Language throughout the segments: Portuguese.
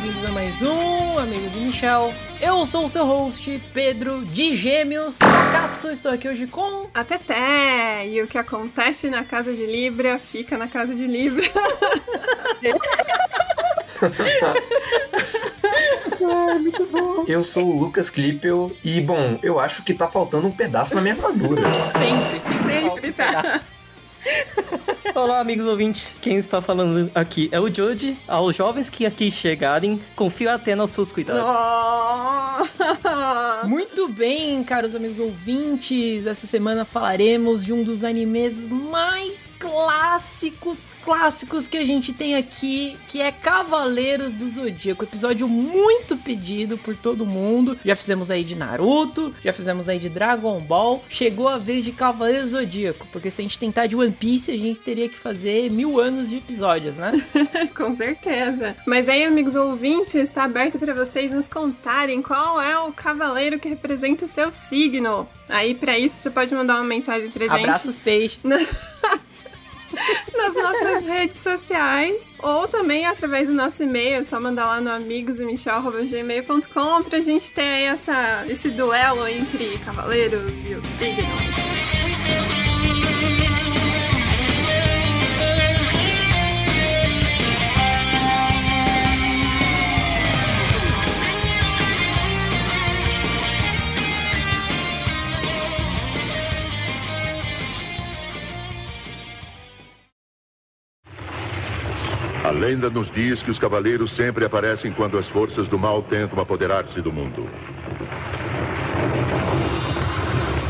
bem-vindos a mais um Amigos e Michel. Eu sou o seu host, Pedro de Gêmeos. Katsu, estou aqui hoje com. A Teté! E o que acontece na casa de Libra fica na casa de Libra. Ai, muito bom. Eu sou o Lucas Klippel e, bom, eu acho que tá faltando um pedaço na minha armadura. Sempre, sempre, Sempre falta um tá. pedaço. Olá, amigos ouvintes. Quem está falando aqui é o Jody. Aos jovens que aqui chegarem, confio até nos seus cuidados. Oh! Muito bem, caros amigos ouvintes. Essa semana falaremos de um dos animes mais clássicos, clássicos que a gente tem aqui, que é Cavaleiros do Zodíaco. Episódio muito pedido por todo mundo. Já fizemos aí de Naruto, já fizemos aí de Dragon Ball. Chegou a vez de Cavaleiros do Zodíaco, porque se a gente tentar de One Piece, a gente teria que fazer mil anos de episódios, né? Com certeza. Mas aí, amigos ouvintes, está aberto para vocês nos contarem qual é o cavaleiro que representa o seu signo. Aí, para isso, você pode mandar uma mensagem pra gente Abraços peixes. nas nossas redes sociais ou também através do nosso e-mail. É só mandar lá no amigosemichel.gmail.com pra gente ter aí essa, esse duelo entre cavaleiros e os signos. A lenda nos diz que os cavaleiros sempre aparecem quando as forças do mal tentam apoderar-se do mundo.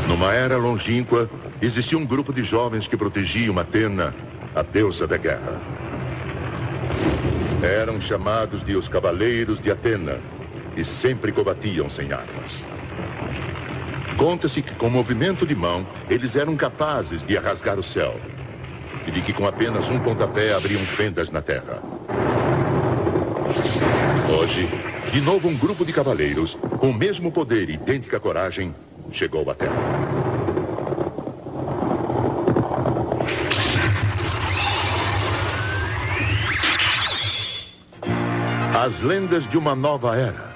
Numa era longínqua, existia um grupo de jovens que protegiam Atena, a deusa da guerra. Eram chamados de os Cavaleiros de Atena e sempre combatiam sem armas. Conta-se que com movimento de mão, eles eram capazes de rasgar o céu e de que com apenas um pontapé abriam fendas na terra. Hoje, de novo um grupo de cavaleiros, com o mesmo poder e idêntica coragem, chegou à Terra. As lendas de uma nova era.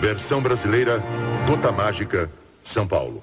Versão brasileira, Gota Mágica, São Paulo.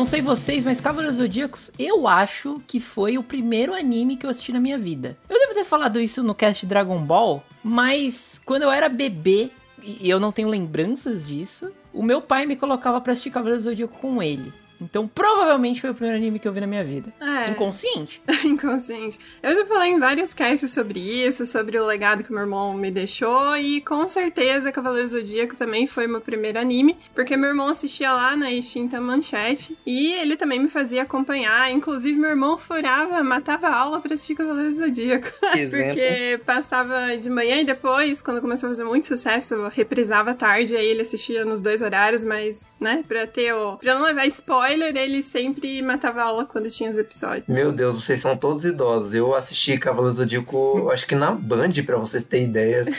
Não sei vocês, mas Cavaleiros Zodíacos, eu acho que foi o primeiro anime que eu assisti na minha vida. Eu devo ter falado isso no cast Dragon Ball, mas quando eu era bebê, e eu não tenho lembranças disso, o meu pai me colocava pra assistir Cavaleiros Zodíaco com ele. Então, provavelmente foi o primeiro anime que eu vi na minha vida. É. Inconsciente? Inconsciente. Eu já falei em vários casts sobre isso, sobre o legado que meu irmão me deixou, e com certeza Cavaleiros do Zodíaco também foi meu primeiro anime, porque meu irmão assistia lá na extinta Manchete, e ele também me fazia acompanhar. Inclusive, meu irmão furava, matava aula pra assistir Cavaleiros do Zodíaco. Porque passava de manhã e depois, quando começou a fazer muito sucesso, reprisava tarde, aí ele assistia nos dois horários, mas, né, pra ter o. pra não levar spoiler, ele sempre matava aula quando tinha os episódios. Meu Deus, vocês são todos idosos. Eu assisti Cavaleiros do Zodíaco, acho que na Band, pra vocês terem ideia.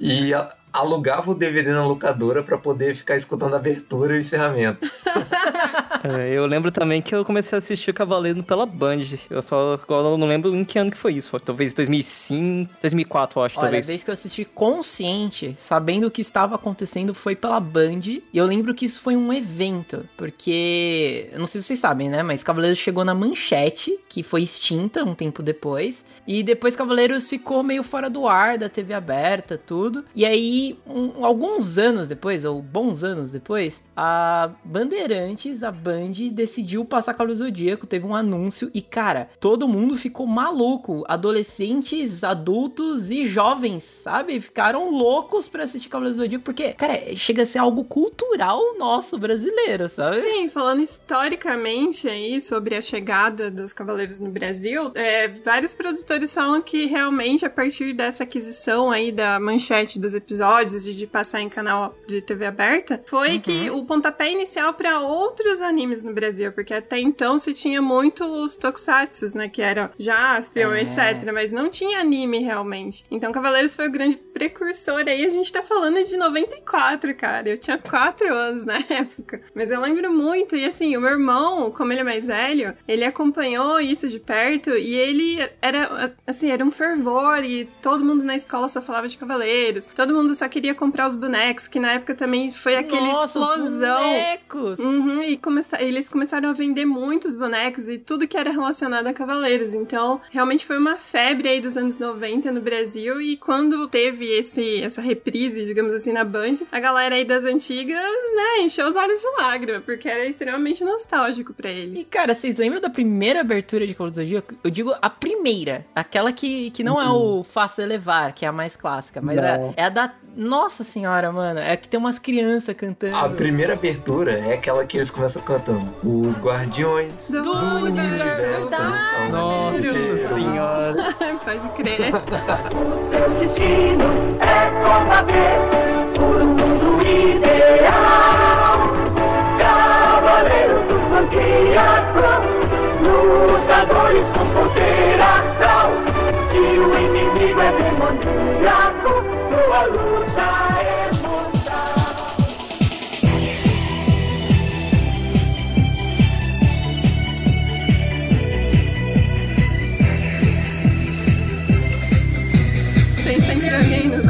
E a- alugava o DVD na locadora pra poder ficar escutando a abertura e o encerramento. É, eu lembro também que eu comecei a assistir Cavaleiro pela Band. Eu só agora não lembro em que ano que foi isso. Foi Talvez 2005, 2004, eu acho, Olha, a talvez. vez que eu assisti consciente, sabendo o que estava acontecendo, foi pela Band. E eu lembro que isso foi um evento, porque. Eu não sei se vocês sabem, né? Mas Cavaleiros chegou na manchete, que foi extinta um tempo depois. E depois Cavaleiros ficou meio fora do ar da TV aberta, tudo. E aí, um- alguns anos depois, ou bons anos depois, a Bandeirantes, a Band, decidiu passar Cavaleiros do Zodíaco, teve um anúncio. E, cara, todo mundo ficou maluco. Adolescentes, adultos e jovens, sabe? Ficaram loucos pra assistir Cavaleiros do Zodíaco, porque, cara, chega a ser algo cultural nosso brasileiro, sabe? Sim, falando historicamente aí sobre a chegada dos Cavaleiros no Brasil, é, vários produtores falam que realmente a partir dessa aquisição aí da manchete dos episódios e de passar em canal de TV aberta, foi que o pontapé inicial para outros animes animes no Brasil, porque até então se tinha muitos tokusatsu, né? Que eram Jaspion, É. etc. Mas não tinha anime realmente. Então Cavaleiros foi o grande precursor aí. A gente tá falando de 94, cara. Eu tinha 4 anos na época. Mas eu lembro muito. E assim, o meu irmão, como ele é mais velho, ele acompanhou isso de perto e ele era, assim, era um fervor. E todo mundo na escola só falava de Cavaleiros. Todo mundo só queria comprar os bonecos, que na época também foi aquele Nossa, os explosão. bonecos! Uhum, e começa- eles começaram a vender muitos bonecos e tudo que era relacionado a cavaleiros. Então, realmente foi uma febre aí dos anos 90 no Brasil. E quando teve esse, essa reprise, digamos assim, na Band, a galera aí das antigas, né, encheu os olhos de lágrima, porque era extremamente nostálgico pra E, eles. cara, vocês lembram da primeira abertura de Cavaleiro do Zodíaco? Eu digo a primeira. Aquela que, que não é o Fácil Elevar, que é a mais clássica, mas é, é a da... Nossa senhora, mano. É que tem umas crianças cantando. A primeira abertura é aquela que eles começam cantando. Os Guardiões Do, Do universo, universo, da- Nossa senhora. Pode crer. Seu destino é combater por um mundo ideal. Cavaleiros do Zodíaco, lutadores com poder astral. Se o inimigo é demoníaco, sua luta é mortal. Tem sempre alguém no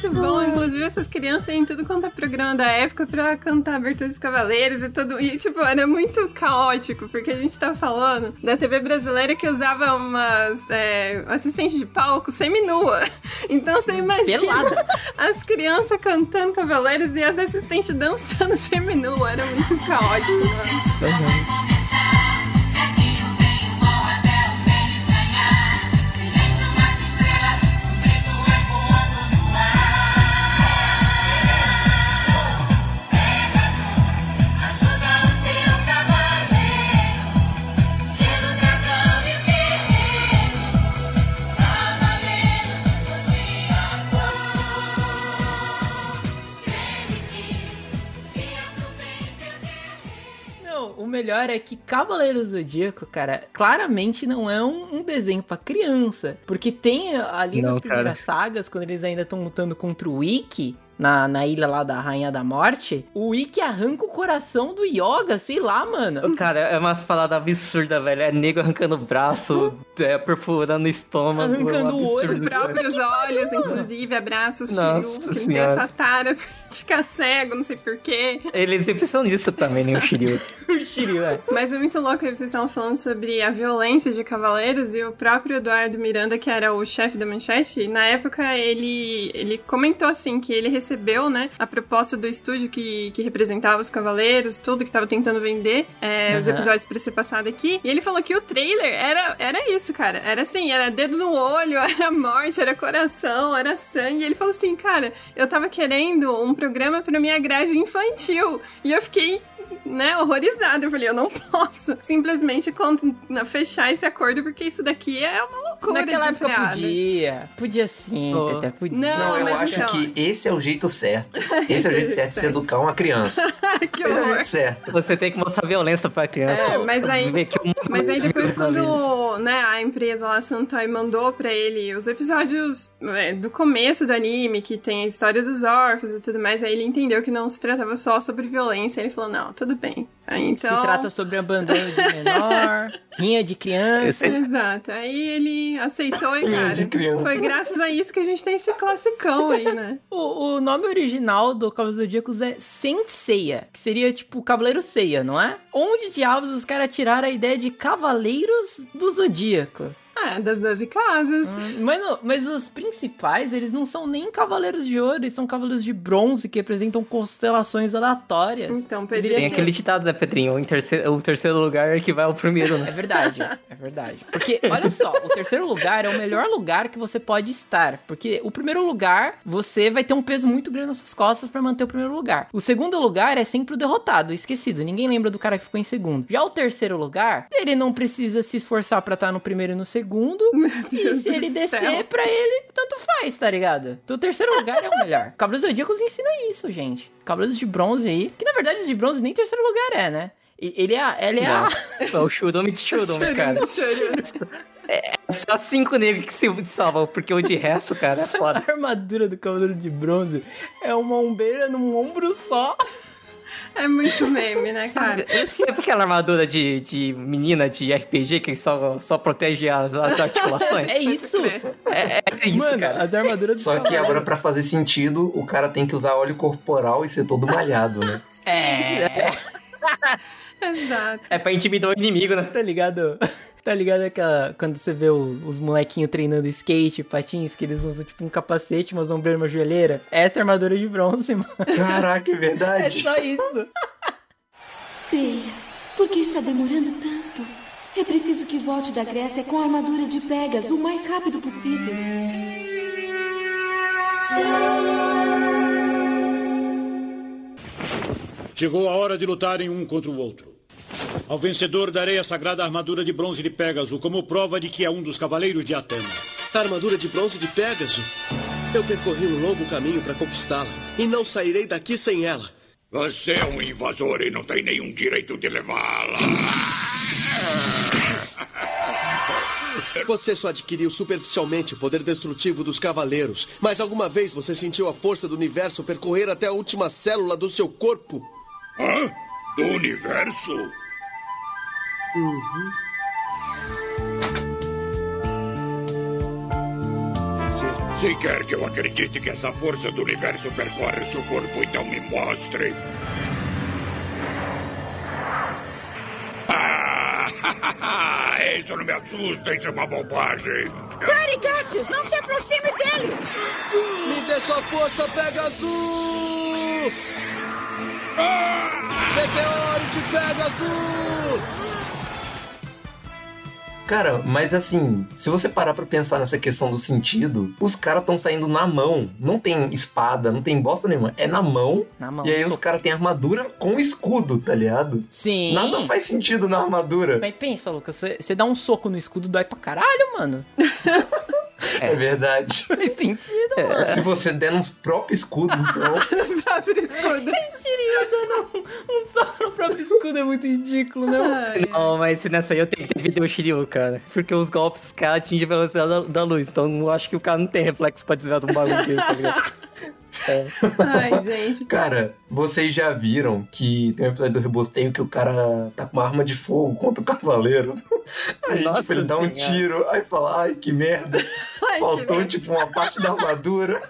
muito bom. Inclusive, essas crianças em tudo quanto é programa da época pra cantar Abertura dos Cavaleiros e tudo. E, tipo, era muito caótico, porque a gente tá falando da TV brasileira que usava umas é, assistentes de palco seminua. Então você imagina Pelada. as crianças cantando Cavaleiros e as assistentes dançando seminua. Era muito caótico, mano. O melhor é que Cavaleiro Zodíaco, cara, claramente não é um, um desenho pra criança. Porque tem ali Não, nas primeiras sagas, quando eles ainda estão lutando contra o Ikki, na, na ilha lá da Rainha da Morte, o Ikki arranca o coração do Yoga, sei lá, mano. Cara, é umas paradas absurdas, velho. É nego arrancando o braço, é, perfurando o estômago. Arrancando é um o olho, Os próprios olhos, inclusive, abraços, Nossa Shiryu, que ele tem essa tara ficar cego, não sei porquê. Eles sempre são nisso também, nem o Shiryu. O Shiryu, é. Mas é muito louco, aí vocês estavam falando sobre a violência de Cavaleiros e o próprio Eduardo Miranda, que era o chefe da Manchete, na época ele, ele comentou assim que ele recebeu, né, a proposta do estúdio que, que representava os Cavaleiros, tudo que tava tentando vender é, os Aham. episódios pra ser passado aqui, e ele falou que o trailer era, era isso, cara, era assim, era dedo no olho, era morte, era coração, era sangue, e ele falou assim, cara, eu tava querendo um programa pra minha grade infantil, e eu fiquei né, horrorizada. Eu falei, eu não posso simplesmente na- fechar esse acordo, porque isso daqui é uma loucura. Naquela época podia. Podia sim, Oh. Tete, podia. Não, Não, eu mas acho então- que esse é o jeito certo. Esse é o jeito certo de se educar uma criança. que é o horror. jeito certo. Você tem que mostrar violência pra criança. É, mas aí- Mas aí depois quando né, a empresa lá, Santoy, mandou pra ele os episódios é, do começo do anime, que tem a história dos órfãos e tudo mais, aí ele entendeu que não se tratava só sobre violência, ele falou, não, tudo bem. Aí, então... Se trata sobre abandono de menor, rinha de criança. Exato. Aí ele aceitou e, Rinha cara, de criança. foi graças a isso que a gente tem esse classicão aí, né? O, o nome original do Cavaleiro Zodíacos é Saint Seiya, que seria tipo Cavaleiro Seiya, não é? Onde diabos os caras tiraram a ideia de Cavaleiros do Zodíaco? Ah, das 12 casas. Hum, Mas, não- mas os principais, eles não são nem Cavaleiros de Ouro, eles são Cavaleiros de Bronze, que representam constelações aleatórias. Então, Pedro. Tem ser- aquele ditado, né, Pedrinho? O terceiro, o terceiro lugar é que vai ao primeiro, É né? verdade, é verdade. Porque, olha só, o terceiro lugar é o melhor lugar que você pode estar. Porque o primeiro lugar, você vai ter um peso muito grande nas suas costas pra manter o primeiro lugar. O segundo lugar é sempre o derrotado, o esquecido. Ninguém lembra do cara que ficou em segundo. Já o terceiro lugar, ele não precisa se esforçar pra estar no primeiro e no segundo. Segundo. E se ele descer, céu. pra ele, tanto faz, tá ligado? Então, o terceiro lugar é o melhor. Cavaleiros Zodíacos ensina isso, gente. Cavaleiros de bronze aí. Que na verdade, os de bronze nem terceiro lugar é, né? Ele é, a- ele é a. É o Shurumi de Shurumi, cara. É só cinco negros que se salvam, porque o de resto, cara, é foda. A armadura do Cavaleiro de Bronze é uma ombreira num ombro só. É muito meme, né, cara? Sabe aquela armadura de, de menina de RPG que só, só protege as, as articulações? É isso. É, é isso, Mano, cara. as armaduras do Só que agora, pra fazer sentido, o cara tem que usar óleo corporal e ser todo malhado, né? É. Exato. É pra intimidar o inimigo, né? Tá ligado? Tá ligado aquela. Quando você vê o- os molequinhos treinando skate, patins, que eles usam tipo um capacete, umas ombreiras, uma joelheira? Essa é a armadura de bronze, mano. Caraca, é É verdade. só isso. Teia, por que está demorando tanto? É preciso que volte da Grécia com a armadura de Pegasus o mais rápido possível. Chegou a hora de lutarem um contra o outro. Ao vencedor darei a sagrada armadura de bronze de Pégaso como prova de que é um dos cavaleiros de Atena. A armadura de bronze de Pégaso. Eu percorri um longo caminho para conquistá-la e não sairei daqui sem ela. Você é um invasor e não tem nenhum direito de levá-la. Você só adquiriu superficialmente o poder destrutivo dos cavaleiros, mas alguma vez você sentiu a força do universo percorrer até a última célula do seu corpo? Hã? Do universo? Se quer que eu acredite que essa força do universo percorre seu corpo, então me mostre. Ah, isso não me assusta, isso é uma bobagem. Pare, Cassius! Não se aproxime dele! Me dê sua força, Pegasus! Meteoro de Pegasus! Cara, mas assim, se você parar pra pensar nessa questão do sentido, os caras estão saindo na mão. Não tem espada, não tem bosta nenhuma. É na mão. Na mão. E aí os caras têm armadura com escudo, tá ligado? Sim. Nada faz sentido na armadura. Mas pensa, Lucas, você você dá um soco no escudo, dói pra caralho, mano. É verdade. Faz sentido, mano. Se você der no próprio escudo, então. Próprio escudo. Sentiria dando um, um soco no próprio escudo, é muito ridículo, né? Não, mas nessa aí eu tenho que ter o Shiryu, cara. Porque os golpes, cara, atingem a velocidade da, da luz. Então eu acho que o cara não tem reflexo pra desviar de um bagulho desse, tá ligado? ai, gente. Cara, vocês já viram que tem um episódio do Rebosteio que o cara tá com uma arma de fogo contra o cavaleiro. Aí, Nossa tipo, ele dá um Senhora. tiro, aí fala, ai, que merda. Ai, que Faltou, tipo, uma parte da armadura.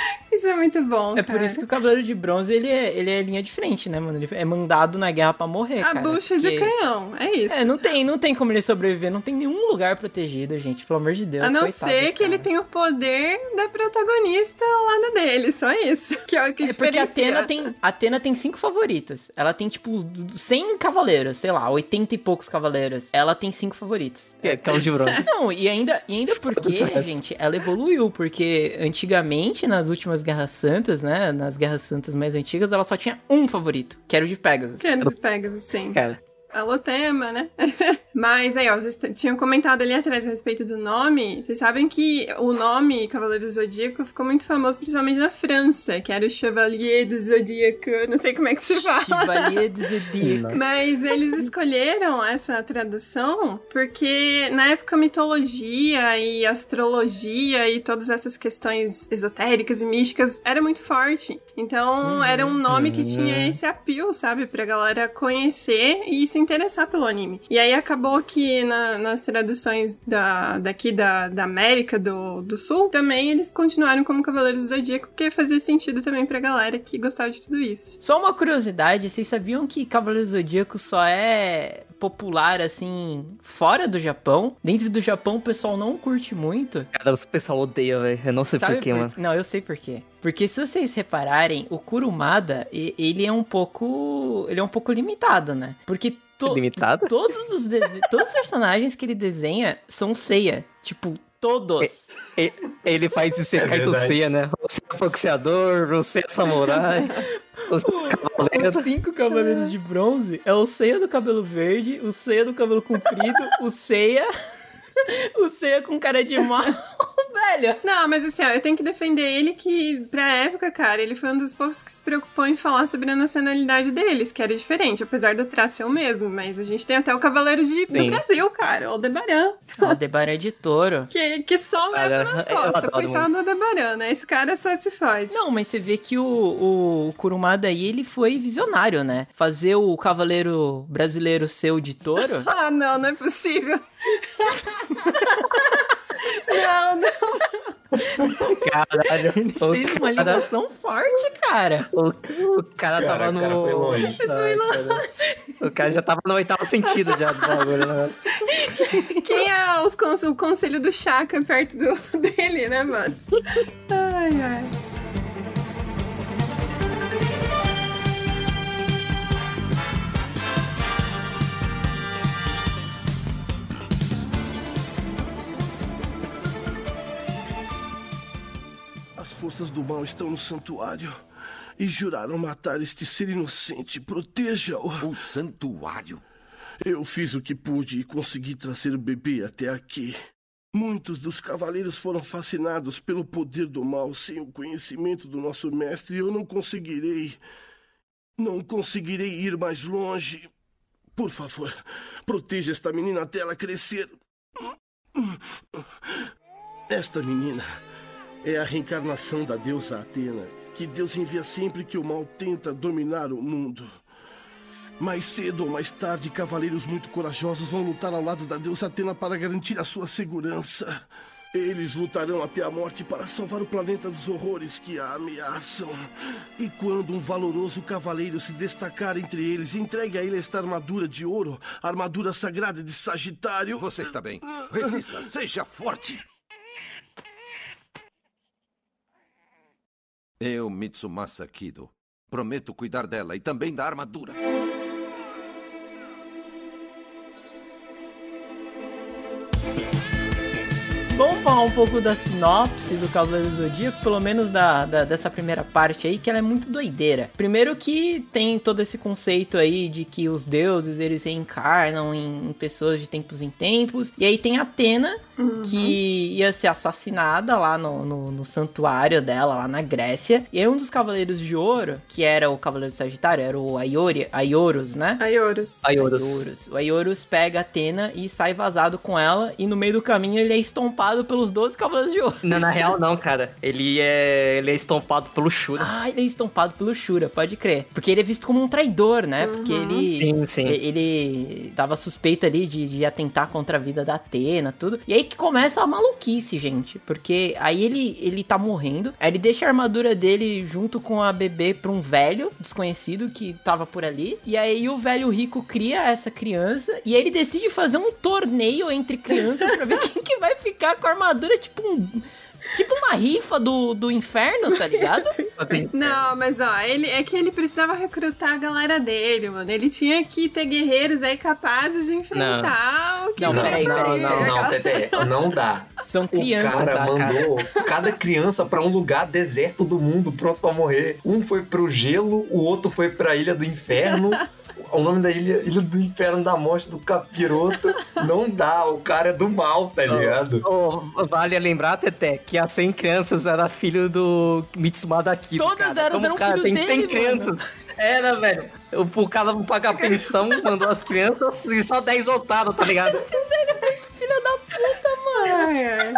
Isso é muito bom, É por cara. isso que o Cavaleiro de Bronze, ele é, ele é linha de frente, né, mano? Ele é mandado na guerra pra morrer, A cara. bucha de porque- canhão, é isso. É, não tem, não tem como ele sobreviver, não tem nenhum lugar protegido, gente, pelo amor de Deus. A não ser que ele cara. tenha o poder da protagonista ao lado dele, só isso. Que é o que É porque a. Atena tem, a Atena tem cinco favoritas. Ela tem, tipo, 100 cavaleiros, sei lá, 80 e poucos cavaleiros. Ela tem cinco favoritos. Que é aquelas de bronze. Não, e ainda, e ainda porque, gente, ela evoluiu, porque antigamente, nas últimas Guerras Santas, né, nas Guerras Santas mais antigas, ela só tinha um favorito, que era o de Pegasus. Que é de Pegasus, sim. Cara, Alô, tema, né? Mas aí, ó, vocês tinham comentado ali atrás a respeito do nome. Vocês sabem que o nome Cavaleiro do Zodíaco ficou muito famoso, principalmente na França, que era o Chevalier do Zodíaco. Não sei como é que se fala. Chevalier do Zodíaco. Mas eles escolheram essa tradução porque na época mitologia e astrologia e todas essas questões esotéricas e místicas era muito forte. Então era um nome que tinha esse apelo, sabe, pra galera conhecer e se interessar pelo anime. E aí acabou que na- nas traduções da, daqui da, da América do, do Sul, também eles continuaram como Cavaleiros do Zodíaco, porque fazia sentido também pra galera que gostava de tudo isso. Só uma curiosidade, vocês sabiam que Cavaleiro do Zodíaco só é popular, assim, fora do Japão? Dentro do Japão o pessoal não curte muito. cara, o pessoal odeia, velho. Eu não sei Sabe porquê, por- mano. Não, eu sei por quê. Porque se vocês repararem, o Kurumada, e- ele é um pouco. Ele é um pouco limitado, né? Porque to- Limitado? todos os todos os personagens que ele desenha são ceia. Tipo, todos. E- Ele faz esse É verdade. Seiya, né? Você é boxeador, você é samurai, você é Os cinco cavaleiros de bronze é o Ceia do cabelo verde, o Ceia do cabelo comprido, o Ceia. O Ceia com cara de mal, velho. Não, mas assim, ó, eu tenho que defender ele que, pra época, cara, ele foi um dos poucos que se preocupou em falar sobre a nacionalidade deles, que era diferente, apesar do traço ser o mesmo. Mas a gente tem até o Cavaleiro de, do. Brasil, cara, o Aldebaran. O Aldebaran é de touro. Que, que só leva nas costas. Coitado do Aldebaran, né? Esse cara só se faz. Não, mas você vê que o, o Kurumada aí, ele foi visionário, né? Fazer o cavaleiro brasileiro seu de touro. Ah, não, não é possível. Não, não. Caralho. Ele o fez uma cara- ligação forte, cara. O, o cara Cara, tava no. cara, foi longe. Ai, cara. O cara já tava no oitavo sentido já do bagulho, né? Quem é os o conselho do Chaka perto do, dele, né, mano? Ai, ai. Forças do mal estão no santuário e juraram matar este ser inocente. Proteja-o. O santuário. Eu fiz o que pude e consegui trazer o bebê até aqui. Muitos dos cavaleiros foram fascinados pelo poder do mal sem o conhecimento do nosso mestre eu não conseguirei. Não conseguirei ir mais longe. Por favor, proteja esta menina até ela crescer. Esta menina é a reencarnação da deusa Atena, que Deus envia sempre que o mal tenta dominar o mundo. Mais cedo ou mais tarde, cavaleiros muito corajosos vão lutar ao lado da deusa Atena para garantir a sua segurança. Eles lutarão até a morte para salvar o planeta dos horrores que a ameaçam. E quando um valoroso cavaleiro se destacar entre eles, entregue a ele esta armadura de ouro, armadura sagrada de Sagitário. Você está bem. Resista, seja forte. Eu, Mitsumasa Kido, prometo cuidar dela e também da armadura. Vamos falar um pouco da sinopse do Cavaleiro Zodíaco, pelo menos da, da- dessa primeira parte aí, que ela é muito doideira. Primeiro que tem todo esse conceito aí de que os deuses, eles reencarnam em, em pessoas de tempos em tempos. E aí tem Atena, que ia ser assassinada lá no, no, no santuário dela, lá na Grécia. E aí um dos Cavaleiros de Ouro, que era o Cavaleiro Sagitário, era o Aiori, Aioros, né? Aioros. Aioros. Aioros. O Aioros pega a Atena e sai vazado com ela. E no meio do caminho ele é estompado pelos 12 Cavaleiros de Ouro. Não, na real, não, cara. Ele é, ele é estompado pelo Shura. Ah, ele é estompado pelo Shura, pode crer. Porque ele é visto como um traidor, né? Porque ele. Sim, sim. e- Ele tava suspeito ali de, de atentar contra a vida da Atena, tudo. E aí que começa a maluquice, gente. Porque aí ele, ele tá morrendo. Aí ele deixa a armadura dele junto com a bebê pra um velho desconhecido que tava por ali. E aí o velho rico cria essa criança. E aí ele decide fazer um torneio entre crianças pra ver quem que vai ficar com a armadura, tipo um. Tipo uma rifa do, do inferno, tá ligado? Não, mas ó, ele é que ele precisava recrutar a galera dele, mano. Ele tinha que ter guerreiros aí capazes de enfrentar o que Não, ele peraí, não, peraí, não, não, Tete, não dá. São O crianças, cara tá, cara? mandou cada criança pra um lugar deserto do mundo, pronto pra morrer. Um foi pro gelo, o outro foi pra Ilha do Inferno. O nome da ilha, Ilha do Inferno da Morte do Capiroto. Não dá, o cara é do mal, tá ligado? Oh, vale lembrar, Teté, que as 100 crianças era filho do Mitsumada Kido. Todas cara. elas Como eram cara filhos tem 100 dele, mano. crianças. Era, velho. O, o cara não pagar pensão, mandou as crianças e só 10 voltaram, tá ligado? Filha da puta, mano. Ai, ai.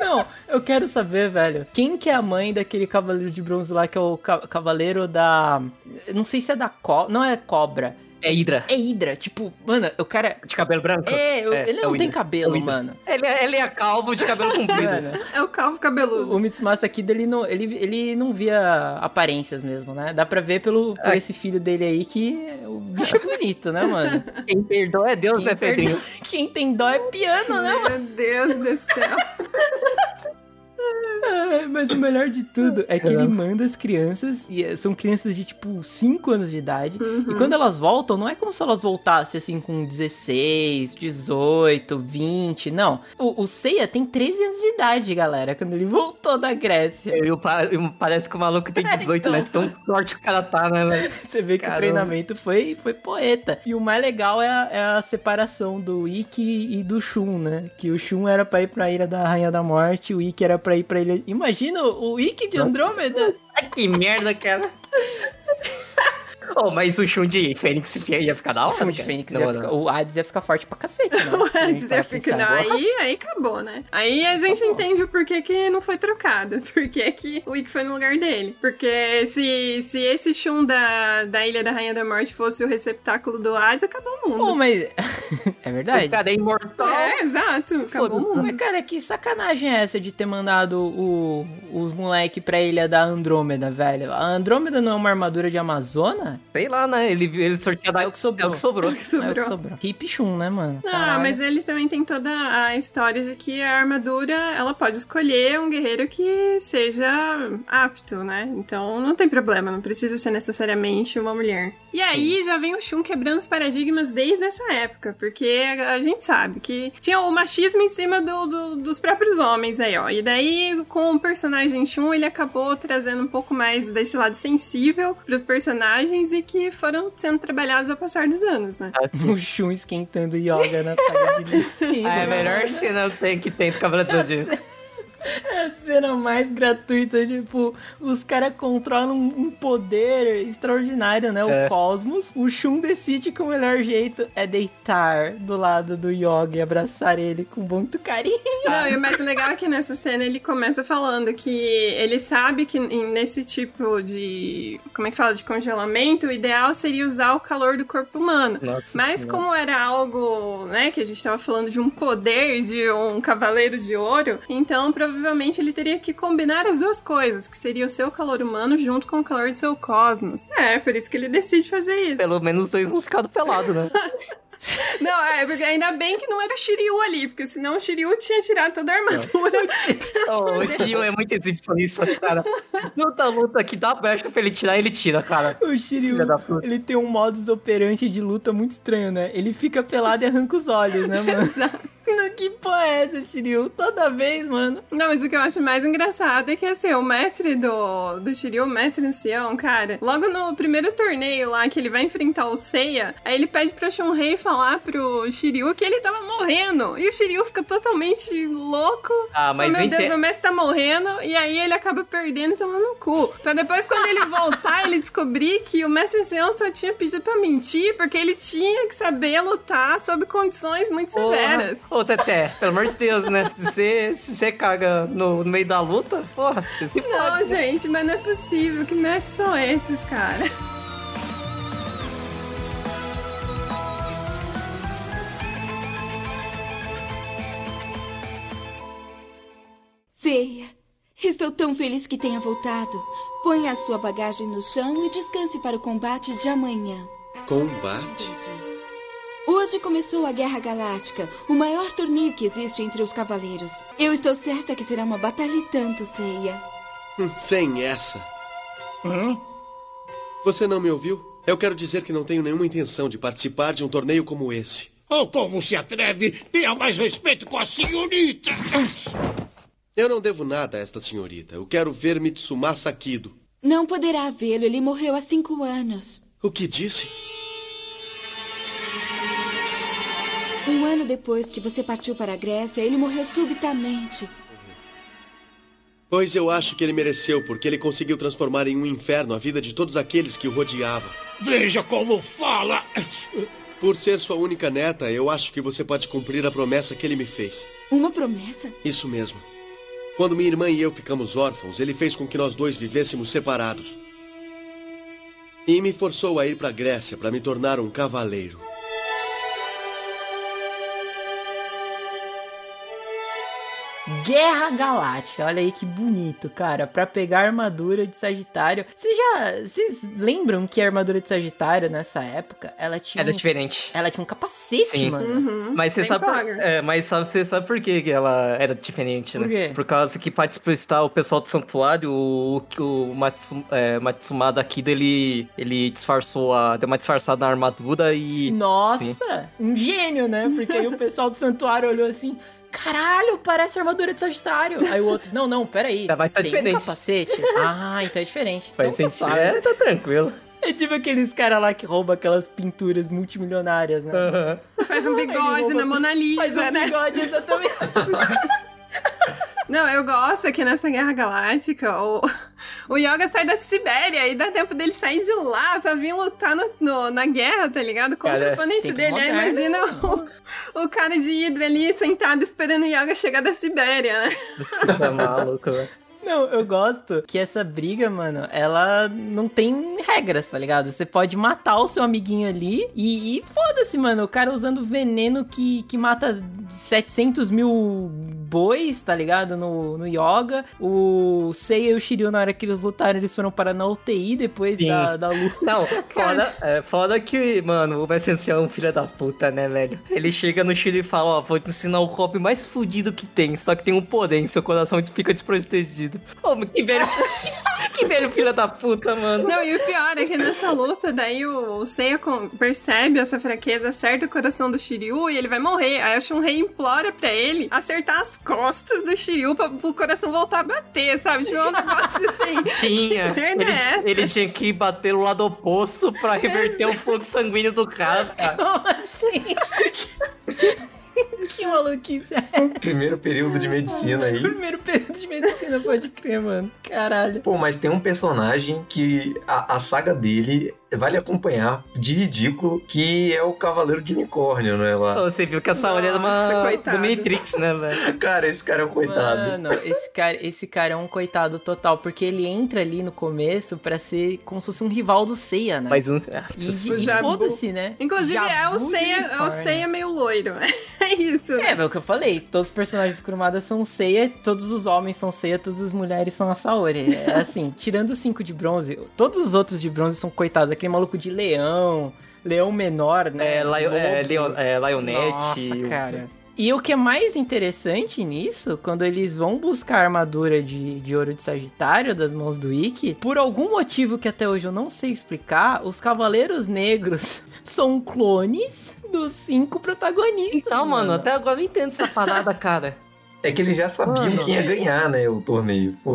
Não, eu quero saber, velho. Quem que é a mãe daquele cavaleiro de bronze lá, que é o ca- cavaleiro da... Não sei se é da cobra. Não é cobra. É Hydra. É Hydra. Tipo, mano, o cara... De cabelo branco? É, eu- ele é não o tem Hydra. cabelo, É o mano. Ele, é- ele é calvo de cabelo comprido. Mano, É o calvo cabeludo. o Mitsumasa aqui dele não, ele, ele não via aparências mesmo, né? Dá pra ver pelo, por É. esse filho dele aí que o bicho é bonito, né, mano? Quem perdoa é Deus, Quem né, Pedrinho? Quem tem dó é piano, né, mano? Meu Deus do céu. É, mas o melhor de tudo é que ele manda as crianças, e é, são crianças de tipo 5 anos de idade, e quando elas voltam, não é como se elas voltassem assim com 16, 18, 20, não. O, o Seiya tem 13 anos de idade, galera, quando ele voltou da Grécia. Eu- parece que o maluco tem 18, né? Tão forte que o cara tá, né, velho? Você vê que Caramba. o treinamento foi, foi poeta. E o mais legal é a, é a separação do Ikki e do Shun, né? Que o Shun era pra ir pra Ilha da Rainha da Morte, o Ikki era pra ir pra Ilha... Imagina o Ikki de Andrômeda! Ai, que merda, cara. Oh, mas o Shun de Fênix ia ficar da O hora, Shun de. Fênix Não, ia não. ficar... O Hades ia ficar forte pra cacete, né? Antes ia ficar. Não, aí, aí acabou, né? Aí a gente entende o porquê que não foi trocado. Porquê que o Ikki foi no lugar dele. Porque se, se esse Shun da, da Ilha da Rainha da Morte fosse o receptáculo do Hades, acabou o mundo. Pô, mas... é verdade? O cara é imortal. É, exato. Acabou o mundo. Mas, cara, que sacanagem é essa de ter mandado o- os moleque pra ilha da Andrômeda, velho? A Andrômeda não é uma armadura de Amazona? Sei lá, né? Ele, ele sorteou da... É o que sobrou. É o que sobrou. É o que sobrou. Hip Shun, né, mano? Não, Caralho. mas ele também tem toda a história de que a armadura, ela pode escolher um guerreiro que seja apto, né? Então não tem problema, não precisa ser necessariamente uma mulher. E aí já vem o Shun quebrando os paradigmas desde essa época, porque a a gente sabe que tinha o machismo em cima do- do- dos próprios homens aí, ó. E daí, com o personagem Shun, ele acabou trazendo um pouco mais desse lado sensível pros personagens e que foram sendo trabalhados ao passar dos anos, né? O Shun esquentando yoga na saga de Lee. Ah, é a melhor cena que tem do Cavaleiro do Zodíaco. É a cena mais gratuita, tipo, os caras controlam um poder extraordinário, né? O É. cosmos. O Shun decide que o melhor jeito é deitar do lado do Yoga e abraçar ele com muito carinho. Não, e o mais legal é que nessa cena ele começa falando que ele sabe que nesse tipo de. Como é que fala? De congelamento, o ideal seria usar o calor do corpo humano. Nossa Mas Senhora. como era algo, né, que a gente tava falando de um poder, de um cavaleiro de ouro, então provavelmente ele teria que combinar as duas coisas, que seria o seu calor humano junto com o calor do seu cosmos. É, por isso que ele decide fazer isso. Pelo menos os dois não ficaram pelados, né? Não, é, porque ainda bem que não era o Shiryu ali, porque senão o Shiryu tinha tirado toda a armadura. Oh, o Shiryu é muito exibicionista, cara. Luta, luta que dá brecha pra ele tirar, ele tira, cara. O Shiryu, ele tem um modus operandi de luta muito estranho, né? Ele fica pelado e arranca os olhos, né, mano? que porra é essa, Shiryu? Toda vez, mano. Não, mas o que eu acho mais engraçado é que, assim, o mestre do, do Shiryu, o mestre ancião, cara, logo no primeiro torneio lá que ele vai enfrentar o Seiya, aí ele pede pra Shunrei falar pro Shiryu que ele tava morrendo. E o Shiryu fica totalmente louco. Ah, mas Fala, meu eu Deus, meu mestre tá morrendo. E aí ele acaba perdendo e tomando no cu. Pra depois, quando ele voltar, ele descobrir que o mestre ancião só tinha pedido pra mentir porque ele tinha que saber lutar sob condições muito severas. Ô, Teté, pelo amor de Deus, né? Se você, se você caga no, no meio da luta, porra, você Não, fode, né? gente, mas não é possível. Que mestres são esses, cara? Ceia, estou tão feliz que tenha voltado. Ponha a sua bagagem no chão e descanse para o combate de amanhã. Combate? Hoje começou a Guerra Galáctica, o maior torneio que existe entre os cavaleiros. Eu estou certa que será uma batalha e tanto, Ceia. Hum, Sem essa. Você não me ouviu? Eu quero dizer que não tenho nenhuma intenção de participar de um torneio como esse. Oh, como se atreve? Tenha mais respeito com a senhorita! Eu não devo nada a esta senhorita. Eu quero ver Mitsuma Sakido. Não poderá vê-lo, ele morreu há cinco anos. O que disse? Um ano depois que você partiu para a Grécia, ele morreu subitamente. Pois eu acho que ele mereceu, porque ele conseguiu transformar em um inferno a vida de todos aqueles que o rodeavam. Veja como fala! Por ser sua única neta, eu acho que você pode cumprir a promessa que ele me fez. Uma promessa? Isso mesmo. Quando minha irmã e eu ficamos órfãos, ele fez com que nós dois vivêssemos separados. E me forçou a ir para a Grécia para me tornar um cavaleiro. Guerra Galáctica. Olha aí que bonito, cara. Pra pegar a armadura de Sagitário. Vocês já. Vocês lembram que a armadura de Sagitário nessa época, ela tinha. Era um, diferente. Ela tinha um capacete, Sim. mano. Uhum. Mas você Bem sabe, por, é, mas sabe, você sabe por que que ela era diferente, né? Por quê? Por causa que pra despistar o pessoal do santuário, o, o Matsu, é, Matsumada Kido, ele, ele disfarçou a. deu uma disfarçada na armadura e. Nossa, Sim. um gênio, né? Porque aí o pessoal do santuário olhou assim. Caralho, parece armadura de Sagitário. Aí o outro, não, não, peraí. Tá, mas tá tem diferente. um capacete? Ah, então é diferente. Faz então tá sentido. É, tá tranquilo. É tipo aqueles caras lá que roubam aquelas pinturas multimilionárias, né? Aham. Faz um bigode rouba- na Mona Lisa, Faz um né? bigode, exatamente. Não, eu gosto que nessa Guerra Galáctica o, o Yoga sai da Sibéria e dá tempo dele sair de lá pra vir lutar no, no- na guerra, tá ligado? Contra Cara, o oponente dele. Aí imagina o, o cara de Hydra ali sentado esperando o Yoga chegar da Sibéria, né? Tá maluco, velho. Não, eu gosto que essa briga, mano, ela não tem regras, tá ligado? Você pode matar o seu amiguinho ali e, e foda-se, mano. O cara usando veneno que, que mata 700 mil bois, tá ligado? No, no Yoga. O Seiya e o Shiryu, na hora que eles lutaram, eles foram parar na UTI depois Sim. da, da luta. Não, foda, é, foda que, mano, o Messenger é um filho da puta, né, velho? Ele chega no Chile e fala, ó, vou te ensinar o golpe mais fudido que tem, só que tem um porém, seu coração fica desprotegido. Ô, mas que velho... que velho filho da puta, mano. Não, e o pior é que nessa luta, daí o, o Seiya percebe essa fraqueza, acerta o coração do Shiryu e ele vai morrer. Aí a Shunrei implora pra ele acertar as costas do Shiryu pra o coração voltar a bater, sabe? Tipo, é um negócio assim. Tinha. Ele, é ele tinha que bater no lado oposto pra reverter o fluxo sanguíneo do cara, cara. Como assim? Que maluquice é? Primeiro período de medicina aí. Primeiro período de medicina, pode crer, mano. Caralho. Pô, mas tem um personagem que a, a saga dele vale acompanhar de ridículo, que é o Cavaleiro de Unicórnio, né? Lá. Você viu que essa hora era Nossa, uma coitado. Dominatrix, né, velho? Cara, esse cara é um coitado. Mano, esse cara, esse cara é um coitado total, porque ele entra ali no começo pra ser como se fosse um rival do Seiya, né? Mas um... E, O e foda-se, né? Inclusive, é o Seiya, é o. Seiya meio loiro. É isso. É, é o que eu falei. Todos os personagens do Kurumada são Seiya, todos os homens são Seiya, todas as mulheres são a Saori. É assim, tirando os cinco de bronze, todos os outros de bronze são coitados. Aquele maluco de leão, leão menor, né? É, Lion, é. Leon, é, Lionette. Nossa, cara. E o que é mais interessante nisso, quando eles vão buscar a armadura de, de ouro de Sagitário das mãos do Ikki, por algum motivo que até hoje eu não sei explicar, os Cavaleiros Negros são clones dos cinco protagonistas. Então, mano, até agora eu não entendo essa parada, cara. É que eles já sabiam Mano. quem ia ganhar, né, o torneio.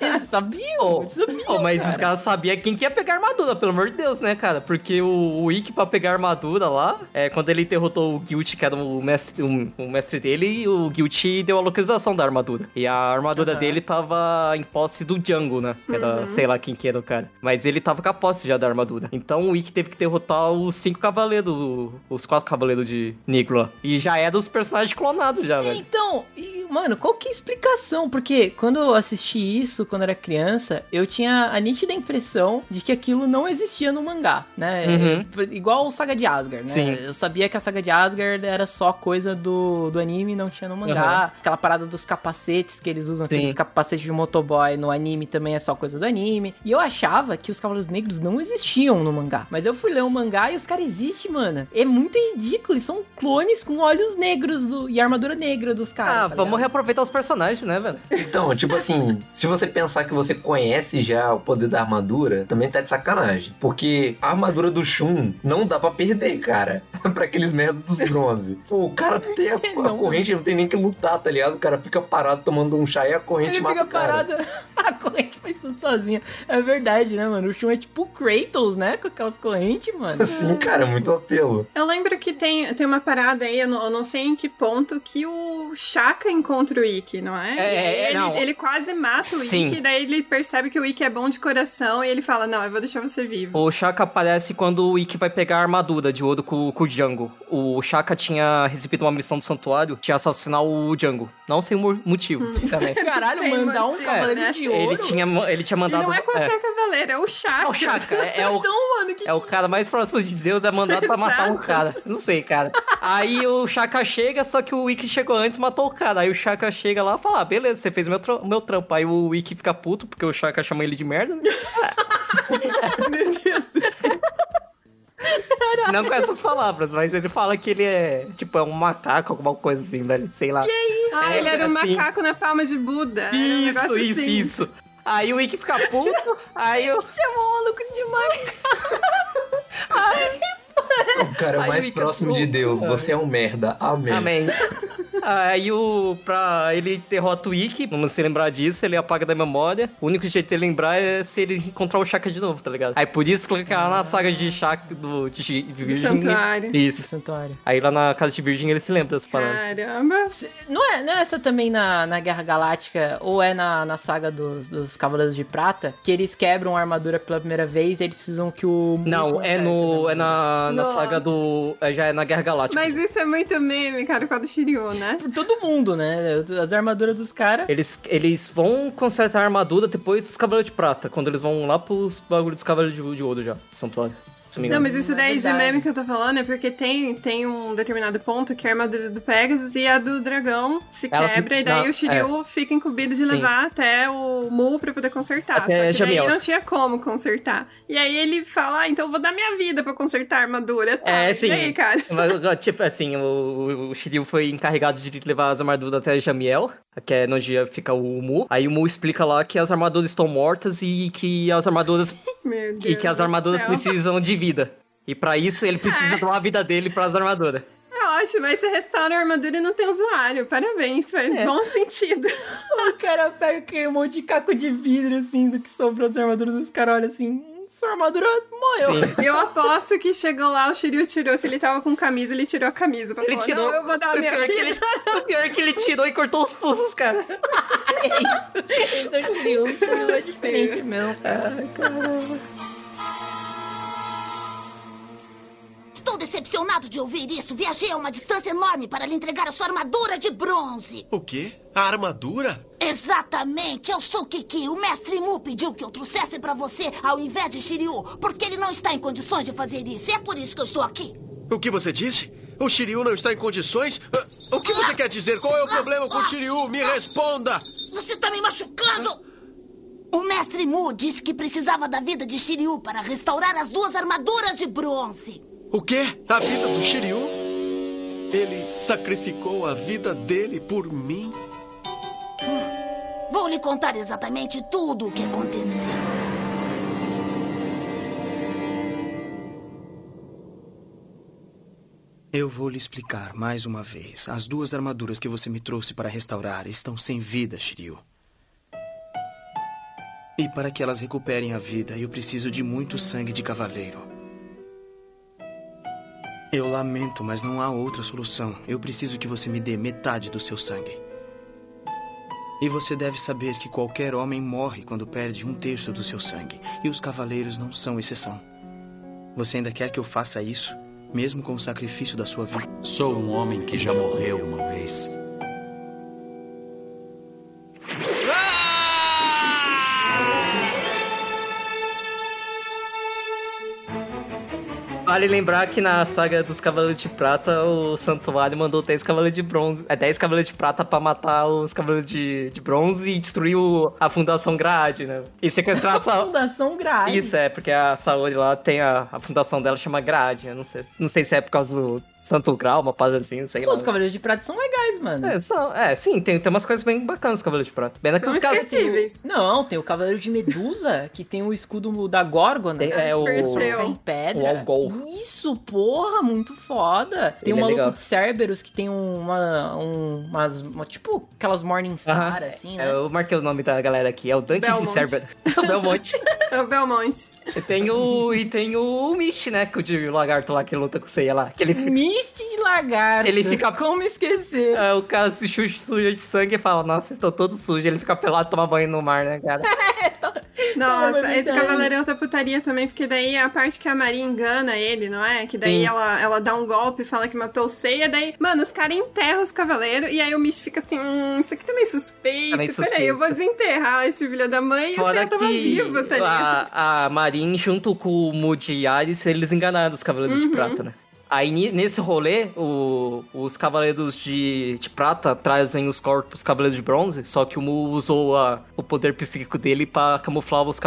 Eles sabiam, eles sabiam, Ô, mas cara. os caras sabiam quem que ia pegar armadura, pelo amor de Deus, né, cara? Porque o, o Ikki, pra pegar armadura lá, é, quando ele derrotou o Guilt, que era o mestre, o, o mestre dele, o Guilt deu a localização da armadura. E a armadura Aham. dele tava em posse do Django, né? Que era, Uhum. sei lá quem que era o cara. Mas ele tava com a posse já da armadura. Então o Ikki teve que derrotar os cinco cavaleiros, os quatro cavaleiros de lá. E já era os personagens clonados já, velho. Então, e, mano, qual que é a explicação? Porque quando eu assisti isso, quando era criança, eu tinha a nítida impressão de que aquilo não existia no mangá, né? Uhum. É, Igual o Saga de Asgard, né? Sim. Eu sabia que a Saga de Asgard era só coisa do, do anime, não tinha no mangá. Aquela parada dos capacetes que eles usam, Sim. aqueles capacetes de motoboy no anime também é só coisa do anime. E eu achava que os Cavaleiros Negros não existiam no mangá. Mas eu fui ler o mangá e os caras existem, mano. É muito ridículo, eles são clones com olhos negros do- e armadura negra dos caras. Ah, tá vamos reaproveitar os personagens, né, velho? Então, tipo assim, se você pensar que você conhece já o poder da armadura, também tá de sacanagem. Porque a armadura do Shun não dá pra perder, cara. pra aqueles merda dos bronze. Pô, o cara tem a, a corrente, não tem nem que lutar, tá ligado? O cara fica parado tomando um chá e a corrente Ele mata fica o cara. parado, a corrente faz tudo sozinha. É verdade, né, mano? O Shun é tipo o Kratos, né? Com aquelas correntes, mano. Sim, cara, muito apelo. Eu lembro que tem, tem uma parada aí, eu não, eu não sei em que ponto, que o Shaka encontra o Ikki, não é? É, E é, ele, não. ele quase mata o Sim. Ikki, daí ele percebe que o Ikki é bom de coração e ele fala, não, eu vou deixar você vivo. O Shaka aparece quando o Ikki vai pegar a armadura de ouro com, com o Django. O Shaka tinha recebido uma missão do santuário de assassinar o Django. Não sem mo- motivo também. Caralho, mandar um motivo, cavaleiro né? de ouro. Ele tinha, ele tinha E mandado. não é qualquer cavaleiro, é o Shaka. É o Shaka, é, é o, Então, mano, que... é o cara mais próximo de Deus, é mandado pra matar um cara. Não sei, cara. Aí o Chaka chega, só que o Ikki chegou antes e matou o cara. Aí o Chaka chega lá e fala: ah, beleza, você fez o meu, tra- meu trampo. Aí o Ikki fica puto, porque o Chaka chama ele de merda. né? Meu Deus do céu. Não com essas palavras, mas ele fala que ele é, tipo, é um macaco, alguma coisa assim, velho. Sei lá. Ah, É, ele era um assim. macaco na palma de Buda. Era um Isso, isso, assim. isso. Aí o Ikki fica puto, aí eu... Chamou o maluco de macaco. O cara é o Aí mais o Ika próximo de Deus. Você é um merda. Amém. Amém. Aí o. Pra ele derrota o Ikki, vamos se lembrar disso, ele apaga da memória. O único jeito de ele lembrar é se ele encontrar o Shaka de novo, tá ligado? Aí por isso que lá na saga de Shaka do de, de Virgem. santuário. Isso. Santuário. Aí lá na casa de Virgem ele se lembra das paradas. Caramba. Não é, não é essa também na, na Guerra Galáctica, ou é na, na saga dos, dos Cavaleiros de Prata, que eles quebram a armadura pela primeira vez e eles precisam que o... Não, é no. a É na, na saga do. é, Já é na Guerra Galáctica. Mas isso é muito meme, cara, com a do Shiryu, né? Por todo mundo, né? As armaduras dos caras. Eles, eles vão consertar a armadura depois dos Cavaleiros de Prata, quando eles vão lá pros bagulhos dos Cavaleiros de, de Ouro já, do santuário. Não mas isso É daí de verdade. meme que eu tô falando é porque tem, tem um determinado ponto que a armadura do Pegasus e a do dragão se Ela se- quebra, e daí não, o Shiryu fica incumbido de Sim. levar até o Mu pra poder consertar. Até Só que daí não tinha como consertar. E aí ele fala, ah, então eu vou dar minha vida pra consertar a armadura. Tá, É, e sim. daí, cara? Mas, tipo assim, o, o Shiryu foi encarregado de levar as armaduras até Jamiel, que é onde fica o Mu. Aí o Mu explica lá que as armaduras estão mortas e que as armaduras Meu Deus e que as armaduras céu. precisam de vida. E pra isso ele precisa dar a vida dele pras armaduras. É ótimo, aí você restaura a armadura e não tem usuário. Parabéns, faz É. bom sentido. O cara pega aquele monte de caco de vidro, assim, do que sobrou das armaduras dos caras, olha assim, "Hum, sua armadura morreu. Eu aposto que chegou lá, o Shiryu tirou. Se ele tava com camisa, ele tirou a camisa. Pra Ele falar, tirou. Não, eu vou dar a o, minha pior que vida. ele, o pior é que ele tirou e cortou os pulsos, cara. Esse é o Shiryu, é diferente mesmo, cara. Ai, caramba. Decepcionado de ouvir isso. Viajei a uma distância enorme para lhe entregar a sua armadura de bronze. O quê? A armadura? Exatamente, eu sou Kiki. O mestre Mu pediu que eu trouxesse para você ao invés de Shiryu, porque ele não está em condições de fazer isso. É por isso que eu estou aqui. O que você disse? O Shiryu não está em condições? Ah, O que você quer dizer? Qual é o problema com o Shiryu? Me responda! Você está me machucando! O mestre Mu disse que precisava da vida de Shiryu para restaurar as duas armaduras de bronze. O quê? A vida do Shiryu? Ele sacrificou a vida dele por mim? Vou lhe contar exatamente tudo o que aconteceu. Eu vou lhe explicar mais uma vez. As duas armaduras que você me trouxe para restaurar estão sem vida, Shiryu. E para que elas recuperem a vida, eu preciso de muito sangue de cavaleiro. Eu lamento, mas não há outra solução. Eu preciso que você me dê metade do seu sangue. E você deve saber que qualquer homem morre quando perde um terço do seu sangue. E os cavaleiros não são exceção. Você ainda quer que eu faça isso? Mesmo com o sacrifício da sua vida? Sou um homem que já morreu uma vez. Vale lembrar que na saga dos Cavaleiros de Prata, o Santuário mandou 10 Cavaleiros de Bronze. É 10 Cavaleiros de Prata pra matar os Cavaleiros de, de Bronze e destruir o- a Fundação Grade, né? E sequestrar a Sa... Fundação Grade. Isso, é, porque a Saori lá tem a, a fundação dela chama Grade. Não sei, não sei se é por causa do Santo Grau, uma parada assim, sei Pô, lá. os Cavaleiros de Prata são legais, mano. É, são, é, sim, tem, tem umas coisas bem bacanas os Cavaleiros de Prata. Bem São naqueles casos que- esquecíveis. Não, tem o Cavaleiro de Medusa, que tem o escudo da Górgona. Tem- é, o- Perseu. em pedra. o Algol. Isso, porra, muito foda. Tem Ele o é maluco legal. de Cerberus, que tem uma, um, umas, uma- tipo, aquelas Morningstar, Aham, assim, é, né? Eu marquei o nome da galera aqui, é o Dante de. Cerberus. o Belmonte. É o Belmonte. E tem o, e tem o Mish, né, que o de lagarto lá que luta com o Seiya lá. Que ele Mist de lagarto. Ele fica- Como esquecer? É, o cara se chu- suja de sangue e fala, nossa, estou todo sujo. Ele fica pelado e toma banho no mar, né, cara? Nossa, Não, é esse verdade. cavaleiro é outra putaria também, porque daí é a parte que a Maria engana ele, não é? Que daí Sim. ela, ela dá um golpe e fala que matou o Seiya, daí, mano, os caras enterram os cavaleiros, e aí o Mish fica assim, hum, isso aqui tá meio suspeito, Tá meio peraí, suspeito. eu vou desenterrar esse filho da mãe e o Seiya tava vivo, tá ligado? a, a Marin, junto com o Moody e Ares, eles enganaram os Cavaleiros Uhum. de Prata, né? Aí nesse rolê, o- os cavaleiros de, de prata trazem os corpos cavaleiros de bronze, só que o Mu usou a- o poder psíquico dele pra camuflar os,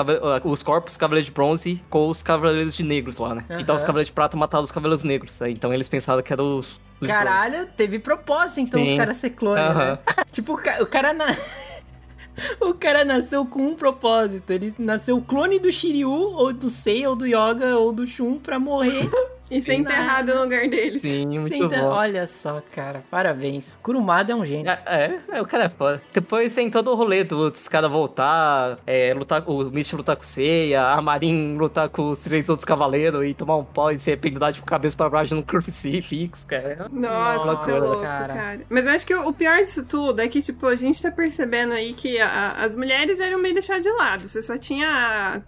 os corpos cavaleiros de bronze com os cavaleiros de negros lá, né? Aham. Então os cavaleiros de prata mataram os cavaleiros negros, né? então eles pensaram que eram os... os Caralho, teve propósito então Sim. os caras ser clone, Aham. né? Tipo, o cara na... O cara nasceu com um propósito. Ele nasceu clone do Shiryu, ou do Sei, ou do Yoga, ou do Shun pra morrer. E ser enterrado no lugar deles. Sim, muito ter- bom. Olha só, cara. Parabéns. Kurumada é um gênio. É, é, é, o cara é foda. Depois tem todo o rolê do- dos caras voltar, é, lutar, o Misty lutar com o Seiya, a Marin lutar com os três outros cavaleiros e tomar um pó e ser pendurado de cabeça pra baixo no crucifixo, cara. Nossa, isso é louco, cara. cara. Mas eu acho que o pior disso tudo é que, tipo, a gente tá percebendo aí que a- as mulheres eram meio deixadas de lado. Você só tinha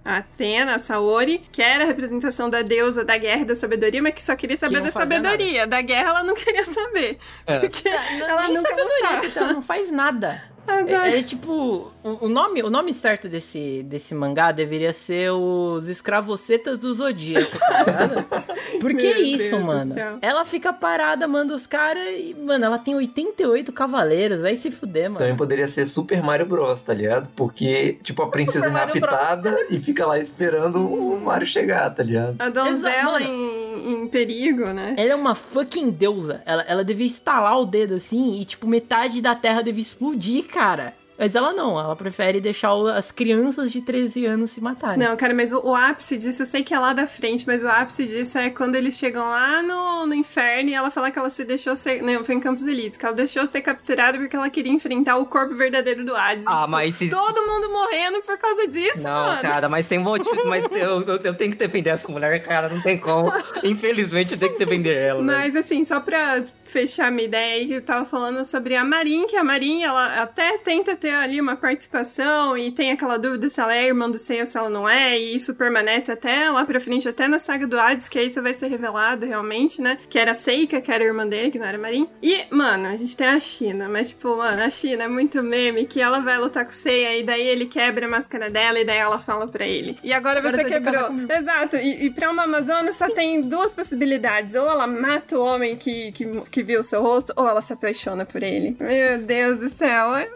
a, a Athena, a Saori, que era a representação da deusa da guerra e da sabedoria, mas que só queria saber não da sabedoria. Da guerra ela não queria saber. É. Porque ela Nem nunca sabedoria, lutava. então ela não faz nada. Agora- É, é tipo, o, nome, o nome certo desse, desse mangá deveria ser os escravocetas do Zodíaco, tá ligado? Por que isso, Deus mano? Ela fica parada, manda os caras e, mano, ela tem 88 cavaleiros, vai se fuder, mano. Também poderia ser Super Mario Bros, tá ligado? Porque, tipo, a princesa é raptada e fica lá esperando o Mario chegar, tá ligado? A donzela Exa- em, em perigo, né? Ela é uma fucking deusa. Ela, ela devia estalar o dedo assim e, tipo, metade da terra devia explodir, cara. Mas ela não, ela prefere deixar as crianças de 13 anos se matarem. Não, cara, mas o, o ápice disso, eu sei que é lá da frente, mas o ápice disso é quando eles chegam lá no, no inferno e ela fala que ela se deixou ser. Não, foi em Campos Elíseos, que ela deixou ser capturada porque ela queria enfrentar o corpo verdadeiro do Hades. Ah, tipo, mas se- Todo mundo morrendo por causa disso, Não, mano. cara, mas tem motivo, mas eu, eu, eu tenho que defender essa mulher, cara, não tem como. Infelizmente eu tenho que defender ela. né? Mas assim, só pra fechar minha ideia aí, que eu tava falando sobre a Marin, que a Marin, ela até tenta ter ali uma participação e tem aquela dúvida se ela é irmã do Seiya ou se ela não é, e isso permanece até lá pra frente, até na saga do Hades, que aí isso vai ser revelado realmente, né? Que era a Seika, que era a irmã dele, que não era Marin. E, mano, a gente tem a China, mas tipo, mano, a China é muito meme, que ela vai lutar com o Seiya e daí ele quebra a máscara dela e daí ela fala pra ele. E agora, Agora você quebrou. Exato, e, e pra uma Amazona só tem duas possibilidades. Ou ela mata o homem que, que, que viu o seu rosto, ou ela se apaixona por ele. Meu Deus do céu, é-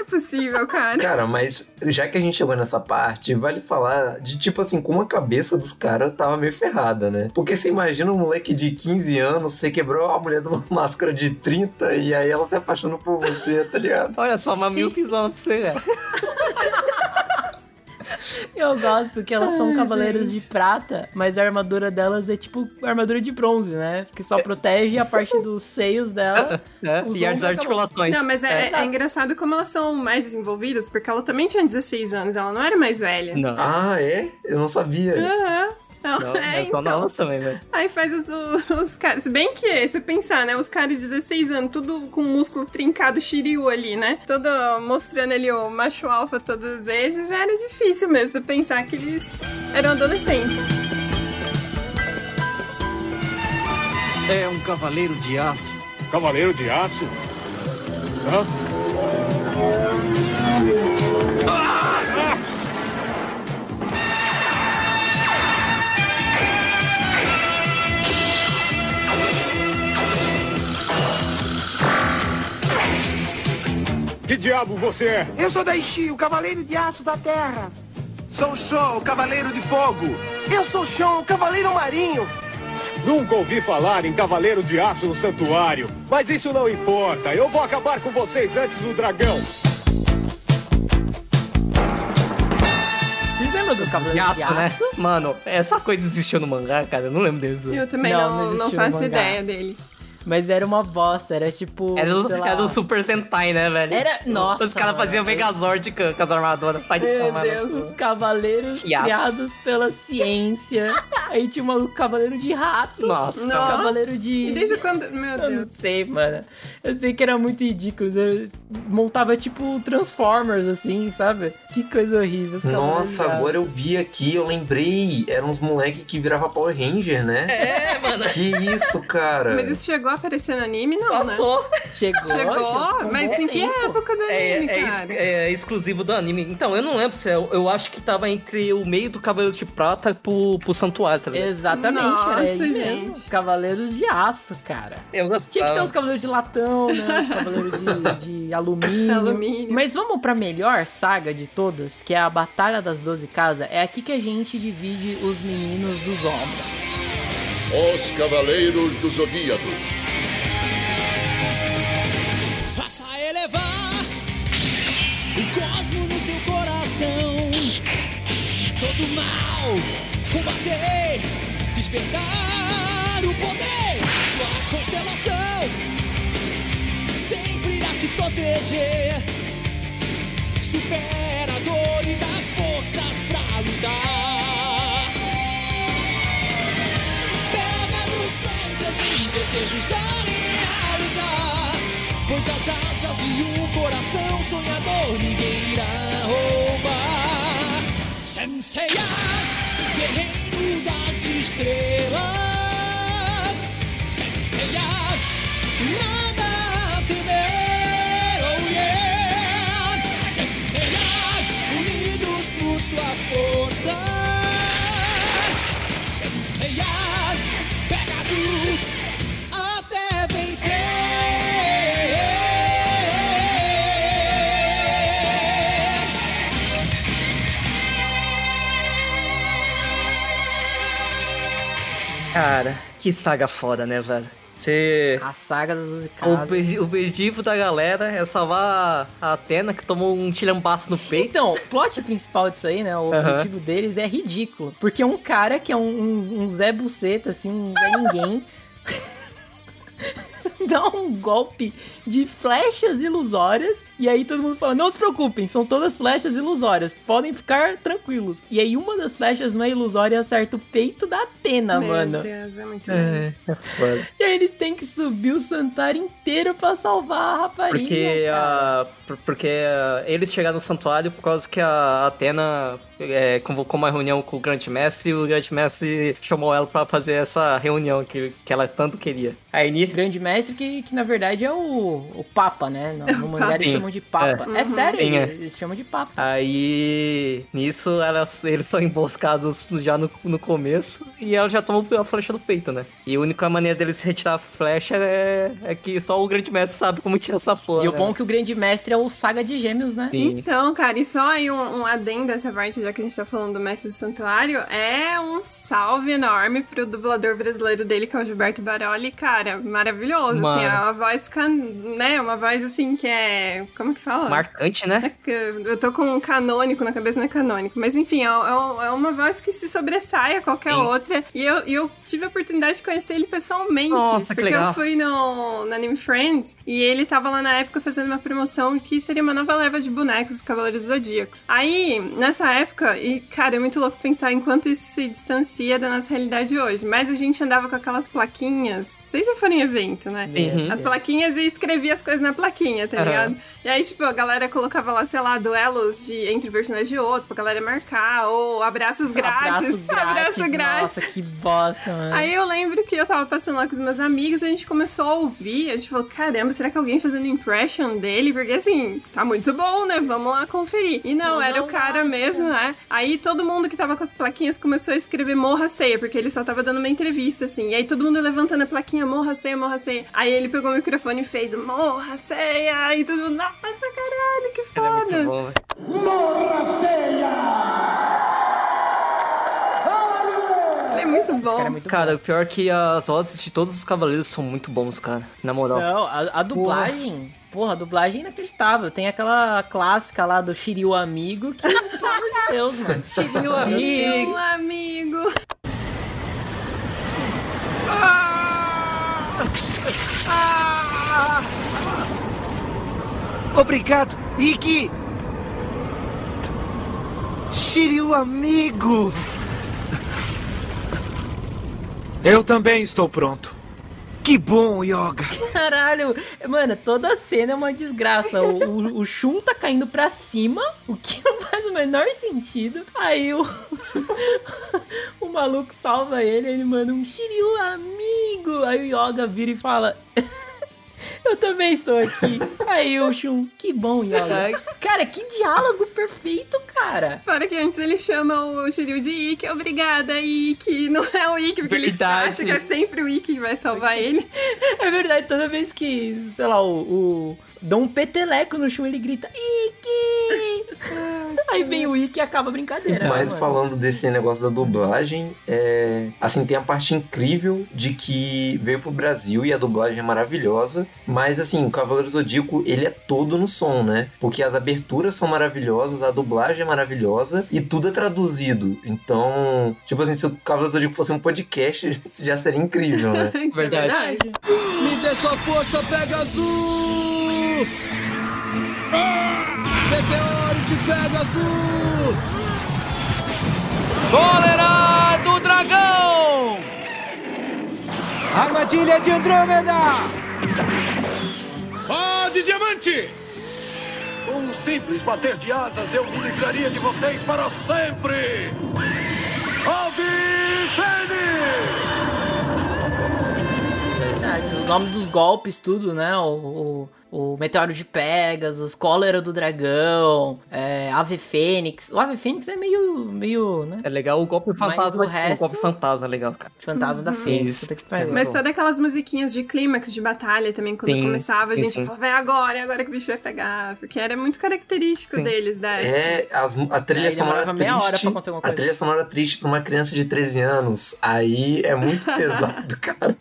não é possível, cara. Cara, mas já que a gente chegou nessa parte, vale falar de tipo assim, como a cabeça dos caras tava meio ferrada, né? Porque você imagina um moleque de 15 anos, você quebrou a mulher de uma máscara de 30 e aí ela se apaixona por você, tá ligado? Olha só, uma mil pisona pra você, né? Eu gosto que elas são Ai, cavaleiros gente. de prata, mas a armadura delas é tipo armadura de bronze, né? Porque só protege a parte dos seios dela. É, os e as articulações. Não, mas é, é Exato. engraçado como elas são mais desenvolvidas, porque ela também tinha 16 anos, ela não era mais velha. Não, Ah, é? Eu não sabia. Aham. Ela- não, é, é só então. também, velho. Aí faz os, os caras. Se bem que, se pensar, né? Os caras de 16 anos, tudo com músculo trincado Shiryu ali, né? Todo mostrando ali o macho alfa todas as vezes. Era difícil mesmo você pensar que eles eram adolescentes. É um cavaleiro de aço. Cavaleiro de aço? Hã? Que diabo você é? Eu sou Daishi, o Cavaleiro de Aço da Terra. Sou Shon, o Cavaleiro de Fogo. Eu sou Shon, o Cavaleiro Marinho. Nunca ouvi falar em Cavaleiro de Aço no santuário. Mas isso não importa. Eu vou acabar com vocês antes do dragão. Vocês lembram dos De cavaleiros de aço, né? Mano, essa coisa existiu no mangá, cara. Eu não lembro disso. Eu também Não, não, não não, faço ideia deles. Mas era uma bosta, era tipo. Era do, sei lá, era do Super Sentai, né, velho? Era- nossa, Os caras faziam Megazord com, com as armaduras. Pai de Meu. Deus. Os cavaleiros De aço. criados pela ciência. Aí tinha um cavaleiro de rato. Nossa. Um Nossa. cavaleiro de. E desde quando. Meu Eu não Deus. sei, mano. Eu sei que era muito ridículo. Eu montava tipo Transformers, assim, sabe? Que coisa horrível. os cavaleiros Nossa, agora eu vi aqui, eu lembrei, eram uns moleque que virava Power Ranger, né? É, mano. Que isso, cara? Mas isso chegou a aparecer no anime, não, Passou. né? Chegou. Chegou? Mas em que época do É, anime, é, cara? ex- é exclusivo do anime. Então, eu não lembro se é. Eu acho que tava entre o meio do Cavaleiro de Prata pro, pro Santuário, tá ligado? Exatamente, Nossa, era aí gente. mesmo. Cavaleiros de aço, cara. Eu gostava. Tinha que ter os cavaleiros de latão, né? Os cavaleiros de, de alumínio. Alumínio. Mas vamos pra melhor saga de todas, que é a Batalha das Doze Casas. É aqui que a gente divide os meninos dos homens. Os Cavaleiros do Zodíaco. Todo mal combater, despertar o poder. Sua constelação sempre irá te proteger. Supera a dor e dá forças pra lutar. Pega nos fantasy, desejos a realizar. Pois as asas e um coração sonhador ninguém irá roubar. Senseiya, guerreiro das estrelas. Senseiya, nada Cara, que saga foda, né, velho? Você. A saga das Doze O, objetivo da galera é salvar a Atena, que tomou um tirambaço no peito. Então, o plot principal disso aí, né? O objetivo deles é ridículo. Porque um cara que é um, um- um Zé Buceta, assim, um Zé Ninguém. dá um golpe de flechas ilusórias. E aí todo mundo fala: Não se preocupem, são todas flechas ilusórias. Podem ficar tranquilos. E aí uma das flechas não é ilusória e acerta o peito da Atena, Meu mano. Deus, é muito É, é. E aí eles têm que subir o santuário inteiro pra salvar a rapariga. Porque, a, por- porque a- eles chegaram no santuário por causa que a Atena é, convocou uma reunião com o Grande Mestre e o Grande Mestre chamou ela pra fazer essa reunião que, que ela tanto queria. Aí ni- Grande mestre que, que na verdade é o, o Papa, né? No, no mangá eles chamam de Papa. É. É, sério, Sim, é. eles, chamam de Papa. Aí, nisso, elas, eles são emboscados já no, no começo e ela já tomou a flecha do peito, né? E a única maneira deles retirar a flecha é, é que só o Grande Mestre sabe como tirar essa porra. E o né? bom é que o grande mestre é o Saga de Gêmeos, né? Sim. Então, cara, e só aí um, um adendo dessa parte, já que a gente tá falando do Mestre do Santuário, é um salve enorme pro dublador brasileiro dele, que é o Gilberto Baroli, cara, maravilhoso, assim, Mano. é uma voz, can... né, uma voz, assim, que é, como que fala? Marcante, né? É Eu tô com um canônico na cabeça, não é canônico. Mas enfim, é, é é uma voz que se sobressai a qualquer Sim. outra. E eu, eu tive a oportunidade de conhecer ele pessoalmente. Nossa, que porque eu fui no, no Anime Friends e ele tava lá na época fazendo uma promoção que seria uma nova leva de bonecos dos Cavaleiros do Zodíaco. Aí, nessa época, e cara, é muito louco pensar em quanto isso se distancia da nossa realidade hoje. Mas a gente andava com aquelas plaquinhas. Vocês já foram em evento, né? Uhum. As plaquinhas e escrevia as coisas na plaquinha, tá Aham. ligado? E aí, tipo, a galera colocava lá, sei lá, duelos de, entre personagens de outro, pra galera marcar, ou abraços grátis. Abraço grátis. Abraço grátis. Nossa, que bosta, mano. Aí eu lembro que eu tava passando lá com os meus amigos, a gente começou a ouvir, a gente falou, caramba, será que alguém fazendo impression dele? Porque assim, tá muito bom, né? Vamos lá conferir. E não, era o cara mesmo, né? Aí todo mundo que tava com as plaquinhas começou a escrever morra ceia, porque ele só tava dando uma entrevista, assim. E aí todo mundo levantando a plaquinha, morra ceia, morra ceia. Aí ele pegou o microfone e fez morra ceia, e todo mundo, nossa, caralho, que muito foda. bom, velho. Ele é muito bom. Cara, é muito Cara, o pior é que as vozes de todos os cavaleiros são muito bons, cara. Na moral. São, a, a dublagem, porra, a dublagem é inacreditável. Tem aquela clássica lá do Shiryu Amigo, que, pelo amor de Deus, mano. Shiryu Amigo. Meu amigo. Obrigado, Ikki! Shiryu amigo! Eu também estou pronto. Que bom, Yoga! Caralho, mano, toda a cena é uma desgraça. O, o, o Shun tá caindo pra cima, o que não faz o menor sentido. Aí o, o maluco salva ele, ele manda um Shiryu amigo. amigo! Aí o Yoga vira e fala. Eu também estou aqui. Aí o Shun, que bom, Yoga. Cara, que diálogo perfeito, cara. Fora que antes ele chama o Shiryu de Ikki, obrigada, Ikki. Não é o Ikki, porque ele Verdade. acha que é sempre o Ikki que vai salvar ele. É verdade, toda vez que, sei lá, o. o dá um peteleco no Shun, ele grita, Ikki! Aí vem o Ikki e acaba a brincadeira. Mas mano. falando desse negócio da dublagem, é... assim, tem a parte incrível de que veio pro Brasil e a dublagem é maravilhosa, mas assim, o Cavaleiro Zodíaco, ele é todo no som, né? Porque as aberturas são maravilhosas, a dublagem é maravilhosa e tudo é traduzido. Então, tipo assim, se o Cavaleiro Zodíaco fosse um podcast, já seria incrível, né? Isso é verdade. Me dê sua força, Pegasus! Meteoro de Pegasus! Cólera do Dragão! Armadilha de Andrômeda! Ó de diamante! Um simples bater de asas eu me livraria de vocês para sempre! Verdade, o nome dos golpes, tudo, né? O, o, o Meteoro de Pegasus, Cólera do Dragão, é, Ave Fênix. O Ave Fênix é meio, meio, né? É legal o golpe Mas fantasma. o resto- O golpe fantasma é legal, cara. Fantasma da Fênix. Isso. pariu. Mas todas aquelas musiquinhas de clímax de batalha também, quando Sim, começava, a gente sim. falava, é agora, é agora que o bicho vai pegar. Porque era muito característico Sim. deles, né? É, as- a trilha Aí sonora demorava meia hora triste. pra acontecer alguma A coisa. trilha sonora triste pra uma criança de 13 anos. Aí é muito pesado, cara.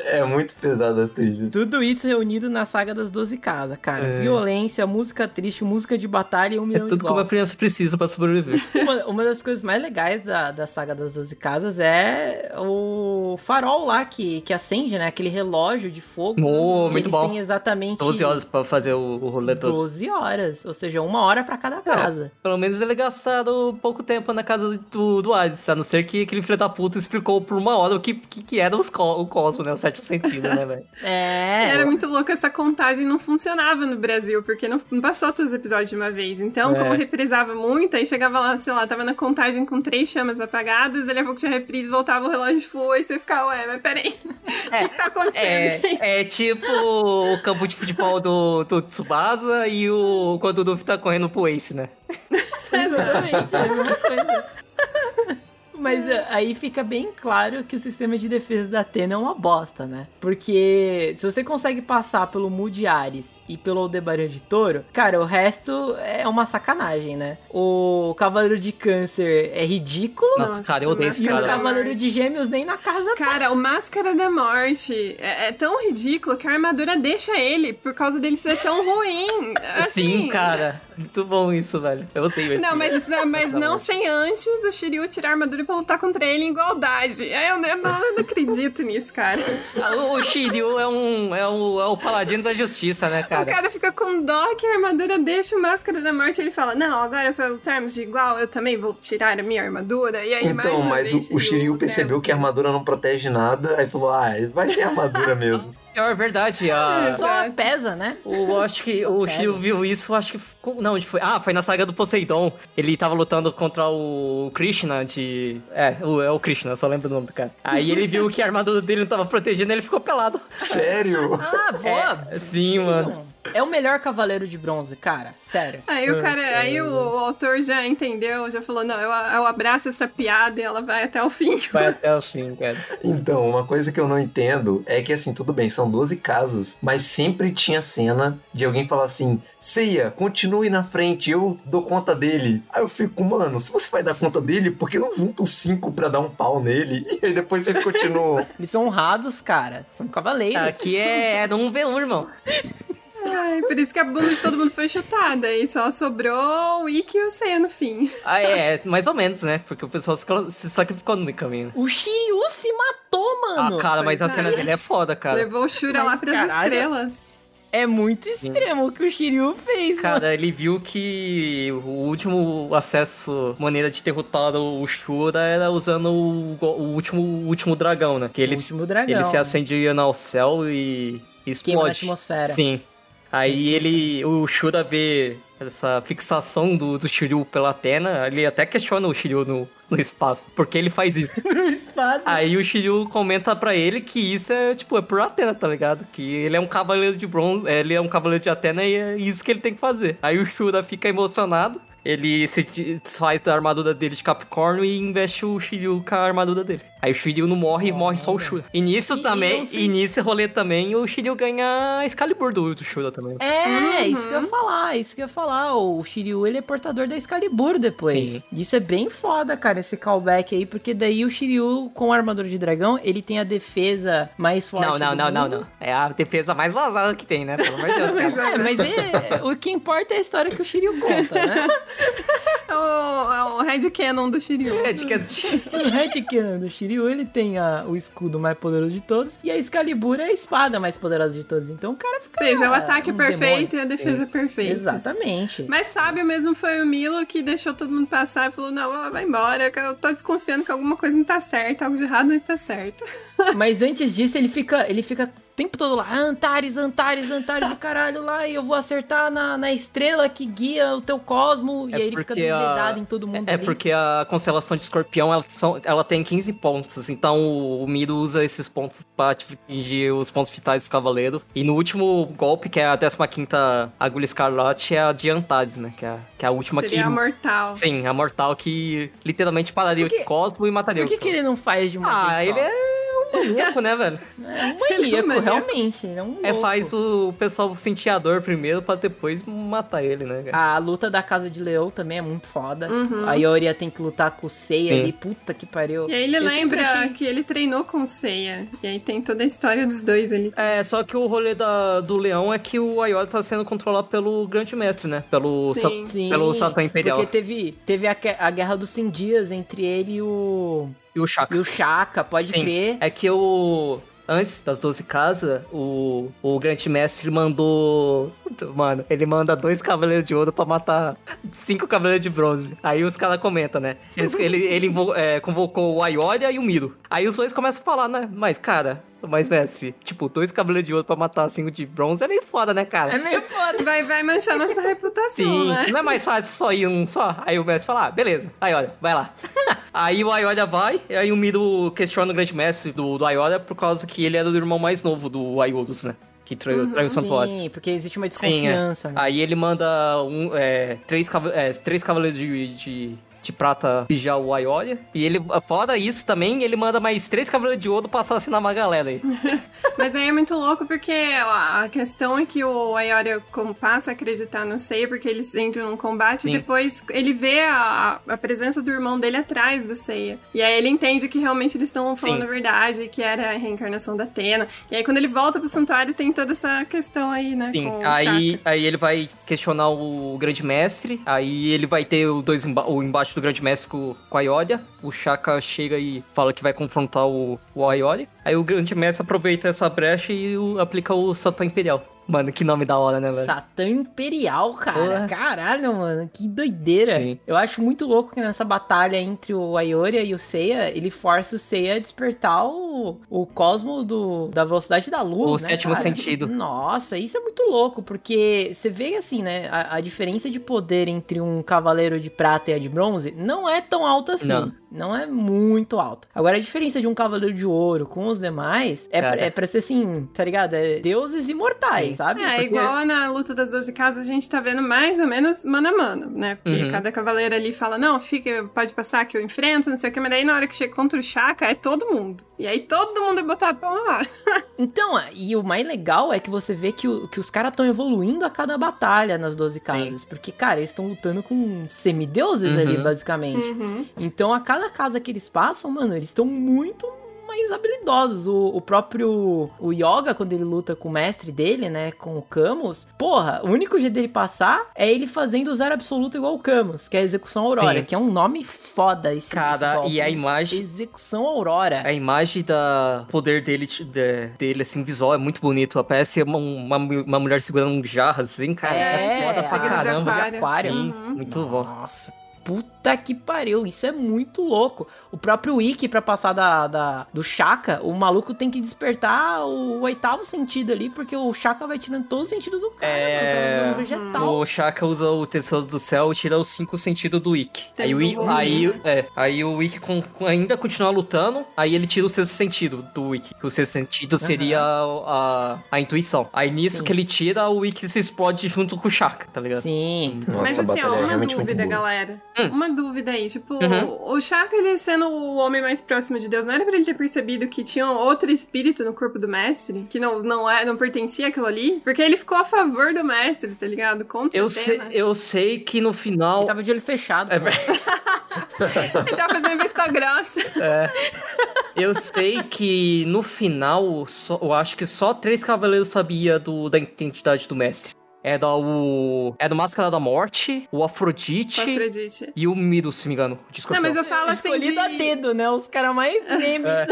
É muito pesado a trilha. Tudo isso reunido na saga das 12 casas, cara. É. Violência, música triste, música de batalha e um É milhão tudo de como a criança precisa pra sobreviver. Uma, uma das coisas mais legais da, da saga das 12 casas é o farol lá que, que acende, né? Aquele relógio de fogo. Oh, que muito eles bom. têm exatamente 12 horas pra fazer o, o rolê todo. 12 horas. Ou seja, uma hora pra cada casa. Pelo menos ele gastaram pouco tempo na casa do, do Hades, a não ser que aquele filho da puta explicou por uma hora o que, que, que era os co- o cosmo, né? O sétimo sentido, né, velho? É. Era muito louco, essa contagem não funcionava no Brasil, porque não, não passou todos os episódios de uma vez. Então, É. como reprisava muito, aí chegava lá, sei lá, tava na contagem com três chamas apagadas, dali a pouco tinha reprise, voltava o relógio full, aí você ficava, ué, mas peraí, o que, que tá acontecendo, gente? É, é tipo o campo de futebol do, do Tsubasa e o quando o Luffy tá correndo pro Ace, né? Exatamente, é. Mas eh, aí fica bem claro que o sistema de defesa da Atena é uma bosta, né? Porque se você consegue passar pelo Mood Ares e pelo Aldebaran de Touro, cara, o resto é uma sacanagem, né? O Cavaleiro de Câncer é ridículo. Nossa, cara, eu odeio esse E o cara. Cavaleiro de Gêmeos nem na casa Cara, o Máscara da Morte é, é tão ridículo que a armadura deixa ele por causa dele ser tão ruim. Assim, Sim, cara. Muito bom isso, velho. Eu odeio esse. Não, mas, não, mas Tá não sem antes o Shiryu tirar a armadura pra lutar contra ele em igualdade. Aí Eu, eu não, eu não acredito nisso, cara. Ah, O, Shiryu é um, é, o, é o paladino da justiça, né, cara? O cara fica com dó que a armadura deixa o Máscara da Morte. Ele fala, não, agora pra lutarmos de igual, eu também vou tirar a minha armadura. E aí, Então, mas o, o Shiryu percebeu que a armadura não protege nada, aí falou, ah, vai ser armadura mesmo. É verdade, a... Só pesa, né? O, acho que o Shiryu viu isso, acho que. Não, onde foi? Ah, foi na saga do Poseidon. Ele tava lutando contra o Krishna de. É, o, é o Krishna, eu só lembro o nome do cara. Aí ele viu que a armadura dele não tava protegendo ele ficou pelado. Sério? Ah, boa. É, sim, mano. É o melhor Cavaleiro de Bronze, cara. Sério. Aí o cara, aí o, o autor já entendeu, já falou, não, eu, eu abraço essa piada e ela vai até o fim. Vai até o fim, cara. Então, uma coisa que eu não entendo é que, assim, tudo bem, são 12 casas, mas sempre tinha cena de alguém falar assim: Ceia, continue na frente, eu dou conta dele. Aí eu fico, mano, se você vai dar conta dele, por que não junta os cinco pra dar um pau nele? E aí depois vocês continuam. Eles são honrados, cara. São cavaleiros. Aqui é, é um V1, irmão. Ai, por isso que a bunda de todo mundo foi chutada. E só sobrou o Ikki e o Seiya no fim. Ah, é, mais ou menos, né? Porque o pessoal se- sacrificou no meio caminho. O Shiryu se matou, mano. Ah, cara, mas a cena é. dele é foda, cara. Levou o Shura Mas, lá pras caralho. estrelas. É muito extremo o que o Shiryu fez, mano. Cara, ele viu que o último acesso, maneira de derrotar o Shura era usando o, o último, o último dragão, né? Que ele, último dragão. ele se acendia no céu e, explode. Queima na atmosfera. Sim. Aí ele, o Shura vê essa fixação do, do Shiryu pela Atena, ele até questiona o Shiryu no, no espaço, porque ele faz isso. no espaço. Aí o Shiryu comenta pra ele que isso é, tipo, é por Atena, tá ligado? Que ele é um cavaleiro de bronze, ele é um cavaleiro de Atena e é isso que ele tem que fazer. Aí o Shura fica emocionado, ele se desfaz da armadura dele de Capricórnio e investe o Shiryu com a armadura dele. Aí o Shiryu não morre e morre só o Shura. E nisso E- também, e e nesse rolê também, o Shiryu ganha a Excalibur do, do Shura também. É, isso que eu ia falar, isso que eu ia falar. O Shiryu, ele é portador da Excalibur depois. Sim. Isso é bem foda, cara, esse callback aí, porque daí o Shiryu, com a armadura de dragão, ele tem a defesa mais forte Não, não, do não, não, mundo. não. É a defesa mais vazada que tem, né? Pelo amor de Deus, cara. É, mas é, o que importa é a história que o Shiryu conta, né? É o, é o Red Cannon do Shiryu. É, de que- O Red Cannon do Shiryu, ele tem a- o escudo mais poderoso de todos, e a Excalibur é a espada mais poderosa de todos. Então o cara fica... Ou seja, o ataque um perfeito demônio. e a defesa É, perfeita. Exatamente. Mas sábio mesmo foi o Milo que deixou todo mundo passar e falou: não, vai embora, eu tô desconfiando que alguma coisa não tá certa, algo de errado não está certo. Mas antes disso, ele fica, ele fica tempo todo lá, Antares, Antares, Antares do caralho lá, e eu vou acertar na, na estrela que guia o teu cosmo. e aí ele fica dando porque a- dedada em todo mundo É ali. porque a constelação de escorpião ela, são- ela tem 15 pontos, então o, o Miro usa esses pontos pra atingir os pontos vitais dos cavaleiros. E no último golpe, que é a 15 agulha escarlate, é a de Antares, né? Que é, que é a última Seria que. a mortal. Sim, a mortal que literalmente pararia o cosmo e mataria Por que, o que ele não faz de uma Ah, vez ele só? é um maníaco, né, velho? É um maníaco, realmente. Ele é um É, louco. faz o pessoal sentir a dor primeiro pra depois matar ele, né, cara? A luta da Casa de Leão também é muito foda. Uhum. A Yoria tem que lutar com o Seiya Sim. ali. Puta que pariu. E aí ele Eu lembra achei- que ele treinou com o Seiya. E aí tem toda a história dos dois ali. É, só que o rolê da, do leão é que o Ayora tá sendo controlado pelo Grande Mestre, né? Pelo, Sim. Sa- Sim, pelo Satã Imperial. Porque teve, teve a, a guerra dos 100 dias entre ele e o... E o Chaka. E o Chaka, pode Sim, crer. É que o. Antes das 12 casas, o, o Grande Mestre mandou. Mano, ele manda dois cavaleiros de ouro pra matar cinco cavaleiros de bronze. Aí os caras comentam, né? Ele ele é, convocou o Ayoria e o Miro. Aí os dois começam a falar, né? Mas, cara, mas, mestre, tipo, dois cavaleiros de ouro pra matar cinco de bronze é meio foda, né, cara? É meio foda. Vai, vai manchar nossa reputação, Sim, né? não é mais fácil só ir um só? Aí o mestre fala, ah, beleza, Ayora, vai lá. aí o Ayora vai, e aí o Miro questiona o grande mestre do, do Ayora por causa que ele era o irmão mais novo do Ayurus, né? Que traiu, traiu o santuário. Sim, porque existe uma Sim, é. desconfiança. né? Aí ele manda um, é, três, é, três cavaleiros de, de, de prata vigiar o Ayoria. E ele, fora isso também, ele manda mais três cavaleiros de ouro pra assassinar uma galera aí. Mas aí é muito louco porque a a questão é que o Ayoria como passa a acreditar no Seiya porque eles entram num combate Sim. e depois ele vê a, a presença do irmão dele atrás do Seiya. E aí ele entende que realmente eles estão falando Sim. a verdade, que era a reencarnação da Atena. E aí quando ele volta pro santuário tem toda essa questão aí, né? Sim, aí, aí ele vai questionar o grande mestre, aí ele vai ter o, dois emba o embate do grande mestre com, a Ioria, o Shaka chega e fala que vai confrontar o, o aí o grande mestre aproveita essa brecha e o- aplica o Satã Imperial. Mano, que nome da hora, né, velho? Satã Imperial, cara. Caralho, mano. Que doideira. Sim. Eu acho muito louco que nessa batalha entre o Ayoria e o Seiya, ele força o Seiya a despertar o, o cosmo do, da velocidade da luz, O né, sétimo cara? sentido. Nossa, isso é muito louco, porque você vê assim, né? A, a diferença de poder entre um cavaleiro de prata e a de bronze não é tão alta assim. Não. Não é muito alta. Agora, a diferença de um cavaleiro de ouro com os demais é, pra, é pra ser assim, tá ligado? É deuses imortais, sabe? É, Porque- igual na luta das 12 casas, a gente tá vendo mais ou menos mano a mano, né? Porque Uhum. cada cavaleiro ali fala, não, fica, pode passar que eu enfrento, não sei o que, mas daí na hora que chega contra o Chaka, é todo mundo. E aí todo mundo é botado pra mamar. Então, e o mais legal é que você vê que, o- que os caras estão evoluindo a cada batalha nas 12 casas. Porque, cara, eles estão lutando com semideuses Uhum. ali, basicamente. Uhum. Então, a cada casa que eles passam, mano, eles estão muito mais habilidosos. O, o próprio o Yoga, quando ele luta com o mestre dele, né, com o Camus, porra, o único jeito dele passar é ele fazendo o zero absoluto igual o Camus, que é a Execução Aurora, Sim. que é um nome foda esse, Cara, esse e a imagem- Execução Aurora. A imagem da poder dele, de- dele assim, visual é muito bonito. Parece uma, uma, uma mulher segurando um jarro, assim, cara. É, É, foda pra caramba. de aquário. Sim, Uhum. muito bom. Nossa. Puta que pariu, isso é muito louco. O próprio Wiki, pra passar da, da- do Shaka, o maluco tem que despertar o, oitavo sentido ali, porque o Shaka vai tirando todo o sentido do cara. É. mano, é um vegetal. O Shaka usa o tesouro do céu e tira os cinco sentidos do Ikki. Aí o, aí, né? é, aí o Ikki com- com- ainda continua lutando, aí ele tira o sexto sentido do Ikki. Que o sexto sentido seria a, a intuição. Aí nisso que ele tira, o Ikki se explode junto com o Shaka, tá ligado? Sim. Mas assim, ó, uma dúvida, galera. Uma dúvida aí, tipo, Uhum. o Shaka, ele sendo o homem mais próximo de Deus, não era pra ele ter percebido que tinha outro espírito no corpo do mestre? Que não, não, é, não pertencia àquilo ali? Porque ele ficou a favor do mestre, tá ligado? Contra Eu sei, tema. eu sei que no final. Ele tava de olho fechado. É, Ele tá fazendo vista grossa. É. Eu sei que no final, só- eu acho que só três cavaleiros sabia do, da identidade do mestre. Era o. Era o Máscara da Morte, o Afrodite, O Afrodite. e o Miro, se me engano. de Não, mas eu falo assim Escolhido de... a dedo, né? Os caras mais meme. É.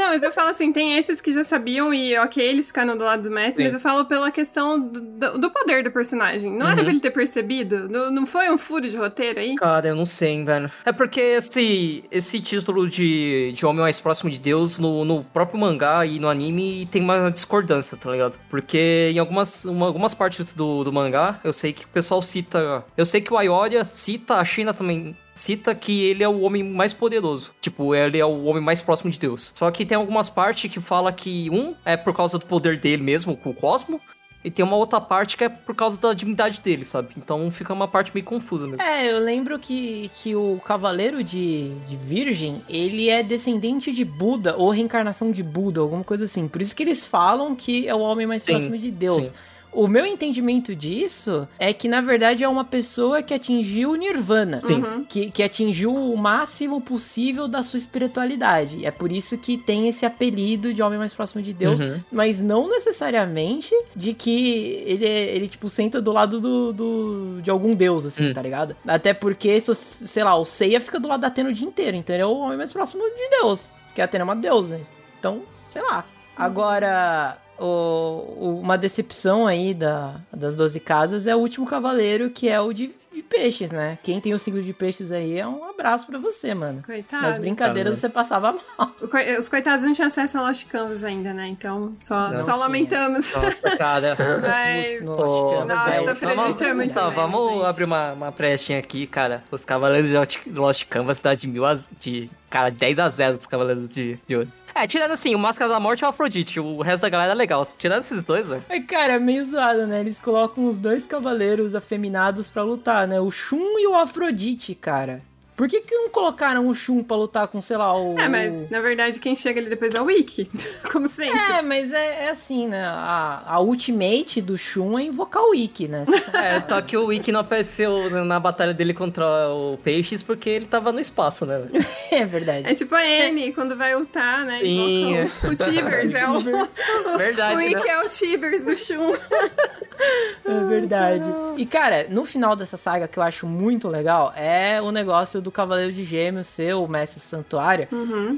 Não, mas eu falo assim, tem esses que já sabiam e ok, eles ficaram do lado do mestre, Sim. mas eu falo pela questão do, do- poder do personagem. Não era Uhum. pra ele ter percebido? Não, não foi um furo de roteiro aí? Cara, eu não sei, hein, velho. É porque esse, esse título de, de Homem Mais Próximo de Deus, no, no próprio mangá e no anime, tem uma discordância, tá ligado? Porque em algumas, uma- algumas partes do, do mangá, eu sei que o pessoal cita... Eu sei que o Ayoria cita, a China também cita que ele é o homem mais poderoso. Tipo, ele é o homem mais próximo de Deus. Só que tem algumas partes que fala que um é por causa do poder dele mesmo, com o Cosmo, e tem uma outra parte que é por causa da divindade dele, sabe? Então fica uma parte meio confusa mesmo. É, eu lembro que, que o Cavaleiro de, de Virgem, ele é descendente de Buda, ou reencarnação de Buda, alguma coisa assim. Por isso que eles falam que é o homem mais Sim, próximo de Deus. sim. O meu entendimento disso é que, na verdade, é uma pessoa que atingiu o Nirvana. Sim. Uhum. Que, que atingiu o máximo possível da sua espiritualidade. E é por isso que tem esse apelido de homem mais próximo de Deus. Uhum. Mas não necessariamente de que ele, ele tipo, senta do lado do, do- de algum deus, assim, tá ligado? Até porque, sei lá, o Seiya fica do lado da Atena o dia inteiro. Então ele é o homem mais próximo de Deus. Porque a Atena é uma deusa. Então, sei lá. Agora, o- o- uma decepção aí da, das 12 casas é o último cavaleiro, que é o de, de peixes, né? Quem tem o signo de peixes aí é um abraço pra você, mano. Coitado. Nas brincadeiras você passava mal. Coi- Os coitados não tinham acesso a Lost Canvas ainda, né? Então, só, Não só lamentamos. Nossa, cara. Mas, nossa, vamos- é muito tá, Vamos gente. abrir uma, uma brechinha aqui, cara. Os Cavaleiros de Lost- Lost Canvas dá de mil a... De, cara, 10 a 0 dos Cavaleiros de, de Ouro. É, tirando assim, o Máscara da Morte e o Afrodite. O resto da galera é legal. Tirando esses dois, velho. É, cara, é meio zoado, né? Eles colocam os dois cavaleiros afeminados pra lutar, né? O Shun e o Afrodite, cara. Por que que não colocaram o Shun pra lutar com, sei lá, o... É, mas na verdade quem chega ali depois é o Wiki, como sempre. É, mas é, é assim, né? A, a ultimate do Shun é invocar o Ikki, né? É, só que o Wiki não apareceu na batalha dele contra o Peixes porque ele tava no espaço, né? é verdade. É tipo a Anne, quando vai ultar, né? Sim. invoca O, o Tibers, é o... Verdade, O Wiki né? é o Tibers do Shun. É verdade. E, cara, no final dessa saga que eu acho muito legal é o negócio do Cavaleiro de Gêmeos ser o mestre do santuário.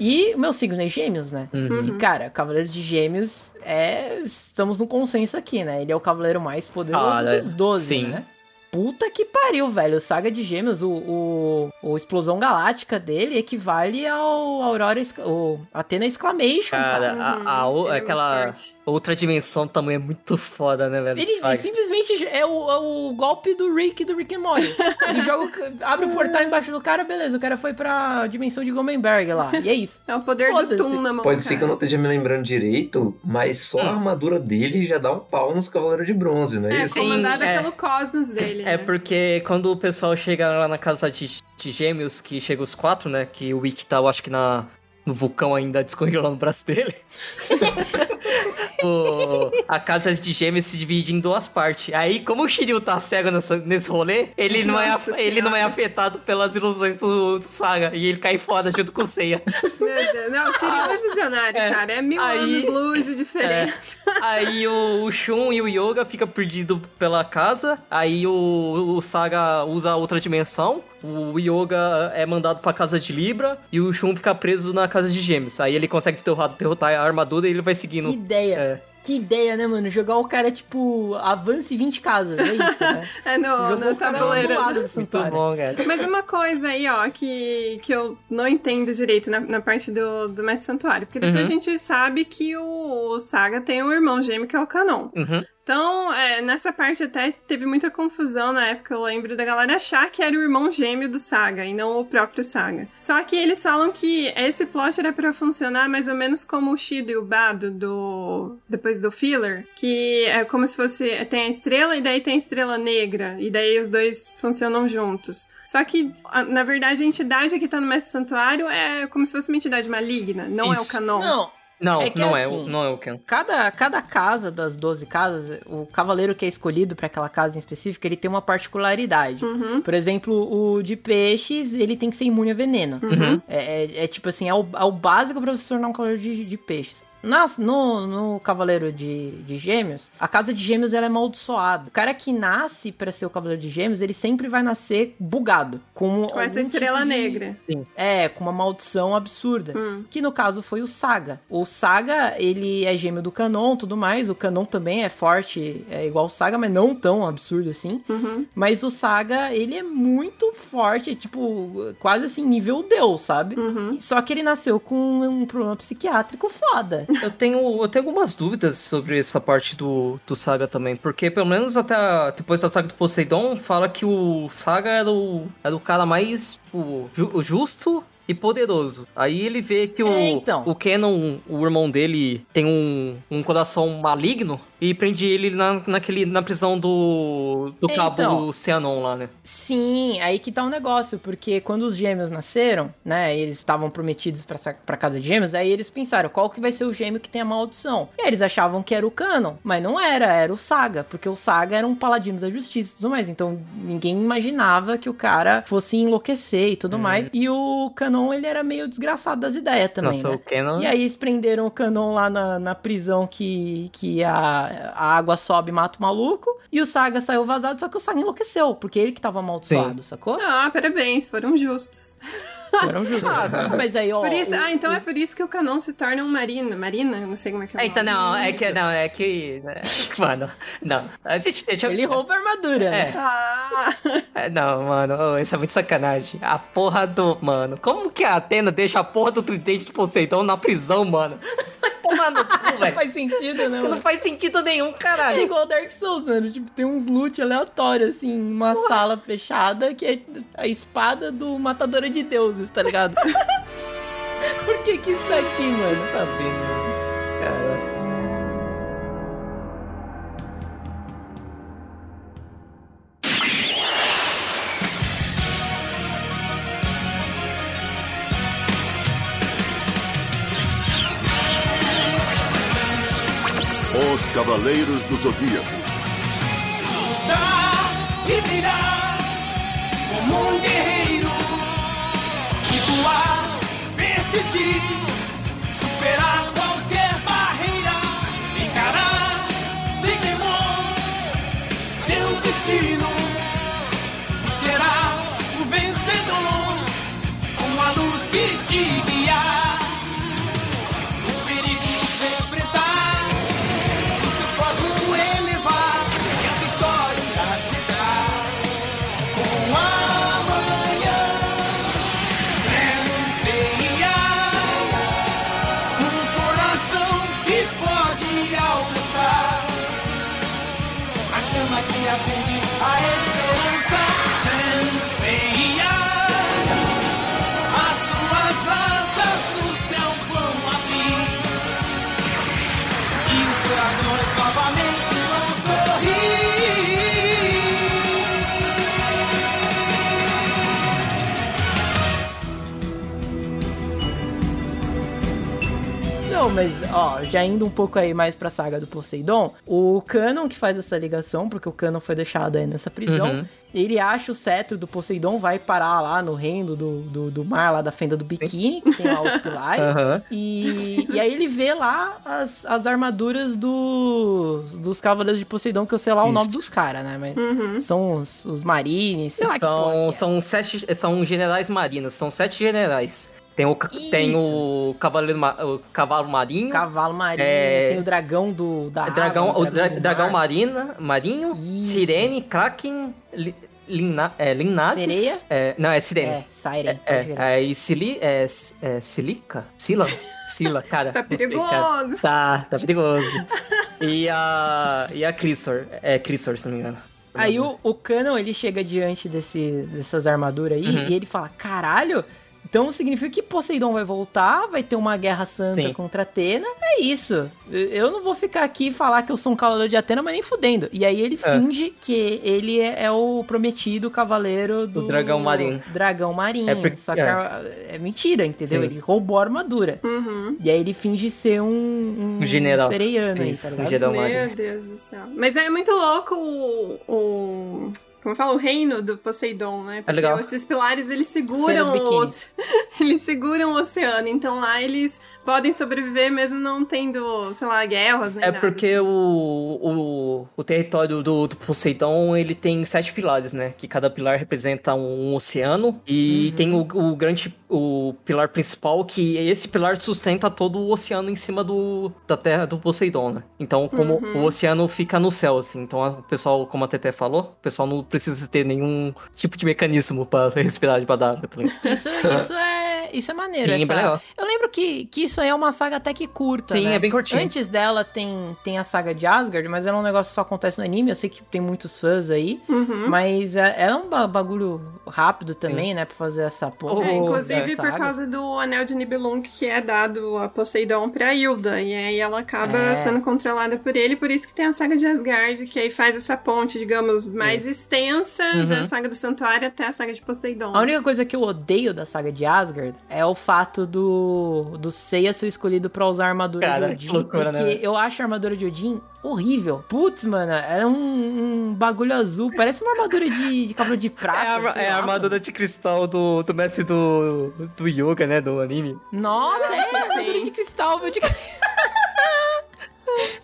E o meu signo é Gêmeos, né? Uhum. E, cara, Cavaleiro de Gêmeos é. Estamos num consenso aqui, né? Ele é o cavaleiro mais poderoso Ah, dos 12, Sim. né? Puta que pariu, velho. Saga de Gêmeos, o, o, o Explosão Galáctica dele equivale ao Aurora, o Athena Exclamation, Cara, cara. a, a ele é aquela outra dimensão também é muito foda, né, velho? Ele Saga. simplesmente é o, é o golpe do Rick do Rick and Morty. Ele joga, o- abre o portal embaixo do cara, beleza, o cara foi pra dimensão de Gomenberg lá. E é isso. É o poder do. Tum na mão, Pode ser que eu não esteja me lembrando direito, mas só a armadura dele já dá um pau nos Cavaleiros de Bronze, não é, É, isso? comandada é. pelo Cosmos dele. É né? porque quando o pessoal chega lá na casa de, de gêmeos, que chega os quatro, né? Que o Wick tá, eu acho que na, no vulcão ainda descongelando o braço dele. O- a casa de gêmeos se divide em duas partes. Aí, como o Shiryu tá cego nessa- nesse rolê, ele não, é, ele não é afetado pelas ilusões do, do Saga. E ele cai fora junto com o Seiya. Não, o Shiryu é visionário, É. cara. É mil Aí- anos luz de diferença. Aí o, o Shun e o Yoga fica perdido pela casa. Aí o, o Saga usa outra dimensão. O Yoga é mandado pra casa de Libra. E o Shun fica preso na casa de Gêmeos. Aí ele consegue derrotar, derrotar a armadura e ele vai seguindo. Que ideia. É. Que ideia, né, mano? Jogar o cara, tipo, avance 20 casas, é isso, né? É no, Jogou no o tabuleiro. do lado do Muito santuário. bom, cara. Mas uma coisa aí, ó, que, que eu não entendo direito na, na parte do, do Mestre Santuário. Porque depois Uhum. a gente sabe que o, Saga tem um irmão gêmeo que é o Canon. Uhum. Então, é, nessa parte até teve muita confusão na época, eu lembro da galera achar que era o irmão gêmeo do Saga e não o próprio Saga. Só que eles falam que esse plot era pra funcionar mais ou menos como o Shido e o Bado do depois do filler, que é como se fosse tem a estrela e daí tem a estrela negra e daí os dois funcionam juntos. Só que na verdade a entidade que tá no Mestre Santuário é como se fosse uma entidade maligna, não é o Isso. Canon. Não, Não, É que não, é, assim- o- não é o Ken. Cada, cada casa das 12 casas, o cavaleiro que é escolhido pra aquela casa em específico, ele tem uma particularidade. Uhum. Por exemplo, o de peixes, ele tem que ser imune a veneno. Uhum. É, é- é tipo assim, é o, é o básico pra você se tornar um cavaleiro de, de peixes. Nas, no, no Cavaleiro de, de Gêmeos, a casa de Gêmeos ela é amaldiçoada. O cara que nasce pra ser o Cavaleiro de Gêmeos, ele sempre vai nascer bugado. Com, Com essa algum estrela tipo de- negra. É, com uma maldição absurda. Hum. Que no caso foi o Saga. O Saga, ele é gêmeo do Canon tudo mais. O Canon também é forte, é igual o Saga, mas não tão absurdo assim. Uhum. Mas o Saga, ele é muito forte, é tipo, quase assim, nível Deus, sabe? Uhum. Só que ele nasceu com um problema psiquiátrico foda. Eu tenho, eu tenho algumas dúvidas sobre essa parte do, do Saga também, porque pelo menos até a- depois da saga do Poseidon, fala que o Saga era o, era o cara mais tipo, ju- justo e poderoso. Aí ele vê que o, É, então. o Canon, o irmão dele, tem um, um coração maligno e prende ele na, naquele, na prisão do, do É, cabo então. Cianon lá, né? Sim, aí que tá o negócio, porque quando os gêmeos nasceram, né, eles estavam prometidos pra, pra casa de gêmeos, aí eles pensaram, qual que vai ser o gêmeo que tem a maldição? E aí eles achavam que era o Canon, mas não era, era o Saga, porque o Saga era um paladino da justiça e tudo mais, então ninguém imaginava que o cara fosse enlouquecer e tudo mais, e o Canon, ele era meio desgraçado das ideias também, Nossa, né? o Canon... E aí eles prenderam o Canon lá na, na prisão que, que a, a água sobe e mata o maluco. E o Saga saiu vazado, só que o Saga enlouqueceu, porque ele que tava amaldiçoado, sacou? Ah, parabéns, foram justos. Foram justos. Mas aí, ó. Por isso, o- ah, então o- é por isso que o Canon se torna um Marina. Marina? Eu não sei como é que é É, então, não, é que, não, é que, né, mano, não, a gente deixa... Ele rouba a armadura, né? Ah, É, não, mano, isso é muito sacanagem. A porra do. Mano, como que a Atena deixa a porra do tridente de Poseidon na prisão, mano? Vai tomar no cu, Não faz sentido, né, Não mano? faz sentido nenhum, É caralho. igual Dark Souls, mano. Tipo, tem uns loot aleatórios, assim, uma sala fechada que é a espada do Matadora de Deuses, tá ligado? Por que que isso aqui, mano? Sabendo, cara. Os Cavaleiros do Zodíaco. lutar e brilhar como um guerreiro assistir mas, ó, já indo um pouco aí mais pra saga do Poseidon, o Canon que faz essa ligação, porque o Canon foi deixado aí nessa prisão, Uhum. ele acha o cetro do Poseidon, vai parar lá no reino do, do, do mar, lá da fenda do biquíni, que tem lá os pilares, Aham. e, e aí ele vê lá as, as armaduras do, dos cavaleiros de Poseidon, que eu sei lá o nome dos caras, né, mas Uhum. são os, os marines, sei lá que porra São, que é. são sete. São generais marinos, são sete generais. Tem o, tem o cavaleiro, o cavalo marinho. Cavalo marinho, É, tem o dragão do da dragão, água, o dra- do dragão mar. marina, marinho, sirene, kraken, li, lina, é, linades. Sereia? É, não, é sirene. É, Siren, É, crer. é, e sili, é, é, silica? Sila? Sila, cara. Tá gostei, cara. perigoso. Tá, tá perigoso. E a, e a Chrysor, é Chrysor, se não me engano. Aí o, o Canon, ele chega diante desse, dessas armaduras aí Uhum. e ele fala, caralho, então significa que Poseidon vai voltar, vai ter uma guerra santa Sim. contra Atena. É isso. Eu- não vou ficar aqui e falar que eu sou um cavaleiro de Atena, mas nem fudendo. E aí ele É. finge que ele é, é o prometido cavaleiro do... dragão marinho. Dragão marinho. É porque- Só que é. é. é mentira, entendeu? Sim. Ele roubou a armadura. Uhum. E aí ele finge ser um, Um general. sereiano aí, Isso, tá um general. Meu Deus do céu. Mas é muito louco o. o como fala? O reino do Poseidon, né? Porque legal. esses pilares eles seguram o eles seguram o oceano. Então lá eles podem sobreviver mesmo não tendo, sei lá, guerras, nem É nada. porque o, o, o território do, do Poseidon, ele tem sete pilares, né? Que cada pilar representa um, oceano. E Uhum. tem o, o grande, o pilar principal, que esse pilar sustenta todo o oceano em cima do, da terra do Poseidon, né? Então, como Uhum. o oceano fica no céu, assim. Então, a- o pessoal, como a Tete falou, o pessoal não precisa ter nenhum tipo de mecanismo pra respirar debaixo da água. tá? Isso, isso é, isso é maneiro. Sim, essa- bem legal. Eu lembro que, que isso aí é uma saga até que curta, Sim, né? é bem curtinho. Antes dela tem, tem a saga de Asgard, mas ela é um negócio que só acontece no anime. Eu sei que tem muitos fãs aí. Uhum. Mas é, ela é um ba- bagulho rápido também, né? Pra fazer essa porra. É, inclusive por causa do anel de Nibelung que é dado a Poseidon pra Hilda. E aí ela acaba É. sendo controlada por ele, por isso que tem a saga de Asgard, que aí faz essa ponte, digamos, mais extensa Uhum. da saga do Santuário até a saga de Poseidon. A única coisa que eu odeio da saga de Asgard é o fato do, do Seiya ser escolhido pra usar a armadura Cara, de que Odin. loucura, porque né? eu acho a armadura de Odin horrível. Putz, mano, era um, um bagulho azul. Parece uma armadura de, de cabelo de prata. É a, é a armadura de cristal do, do mestre do, do yoga, né? Do anime. Nossa, é armadura de cristal, meu de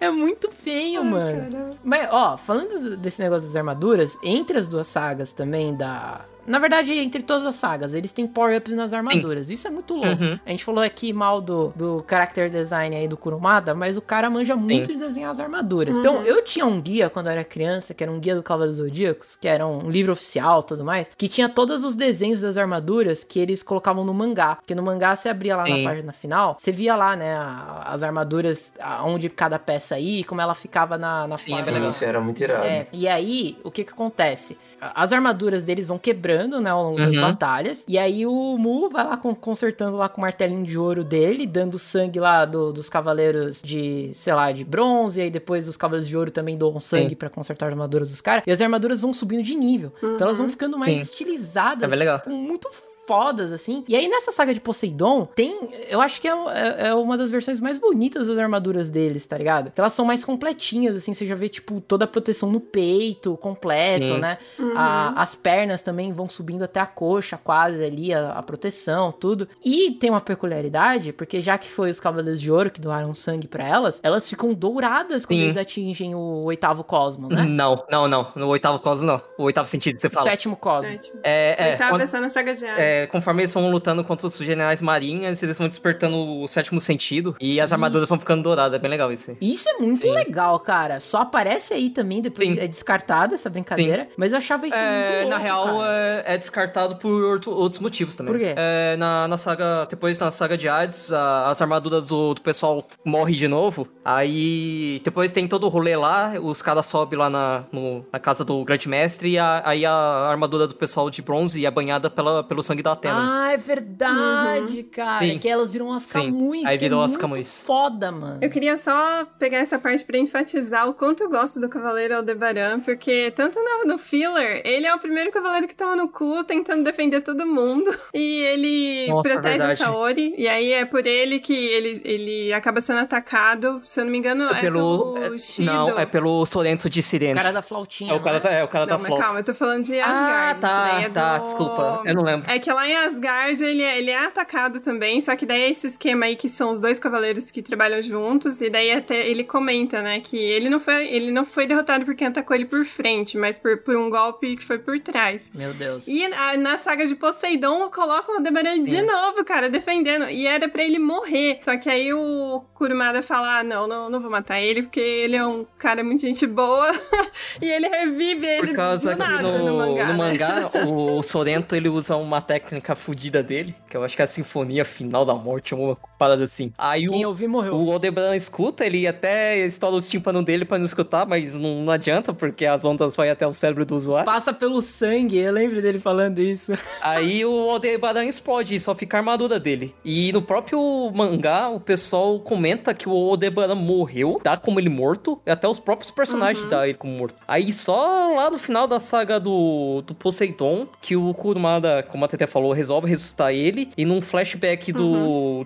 É muito feio, mano. Mas, ó, falando desse negócio das armaduras, entre as duas sagas também da. Na verdade, entre todas as sagas, eles têm power-ups nas armaduras. Isso é muito louco. Uhum. A gente falou aqui mal do, do character design aí do Kurumada, mas o cara manja muito de desenhar as armaduras. Uhum. Então, eu tinha um guia quando eu era criança, que era um guia do Cavaleiros Zodíacos, que era um livro oficial e tudo mais, que tinha todos os desenhos das armaduras que eles colocavam no mangá. Porque no mangá você abria lá Sim. na página final, você via lá, né, a- as armaduras, onde cada peça ia, e como ela ficava na, na Sim, é forma. Isso era muito irado. É, e aí, o que que acontece? As armaduras deles vão quebrando, né, ao longo das Uhum. batalhas. E aí o Mu vai lá com- consertando lá com o martelinho de ouro dele, dando sangue lá do- dos cavaleiros de, sei lá, de bronze. E aí depois os cavaleiros de ouro também doam sangue pra consertar as armaduras dos caras. E as armaduras vão subindo de nível. Então elas vão ficando mais Sim. estilizadas. É bem legal. com muito fodas, assim. E aí, nessa saga de Poseidon, tem. Eu acho que é, é- é uma das versões mais bonitas das armaduras deles, tá ligado? Que elas são mais completinhas, assim. Você já vê, tipo, toda a proteção no peito, completo, Sim. né? A- as pernas também vão subindo até a coxa, quase ali, a, a proteção, tudo. E tem uma peculiaridade, porque já que foi os Cavaleiros de Ouro que doaram sangue pra elas, elas ficam douradas quando Sim. eles atingem o oitavo cosmo, né? Não, não, não. No oitavo cosmo, não. O oitavo sentido, você O fala. sétimo cosmo. Sétimo. É, é. Oitava quando- versão na saga de Hades. É, conforme eles vão lutando contra os generais marinhas, eles vão despertando o sétimo sentido e as armaduras Isso. vão ficando douradas. É bem legal isso. Isso é muito legal, cara. Só aparece aí também, depois Sim. é descartada essa brincadeira. Mas eu achava isso É, muito louco, na real, é, é descartado por outro- outros motivos também. Por quê? É, na, na saga, depois na saga de Hades, a- as armaduras do, do pessoal morrem de novo. Aí depois tem todo o rolê lá, os caras sobem lá na, no- na casa do grande mestre e a- aí a armadura do pessoal de bronze é banhada pela, pelo sangue da Atena. Ah, é verdade, cara. Sim. Que elas viram as Sim. camões. Aí que é virou as camões. foda, mano. Eu queria só pegar essa parte pra enfatizar o quanto eu gosto do Cavaleiro Aldebaran, porque tanto no, no filler, ele é o primeiro cavaleiro que tava no cu tentando defender todo mundo. E ele Nossa, protege verdade. a Saori. E aí é por ele que ele, ele acaba sendo atacado. Se eu não me engano, é, É pelo. pelo é- Shido. não, é pelo Sorento de O Sirene. cara da flautinha. É o cara né? da, é, o cara Não, da flauta. calma, eu tô falando de Ah, Asgard. tá, isso daí é tá, do- desculpa. Eu não lembro. É que que lá em Asgard ele é, ele é atacado também, só que daí é esse esquema aí que são os dois cavaleiros que trabalham juntos, e daí até ele comenta, né, que ele não foi, ele não foi derrotado por quem atacou ele por frente, mas por, por um golpe que foi por trás. Meu Deus. E a- na saga de Poseidon, colocam o Aldebaran de novo, cara, defendendo. E era pra ele morrer. Só que aí o Kurumada fala: ah, não, não, não vou matar ele, porque ele é um cara muito gente boa. e ele revive ele Por causa do nada no, no, mangá. no né? mangá, o Sorento ele usa uma técnica fodida dele, que eu acho que é a Sinfonia Final da Morte, uma parada assim. Aí Quem o, ouvir morreu. o Aldebaran escuta, ele até estoura os tímpanos dele pra não escutar, mas não, não adianta, porque as ondas vão até o cérebro do usuário. Passa pelo sangue, eu lembro dele falando isso. Aí o Aldebaran explode só fica a armadura dele. E no próprio mangá, o pessoal comenta que o Aldebaran morreu, dá como ele morto, e até os próprios personagens Uhum. dá ele como morto. Aí só lá no final da saga do, do Poseidon, que o Kurumada, como a Tete falou, resolve ressuscitar ele, e num flashback do, Uhum.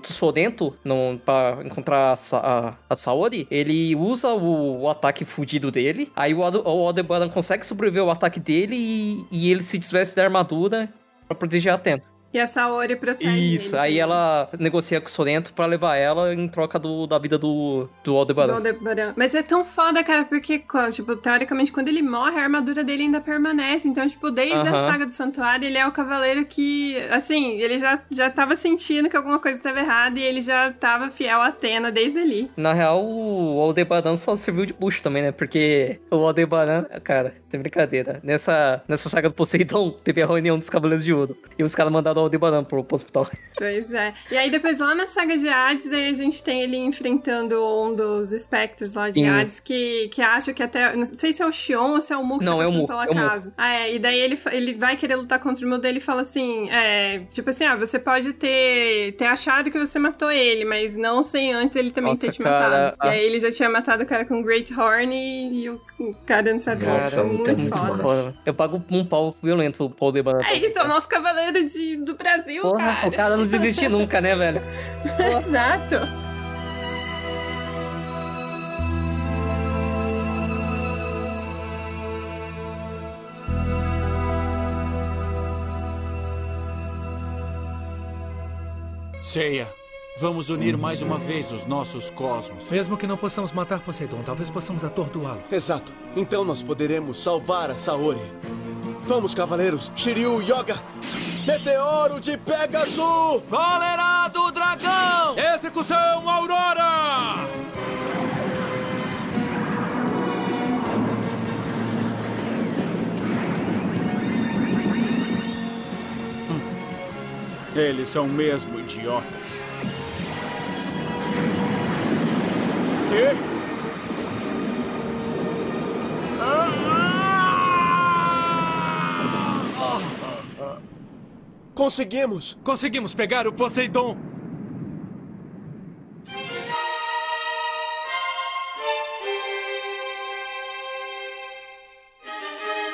no, pra encontrar a, a, a Saori, ele usa o, o ataque fudido dele, aí o, o Aldebaran consegue sobreviver ao ataque dele e, e ele se desveste da armadura pra proteger a Atena. E a Saori protege Isso, ele. aí ela negocia com o Sorento pra levar ela em troca do, da vida do, do Do Aldebaran. Aldebaran. Mas é tão foda, cara, porque, quando, tipo, teoricamente, quando ele morre, a armadura dele ainda permanece. Então, tipo, desde a Aham. saga do Santuário, ele é o cavaleiro que, assim, ele já, já tava sentindo que alguma coisa estava errada e ele já tava fiel a Atena desde ali. Na real, o Aldebaran só serviu de bucho também, né? Porque o Aldebaran, cara, tem brincadeira. Nessa, nessa saga do Poseidon, teve a reunião dos Cavaleiros de Ouro. E os caras mandaram Aldebaran pro, pro hospital. Pois é. E aí, depois, lá na saga de Hades, aí a gente tem ele enfrentando um dos espectros lá de Sim. Hades, que, que acha que até. Não sei se é o Xion ou se é o Mu que Não, tá é o Mu, pela é o Mu. casa. Ah, é. E daí ele, ele vai querer lutar contra o Mu dele e fala assim: é, tipo assim, ah, você pode ter, ter achado que você matou ele, mas não sem antes ele também ter Nossa, te cara, matado. a- E aí ele já tinha matado o cara com Great Horn e, e o, o cara não sabia. Nossa, Cara, muito, muito, muito foda. Foda. Eu pago um pau violento pro Aldebaran. É isso, é o nosso cavaleiro de, do Brasil, Porra, cara. o cara não desiste nunca, né, velho? Exato. Ceia, vamos unir mais uma vez os nossos cosmos. Mesmo que não possamos matar Poseidon, talvez possamos atordoá-lo. Exato. Então nós poderemos salvar a Saori. Vamos, cavaleiros. Shiryu Yoga. Meteoro de Pegasus! Cólera do dragão! Execução Aurora! Hum. Eles são mesmo idiotas. Quê? Conseguimos! Conseguimos pegar o Poseidon!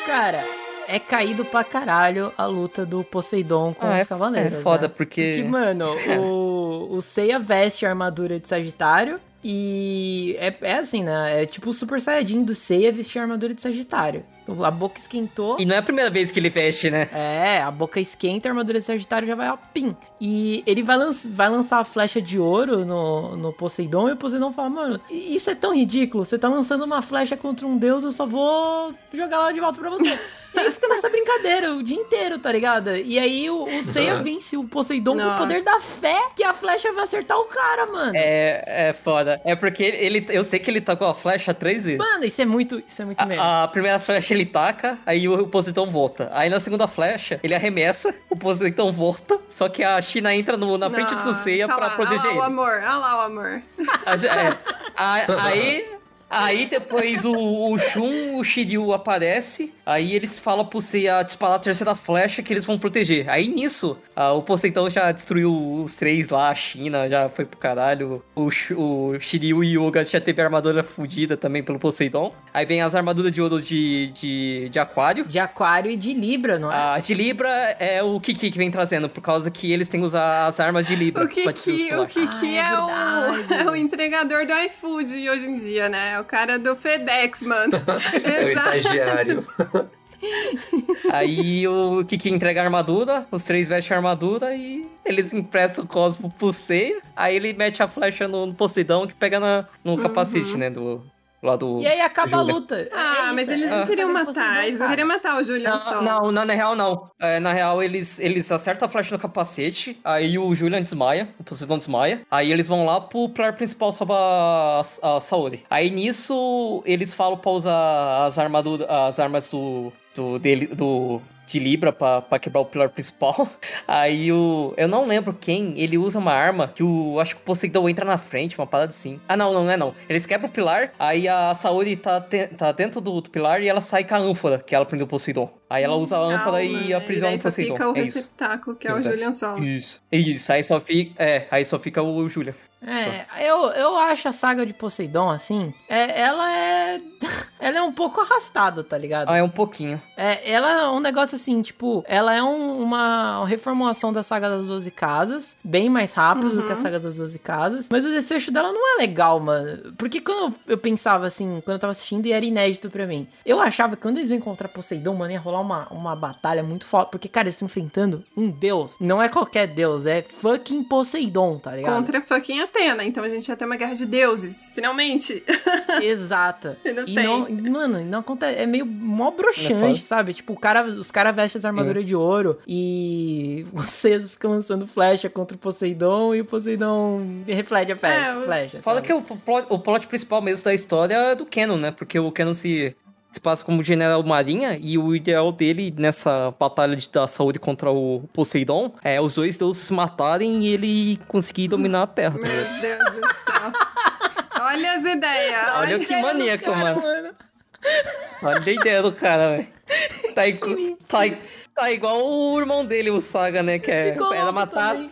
Cara, é caído pra caralho a luta do Poseidon com Ah, os é- cavaleiros. é foda, né? porque- Porque, mano, o, o Seiya veste a armadura de Sagitário. E é, é assim, né? É tipo o Super Saiyajin do Seiya vestir a armadura de Sagitário. Então, A boca esquentou. E não é a primeira vez que ele veste, né? É, a boca esquenta, a armadura de Sagitário já vai, ó, pim. E ele vai, lan- vai lançar a flecha de ouro no, no Poseidon, e o Poseidon fala, mano, isso é tão ridículo, você tá lançando uma flecha contra um deus, eu só vou jogar ela de volta pra você. e aí fica nessa brincadeira o dia inteiro, tá ligado? E aí o, o Seiya vence o Poseidon com o Nossa. poder da fé que a flecha vai acertar o cara, mano. É, é foda. É porque ele, eu sei que ele tacou a flecha três vezes. Mano, isso é muito, isso é muito mesmo. A, a primeira flecha ele taca, aí o, o Poseidon volta. Aí na segunda flecha, ele arremessa, o Poseidon volta, só que a China entra no- na frente do Nossa, Seiya olha pra lá, proteger olha lá ele. o amor, olha lá o amor. A- é. A- Aí, aí depois o, o Shun, o Shiryu aparece, aí eles falam pro Seiya disparar a terceira flecha que eles vão proteger. Aí nisso, ah, o Poseidon já destruiu os três lá, a China já foi pro caralho, o, o Shiryu e o Yoga já teve a armadura fudida também pelo Poseidon. Aí vem as armaduras de ouro de, de, de aquário. De aquário e de Libra, não é? A de Libra é o Kiki que vem trazendo, por causa que eles têm que usar as armas de Libra. O Kiki, o Kiki Ah, é é, o, é o entregador do iFood hoje em dia, né? O cara do FedEx, mano. É o estagiário. Aí o Kiki entrega a armadura, os três vestem a armadura e eles emprestam o Cosmo pro Seiya. Aí ele mete a flecha no, no Poseidon que pega na, no Uhum. capacete, né? Do, lá do. E aí acaba a Julia. luta. Ah, É mas eles é não a queriam matar, eles não queriam matar o Julian só. Não, não, na real não. É, na real, eles, eles acertam a flecha no capacete, aí o Julian desmaia, o Poseidon desmaia, aí eles vão lá pro pilar principal sobre a, a Saori. Aí nisso, eles falam pra usar as armaduras, as armas do, do, dele, do de Libra pra, pra quebrar o pilar principal. Aí o. Eu não lembro quem, ele usa uma arma que o. Acho que o Poseidon entra na frente, uma parada assim. Ah, não, não, não é não. Eles quebram o pilar, aí a Saori tá, te- tá dentro do, do pilar e ela sai com a ânfora que ela prendeu o Poseidon. Aí ela usa a ânfora e aprisiona o só Poseidon. fica o é isso. receptáculo, que é o. Julian Sol. Isso. Isso, aí só fica. É, aí só fica o Julian. É, eu, eu acho a saga de Poseidon, assim, é, ela é. Ela é um pouco arrastada, tá ligado? Ah, é um pouquinho. É, ela é um negócio assim, tipo, ela é um- uma reformulação da saga das 12 casas, bem mais rápido do que a Uhum. saga das 12 casas, mas o desfecho dela não é legal, mano. Porque quando eu pensava assim, quando eu tava assistindo e era inédito pra mim, eu achava que quando eles iam encontrar Poseidon, mano, ia rolar uma, uma batalha muito forte, porque, cara, eles estão enfrentando um deus. Não é qualquer deus, é fucking Poseidon, tá ligado? Contra fucking Atena. Então a gente ia ter uma guerra de deuses, finalmente. Exata. E não e tem. não, mano, não acontece. É meio mó é broxante, sabe? Tipo, o cara, os caras vestem as armaduras de ouro e vocês ficam lançando flecha contra o Poseidon e o Poseidon reflete a flecha. É, flecha Fala sabe? que o plot, o plot principal mesmo da história é do Canon, né? Porque o Canon se, se passa como general marinha e o ideal dele nessa batalha de, da saúde contra o Poseidon é os dois deuses se matarem e ele conseguir dominar a Terra. Meu Deus do céu. Olha as ideias. Olha que maníaco, mano. Olha a ideia do cara, velho. Tá, tá, tá igual o irmão dele, o Saga, né? Que é, Ficou era.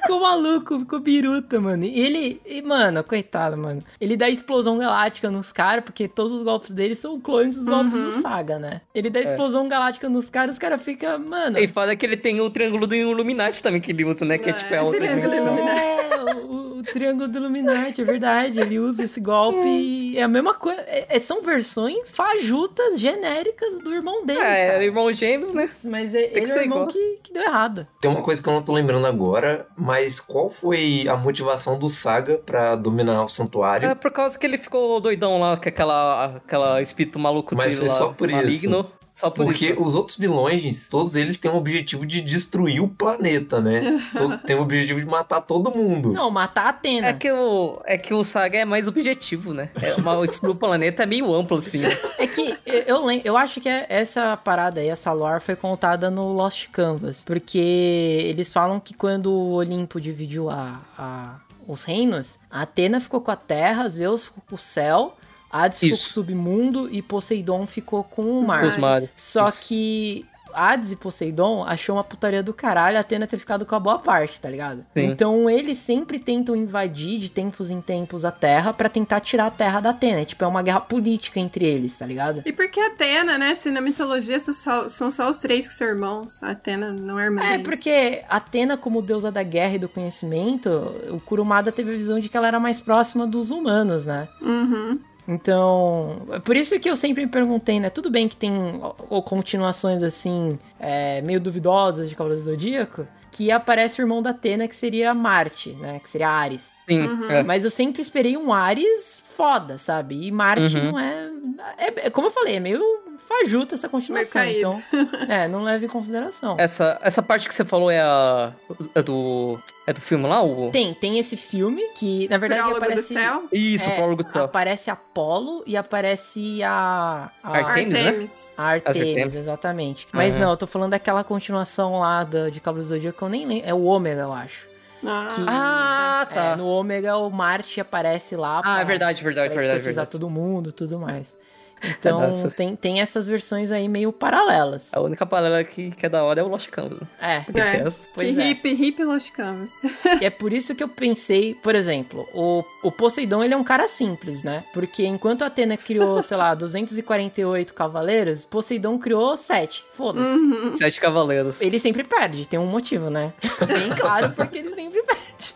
Ficou maluco, ficou biruta, mano. E ele, e, mano, coitado, mano. Ele dá explosão galáctica nos caras, porque todos os golpes dele são clones dos golpes do Saga, né? Ele dá É. explosão galáctica nos caras, os caras ficam, mano. E fala que ele tem o triângulo do Illuminati também que ele usa, né? Que é tipo é a outra Triângulo dimensão. É, o, o Triângulo do Illuminati, é verdade. Ele usa esse golpe e é a mesma coisa. É- é- são versões fajutas, genéricas do irmão dele. É, cara. irmão James, né? Mas é- que ele é o irmão que, que deu errado. Tem uma coisa que eu não tô lembrando agora, mas qual foi a motivação do Saga pra dominar o santuário? É por causa que ele ficou doidão lá, com aquela, aquela espírito maluco Mas dele foi lá, só por maligno. isso. Só por Porque isso. os outros vilões, todos eles têm o objetivo de destruir o planeta, né? Tem o objetivo de matar todo mundo. Não, matar a Atena. É que, o, é que o Saga é mais objetivo, né? É uma, o planeta é meio amplo, assim. né? É que eu, eu, lem- eu acho que essa parada aí, essa lore foi contada no Lost Canvas. Porque eles falam que quando o Olimpo dividiu a, a- os reinos, a Atena ficou com a terra, Zeus ficou com o céu, Hades ficou com o Isso. submundo e Poseidon ficou com o mar. Com os mares. Só Isso. que Hades e Poseidon achou uma putaria do caralho a Atena ter ficado com a boa parte, tá ligado? Sim. Então eles sempre tentam invadir de tempos em tempos a Terra pra tentar tirar a Terra da Atena. É, tipo, é uma guerra política entre eles, tá ligado? E porque Atena, né? Se na mitologia são só, são só os três que são irmãos. A Atena não é irmã É, deles. porque Atena, como deusa da guerra e do conhecimento, o Kurumada teve a visão de que ela era mais próxima dos humanos, né? Uhum. Então, é por isso que eu sempre me perguntei, né? Tudo bem que tem ó, continuações assim, é, meio duvidosas de Cavaleiro do Zodíaco, que aparece o irmão da Atena, que seria Marte, né? Que seria Ares. Sim, Uhum. é. Mas eu sempre esperei um Ares foda, sabe? E Marte Uhum. não é, é. é Como eu falei, é meio fajuta essa continuação. Então, é, não leva em consideração. Essa, essa parte que você falou é a. É do. É do filme lá? O... Tem, tem esse filme que, na verdade, Prólogo do aparece... céu? Isso, é, Prólogo do Céu. Aparece Apolo e aparece a... a Artemis, né? Artemis. A Artemis, Artemis. exatamente. Mas Aham. não, eu tô falando daquela continuação lá da, de Cabo do Zodíaco que eu nem lembro. É o Ômega, eu acho. Ah. Que- Ah, tá. É, no Ômega o Marte aparece lá. Ah, é verdade, verdade, pra verdade, verdade. todo mundo tudo mais. Então, Nossa. tem, tem essas versões aí meio paralelas. A única paralela que, que é da hora é o Lost Canvas. É, Porque É. essa- Pois que é. hippie, hippie Lost Canvas. E é por isso que eu pensei, por exemplo, o, o Poseidon ele é um cara simples, né? Porque enquanto a Atena criou, sei lá, 248 cavaleiros, Poseidon criou 7. Foda-se. Uhum. Sete Cavaleiros. Ele sempre perde, tem um motivo, né? Bem claro porque ele sempre perde.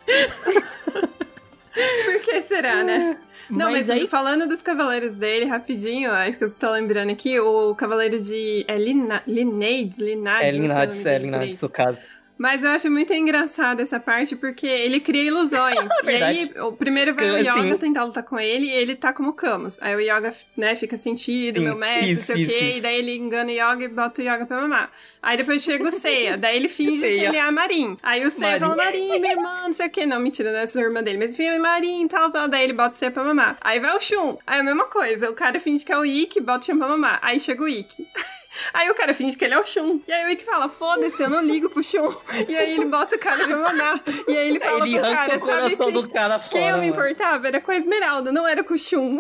Por que será, né? Não, mas, Mas aí- falando dos cavaleiros dele, rapidinho, acho que eu tô lembrando aqui, o cavaleiro de... É Lina, Linades? Linades? É o Linades, é Linades, no caso. Mas eu acho muito engraçado essa parte porque ele cria ilusões. e aí, o primeiro vai o Assim- Yoga tentar lutar com ele e ele tá como Camus. Aí o Yoga, né, fica sentido, Sim, meu mestre, isso, não sei o quê. isso. E daí ele engana o Yoga e bota o Yoga pra mamar. Aí depois chega o Seiya. daí ele finge que ele é a Marin. Aí o Seiya fala, Marin, minha irmã, não sei o quê. Não, mentira, não é sua irmã dele. Mas enfim, é Marin e tal, tal. Daí ele bota o Seiya pra mamar. Aí vai o Shun. Aí a mesma coisa. O cara finge que é o Ikki, bota o Shun pra mamar. Aí chega o Ikki. Aí o cara finge que ele é o Shun. E aí o Ikki fala, foda-se, eu não ligo pro Shun. E aí ele bota o cara pra mamar. E aí ele fala Ele pro cara, o sabe que, do cara quem eu fora, me mano. importava era com a Esmeralda, não era com o Shun.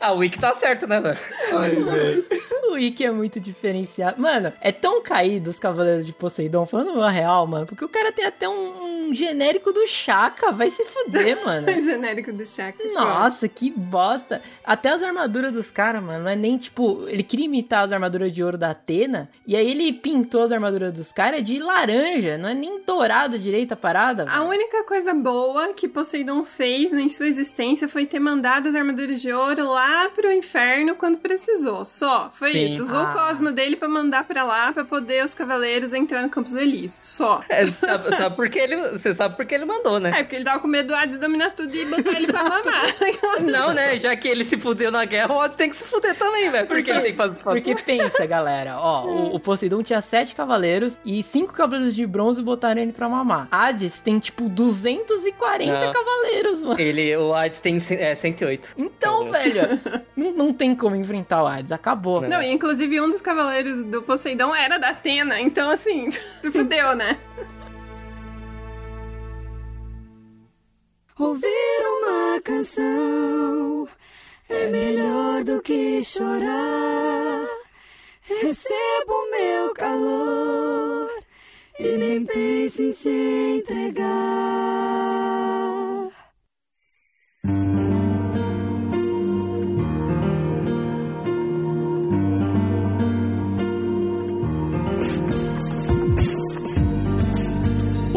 Ah, o Wick tá certo, né, velho? Ai, velho. O Ikki é muito diferenciado. Mano, é tão caído os Cavaleiros de Poseidon, falando a real, mano, porque o cara tem até um, um genérico do Chaka, vai se fuder, mano. Genérico do Shaka. Nossa, que bosta. Até as armaduras dos caras, mano, não é nem tipo. Ele queria imitar as armaduras de ouro da Atena, e aí ele pintou as armaduras dos caras de laranja, não é nem dourado direito a parada. A única coisa boa que Poseidon fez em sua existência foi ter mandado as armaduras de ouro lá pro inferno quando precisou. Só. Foi. Isso. Usou Ah. o cosmo dele pra mandar pra lá pra poder os cavaleiros entrar no Campos Elíseos. Só. É, sabe, sabe por que ele, você sabe por que ele mandou, né? É, porque ele tava com medo do Hades dominar tudo e botar ele pra mamar. Não, né? Já que ele se fudeu na guerra, o Hades tem que se fuder também, velho. Porque ele tem que fazer. Porque pensa, galera, ó, o, o Poseidon tinha sete cavaleiros e cinco cavaleiros de bronze botaram ele pra mamar. Hades tem, tipo, 240 Não. cavaleiros, mano. Ele, o Hades tem é, 108. Então, velho, não, não tem como enfrentar o Hades, acabou. Não, inclusive um dos cavaleiros do Poseidon era da Atena. Então, assim, se fudeu, né? Ouvir uma canção é melhor do que chorar. Recebo meu calor e nem pense em se entregar.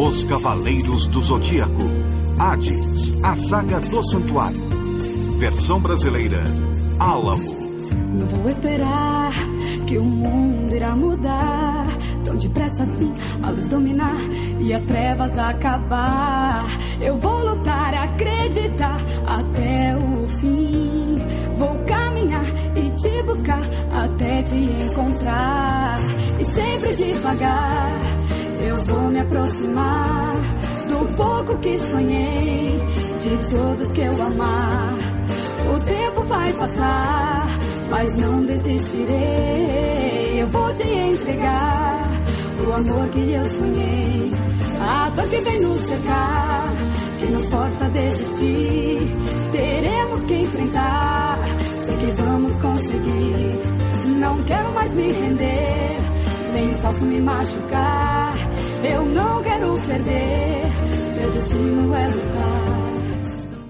Os Cavaleiros do Zodíaco. Hades, a saga do santuário. Versão brasileira. Álamo. Não vou esperar que o mundo irá mudar. Tão depressa assim, a luz dominar e as trevas acabar. Eu vou lutar, acreditar até o fim. Vou caminhar e te buscar até te encontrar. E sempre devagar eu vou me aproximar do pouco que sonhei, de todos que eu amar. O tempo vai passar, mas não desistirei. Eu vou te entregar o amor que eu sonhei. A dor que vem nos cercar, que nos força a desistir. Teremos que enfrentar, sei que vamos conseguir. Não quero mais me render, nem posso me machucar. Eu não quero perder, meu destino é lutar.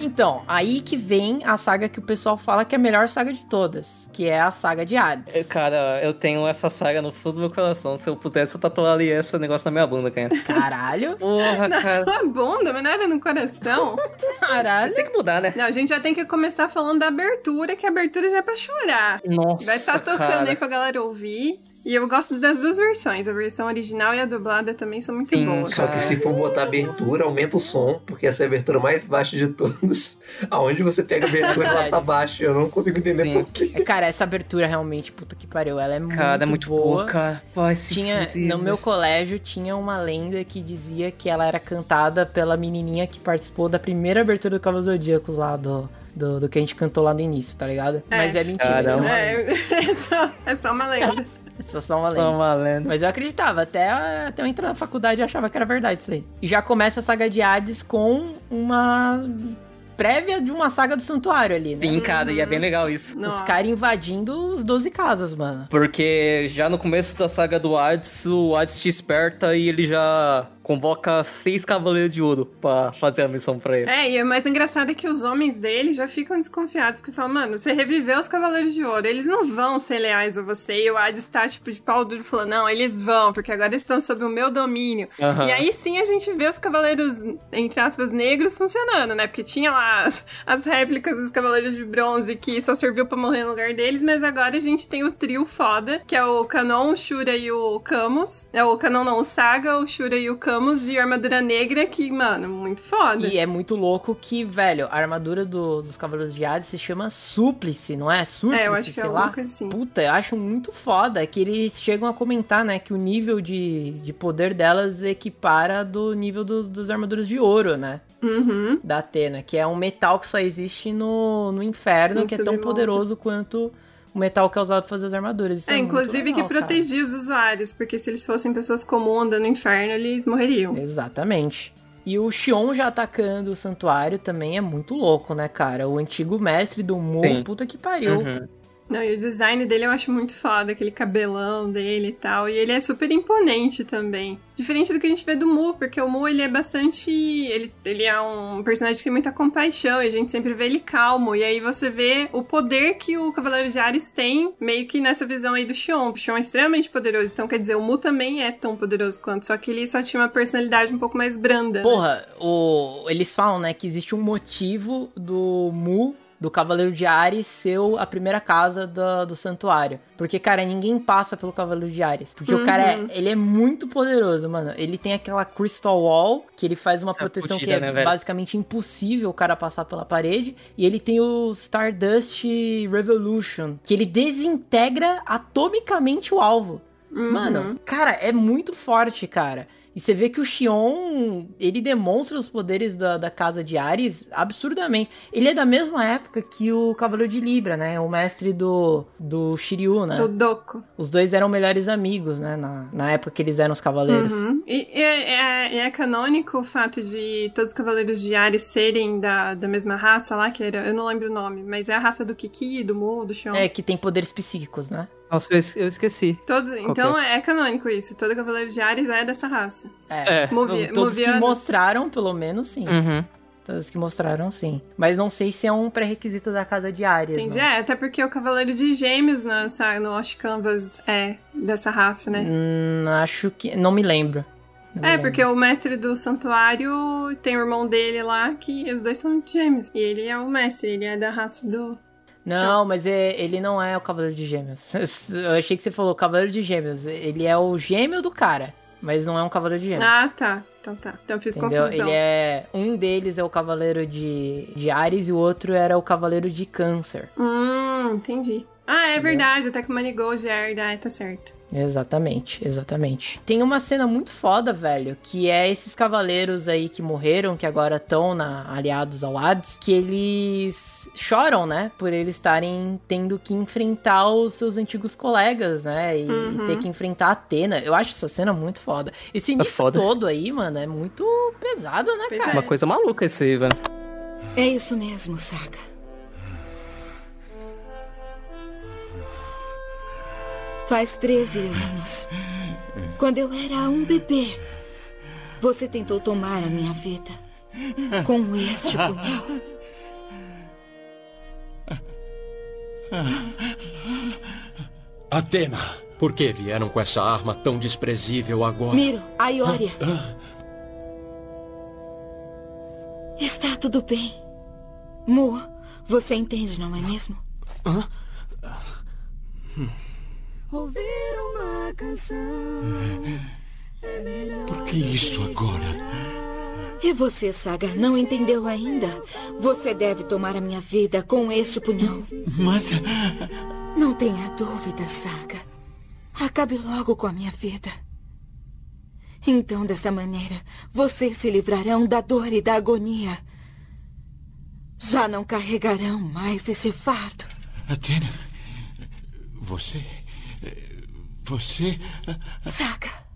Então, aí que vem a saga que o pessoal fala que é a melhor saga de todas, que é a saga de Hades. Cara, eu tenho essa saga no fundo do meu coração. Se eu pudesse, eu tatuaria esse negócio na minha bunda, cara. Caralho. Porra, Na cara. sua bunda, mas não era no coração. Caralho. Tem que mudar, né? Não, a gente já tem que começar falando da abertura, que a abertura já é pra chorar. Nossa, Vai estar tocando cara. aí pra galera ouvir. E eu gosto das duas versões. A versão original e a dublada também são muito boas. Só que se for botar abertura, aumenta o som, porque essa é a abertura mais baixa de todas. Aonde você pega a abertura, ela tá baixa. Eu não consigo entender por quê. É, Cara, essa abertura realmente, puta que pariu, ela é muito Cara, é muito boa. boa, cara. Vai se tinha fuder, no meu colégio tinha uma lenda que dizia que ela era cantada pela menininha que participou da primeira abertura do Cavalo Zodíacos lá do, do, do que a gente cantou lá no início, tá ligado? Mas é mentira. Caramba. É, é, só, é só uma lenda. Isso é só uma lenda. Só uma lenda. Mas eu acreditava, até, até eu entrar na faculdade eu achava que era verdade isso aí. E já começa a saga de Hades com uma prévia de uma saga do santuário ali, né? Sim, cara, e é bem legal isso. Os caras invadindo os 12 casas, mano. Porque já no começo da saga do Hades, o Hades te esperta e ele já convoca seis cavaleiros de ouro pra fazer a missão pra ele. É, e o mais engraçado é que os homens dele já ficam desconfiados, porque falam, mano, você reviveu os Cavaleiros de Ouro, eles não vão ser leais a você. E o Hades tá, tipo, de pau duro, falando, não, eles vão, porque agora eles estão sob o meu domínio. Aham. E aí sim a gente vê os Cavaleiros, entre aspas, negros funcionando, né? Porque tinha lá as, as réplicas dos Cavaleiros de Bronze que só serviu pra morrer no lugar deles, mas agora a gente tem o trio foda, que é o Canon, o Shura e o Camus. É o Canon não, o Saga, o Shura e o Camus de armadura negra, que, mano, muito foda. E é muito louco que, velho, a armadura do- dos Cavaleiros de Hades se chama Súplice, não é? Súplice, É, eu acho que é sei lá. coisa assim. Puta, eu acho muito foda que eles chegam a comentar, né, que o nível de, de poder delas equipara do nível dos, dos armaduras de ouro, né? Uhum. Da Atena, que é um metal que só existe no, no inferno, No que é tão poderoso quanto o metal que é usado pra fazer as armaduras. Isso É, muito inclusive legal, que cara. protegia os usuários, porque se eles fossem pessoas comuns andando no inferno, eles morreriam. Exatamente. E o Xion já atacando o santuário também é muito louco, né, cara? O antigo mestre do Mu, Sim. puta que pariu. Uhum. Não, e o design dele eu acho muito foda, aquele cabelão dele e tal. E ele é super imponente também. Diferente do que a gente vê do Mu, porque o Mu ele é bastante. Ele, ele é um personagem que tem muita compaixão e a gente sempre vê ele calmo. E aí você vê o poder que o Cavaleiro de Ares tem, meio que nessa visão aí do Xion. O Xion é extremamente poderoso, então quer dizer, o Mu também é tão poderoso quanto, só que ele só tinha uma personalidade um pouco mais branda. né? Porra, o... eles falam, né, que existe um motivo do Mu, do Cavaleiro de Ares, ser a primeira casa do, do santuário. Porque, cara, ninguém passa pelo Cavaleiro de Ares. Porque o cara, é, Uhum. ele é muito poderoso, mano. Ele tem aquela Crystal Wall, que ele faz uma Essa proteção fudida, que é né, basicamente impossível o cara passar pela parede. E ele tem o Stardust Revolution, que ele desintegra atomicamente o alvo. Uhum. Mano, cara, é muito forte, cara. E você vê que o Xion, ele demonstra os poderes da, da casa de Ares absurdamente. Ele é da mesma época que o Cavaleiro de Libra, né? O mestre do, do Shiryu, né? O Doku. Os dois eram melhores amigos, né? Na, na época que eles eram os cavaleiros. Uhum. E é, é- é canônico o fato de todos os cavaleiros de Ares serem da, da mesma raça lá, que era. Eu não lembro o nome, mas é a raça do Kiki, do Mu, do Xion. É, que tem poderes psíquicos, né? Nossa, eu es- eu esqueci. Então que é? canônico isso. Todo cavaleiro de Ares é dessa raça. É. Movi- Todos que movianos. mostraram, pelo menos, sim. Uhum. Todos que mostraram, sim. Mas não sei se é um pré-requisito da casa de Ares. Entendi. né? É, até porque o cavaleiro de gêmeos na, sa- no Lost Canvas é dessa raça, né? Hum, acho que. Não me lembro. Não me É, lembro. porque o mestre do santuário tem o irmão dele lá, que os dois são gêmeos. E ele é o mestre, ele é da raça do. Não, mas é- ele não é o Cavaleiro de Gêmeos. Eu achei que você falou Cavaleiro de Gêmeos. Ele é o gêmeo do cara, mas não é um Cavaleiro de Gêmeos. Ah, tá. Então tá. Então eu fiz Entendeu? confusão. Ele é. Um deles é o Cavaleiro de, de Ares e o outro era o Cavaleiro de Câncer. Hum, entendi. Ah, é verdade, até que o Manigold é herda, é, tá certo. Exatamente, exatamente. Tem uma cena muito foda, velho, que é esses cavaleiros aí que morreram, que agora estão aliados ao Hades, que eles choram, né? Por eles estarem tendo que enfrentar os seus antigos colegas, né? E, Uhum. e ter que enfrentar a Atena. Eu acho essa cena muito foda. Esse início foda. todo aí, mano, é muito pesado, né, cara? Uma coisa maluca esse aí, velho. É isso mesmo, Saga. Faz 13 anos. Quando eu era um bebê, você tentou tomar a minha vida com este punhal. Atena, por que vieram com essa arma tão desprezível agora? Miro, a Ioria. Está tudo bem. Mu, você entende, não é mesmo? Ouvir uma canção. É melhor Por que isso agora? E você, Saga, não entendeu ainda? Você deve tomar a minha vida com este punhal. Mas. Não tenha dúvida, Saga. Acabe logo com a minha vida. Então, dessa maneira, vocês se livrarão da dor e da agonia. Já não carregarão mais esse fardo. Atena. Você. Você. Saga.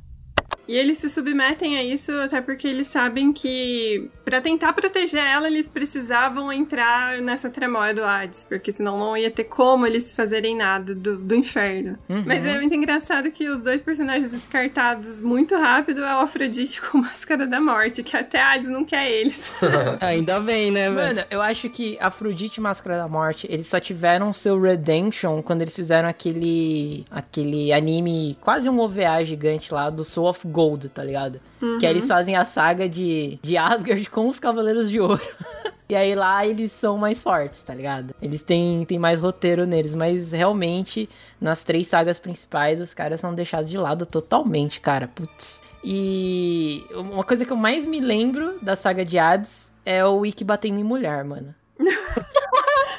E eles se submetem a isso até porque eles sabem que para tentar proteger ela, eles precisavam entrar nessa tremóia do Hades, porque senão não ia ter como eles fazerem nada do, do inferno. Uhum. Mas é muito engraçado que os dois personagens descartados muito rápido é o Afrodite com Máscara da Morte, que até Hades não quer eles. Ainda bem, né, velho? Mano, eu acho que Afrodite e Máscara da Morte, eles só tiveram seu redemption quando eles fizeram aquele aquele anime, quase um OVA gigante lá do Soul of Gold, tá ligado? Uhum. Que aí eles fazem a saga de, de Asgard com os Cavaleiros de Ouro. E aí lá eles são mais fortes, tá ligado? Eles têm, têm mais roteiro neles, mas realmente nas três sagas principais os caras são deixados de lado totalmente, cara. Putz. E uma coisa que eu mais me lembro da saga de Hades é o Ikki batendo em mulher, mano.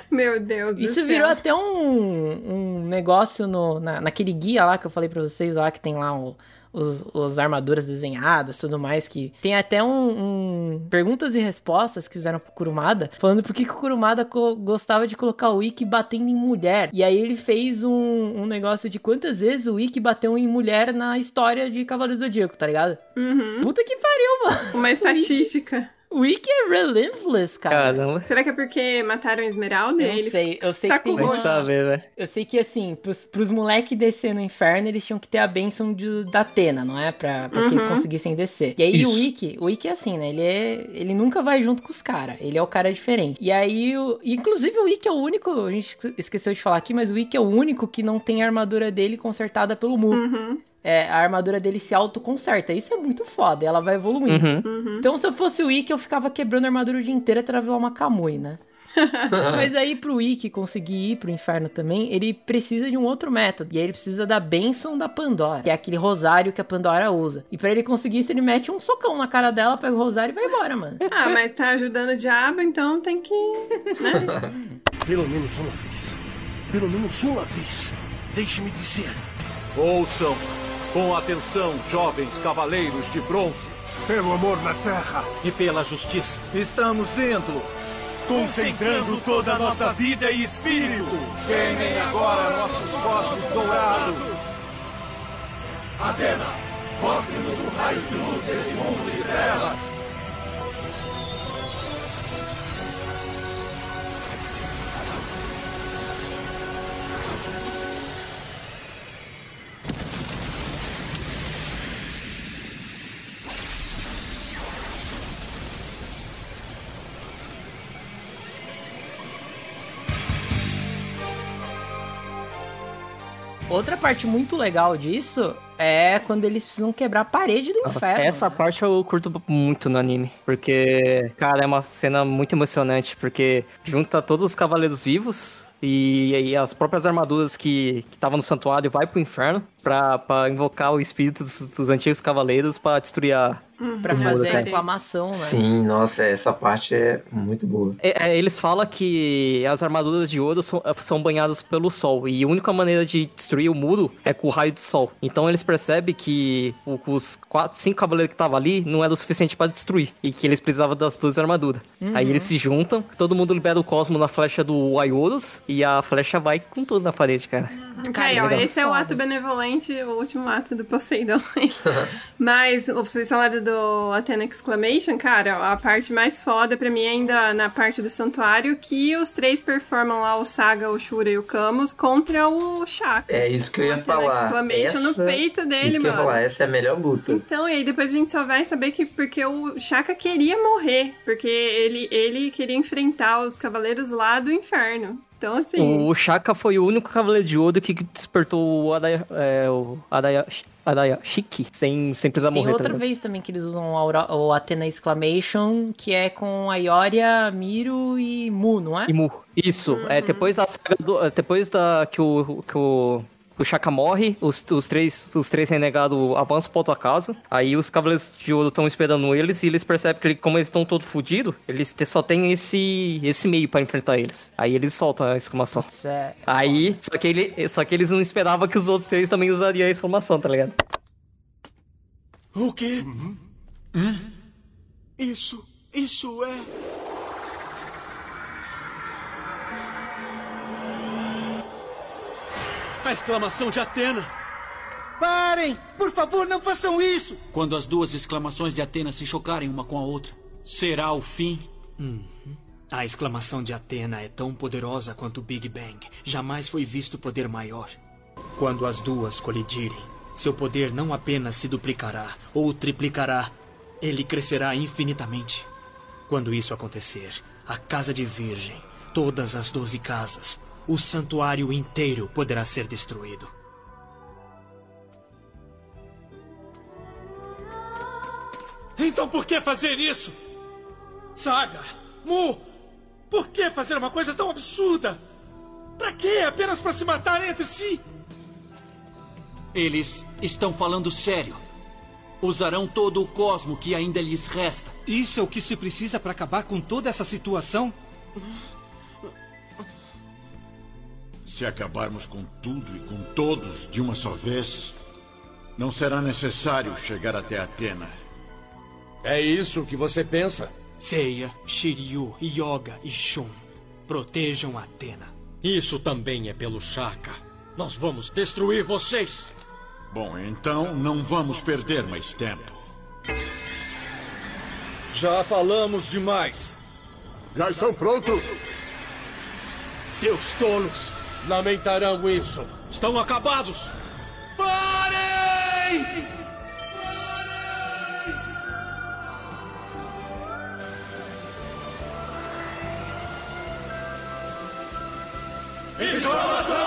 Meu Deus do Isso céu. virou até um, um negócio no, na, naquele guia lá que eu falei pra vocês lá, que tem lá o, os, os armaduras desenhadas tudo mais, que tem até um, um perguntas e respostas que fizeram pro Kurumada, falando por que, que o Kurumada gostava de colocar o Ikki batendo em mulher. E aí ele fez um, um negócio de quantas vezes o Ikki bateu em mulher na história de Cavaleiro do Zodíaco, tá ligado? Uhum. Puta que pariu, mano. Uma estatística. O Ikki é relentless, cara. Caramba. Será que é porque mataram a Esmeralda? Eu Ele sei, eu sei que tem o saber, velho. Eu sei que, assim, pros, pros moleques descer no inferno, eles tinham que ter a bênção de, da Atena, não é? Pra, pra que eles Uhum. conseguissem descer. E aí o Isso. Ikki, o Ikki é assim, né? Ele, é, ele nunca vai junto com os caras. Ele é o cara diferente. E aí, o, inclusive, o Ikki é o único, a gente esqueceu de falar aqui, mas o Ikki é o único que não tem a armadura dele consertada pelo Mu. Uhum. É, a armadura dele se autoconserta. Isso é muito foda, ela vai evoluindo. Uhum. Uhum. Então, se eu fosse o Ikki, eu ficava quebrando a armadura o dia inteiro até virar uma Kamui, né? Mas aí pro Ikki conseguir ir pro inferno também, ele precisa de um outro método. E aí ele precisa da bênção da Pandora, que é aquele rosário que a Pandora usa. E pra ele conseguir isso, ele mete um socão na cara dela, pega o rosário e vai embora, mano. Ah, mas tá ajudando o diabo, então tem que. Né? Pelo menos uma vez. Pelo menos uma vez. Deixe-me dizer. Ouçam com atenção, jovens cavaleiros de bronze. Pelo amor da terra. E pela justiça. Estamos indo, concentrando toda a nossa vida e espírito. Queimem agora nossos cosmos dourados. Atena, mostre-nos o raio de luz desse mundo de trevas. Outra parte muito legal disso é quando eles precisam quebrar a parede do inferno. Essa né? parte eu curto muito no anime. Porque, cara, é uma cena muito emocionante. Porque junta todos os cavaleiros vivos e, e as próprias armaduras que estavam no santuário vai pro inferno pra, pra invocar o espírito dos, dos antigos cavaleiros pra destruir a. Pra o muro, fazer a cara. exclamação, né? Sim, nossa, essa parte é muito boa. É, é, eles falam que as armaduras de ouro são, são banhadas pelo sol. E a única maneira de destruir o muro é com o raio do sol. Então eles percebem que o- os quatro, cinco cavaleiros que estavam ali não era o suficiente para destruir. E que eles precisavam das duas armaduras. Uhum. Aí eles se juntam, todo mundo libera o cosmo na flecha do Aiorus. E a flecha vai com tudo na parede, cara. Cara, ó, isso é esse é o ato benevolente, o último ato do Poseidon. Mas vocês falaram do Athena Exclamation, cara, a parte mais foda pra mim é ainda na parte do santuário, que os três performam lá o Saga, o Shura e o Camus contra o Shaka. É isso que eu ia Athena falar. Exclamation no Essa- peito dele, Isso que eu mano. ia falar, essa é a melhor luta. Então, e aí depois a gente só vai saber que porque o Shaka queria morrer, porque ele, ele queria enfrentar os cavaleiros lá do inferno. Então, assim. O Shaka foi o único cavaleiro de ouro que despertou o Araya, é, o Araya, Araya Shiki sem, sem precisar Tem morrer. tá outra ligado? vez também que eles usam o, Athena Exclamation, que é com a Ioria, Miro e Mu, não é? E Mu. Isso, Uhum. é depois da do- é, depois da que o que o o Shaka morre, os, os três os três renegados avançam pra outra casa. Aí os Cavaleiros de Ouro estão esperando eles e eles percebem que ele- como eles estão todos fodidos, eles te- só tem esse esse meio pra enfrentar eles. Aí eles soltam a exclamação. Isso é... Aí, só que, ele, só que eles não esperavam que os outros três também usariam a exclamação, tá ligado? O quê? Isso, isso é. A exclamação de Atena. Parem! Por favor, não façam isso! Quando as duas exclamações de Atena se chocarem uma com a outra, será o fim? Uhum. A exclamação de Atena é tão poderosa quanto o Big Bang. Jamais foi visto poder maior. Quando as duas colidirem, seu poder não apenas se duplicará ou triplicará, ele crescerá infinitamente. Quando isso acontecer, a casa de Virgem, todas as doze casas, o santuário inteiro poderá ser destruído. Então por que fazer isso? Saga, Mu, por que fazer uma coisa tão absurda? Pra quê? Apenas para se matar entre si? Eles estão falando sério. Usarão todo o cosmo que ainda lhes resta. Isso é o que se precisa para acabar com toda essa situação? Se acabarmos com tudo e com todos de uma só vez, não será necessário chegar até Atena. É isso que você pensa? Seiya, Shiryu, Yoga e Shun protejam Atena. Isso também é pelo Shaka. Nós vamos destruir vocês. Bom, então não vamos perder mais tempo. Já falamos demais. Já estão prontos? Seus tolos lamentarão isso. Estão acabados. Parem! Exclamação de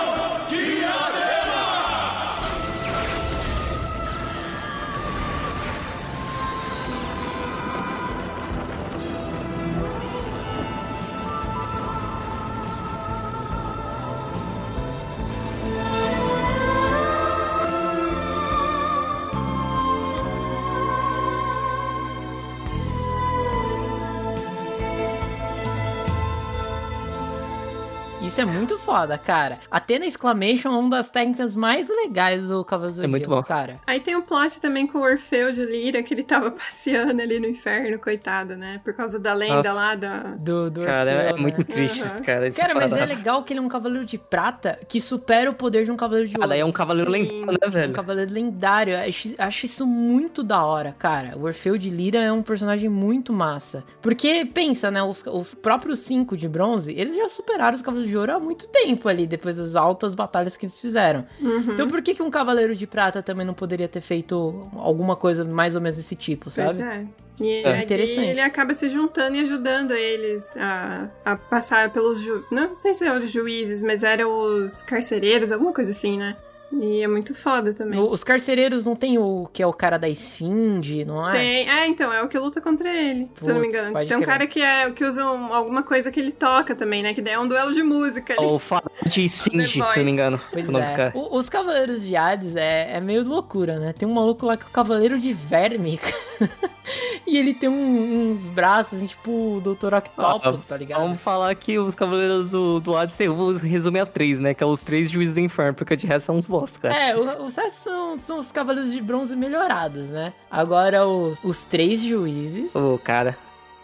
Isso é muito foda, cara. Atena Exclamation é uma das técnicas mais legais do Cavaleiro do É muito bom. cara. Aí tem o plot também com o Orfeu de Lira, que ele tava passeando ali no inferno, coitado, né? Por causa da lenda Nossa. lá da... Do, do Cara, Orfeu, é né? muito triste, Aham. cara. esse Cara, mas é legal que ele é um cavaleiro de prata que supera o poder de um cavaleiro de ouro. Ah, daí é um cavaleiro Sim. lendário, né, velho? Um cavaleiro lendário. Acho, acho isso muito da hora, cara. O Orfeu de Lira é um personagem muito massa. Porque, pensa, né? Os, os próprios cinco de bronze, eles já superaram os cavaleiros de ouro há muito tempo ali, depois das altas batalhas que eles fizeram. Uhum. Então por que, que um cavaleiro de prata também não poderia ter feito alguma coisa mais ou menos desse tipo, Pois sabe? é. E É. Interessante. ele acaba se juntando e ajudando eles a, a passar pelos... Ju... Não sei se eram os juízes, mas eram os carcereiros, alguma coisa assim, né? E é muito foda também. Os carcereiros não tem o que é o cara da esfinge, não é? Tem, é, então, é o que luta contra ele, se eu não me engano. Tem um cara que é que usa um- alguma coisa que ele toca também, né? Que daí é um duelo de música ali. O Falante Esfinge, se não me engano. Pois é. O- os Cavaleiros de Hades é, é meio loucura, né? Tem um maluco lá que é o Cavaleiro de Verme. e ele tem um- uns braços, assim, tipo o Dr. Octopus, Ah, tá ligado? Vamos falar que os Cavaleiros do, do Hades, eu vou resumir a três, né? Que é os três juízes do inferno, porque de resto são uns bosta, É, o- os restos são, são os Cavaleiros de Bronze melhorados, né? Agora, os, os três juízes. Ô, cara.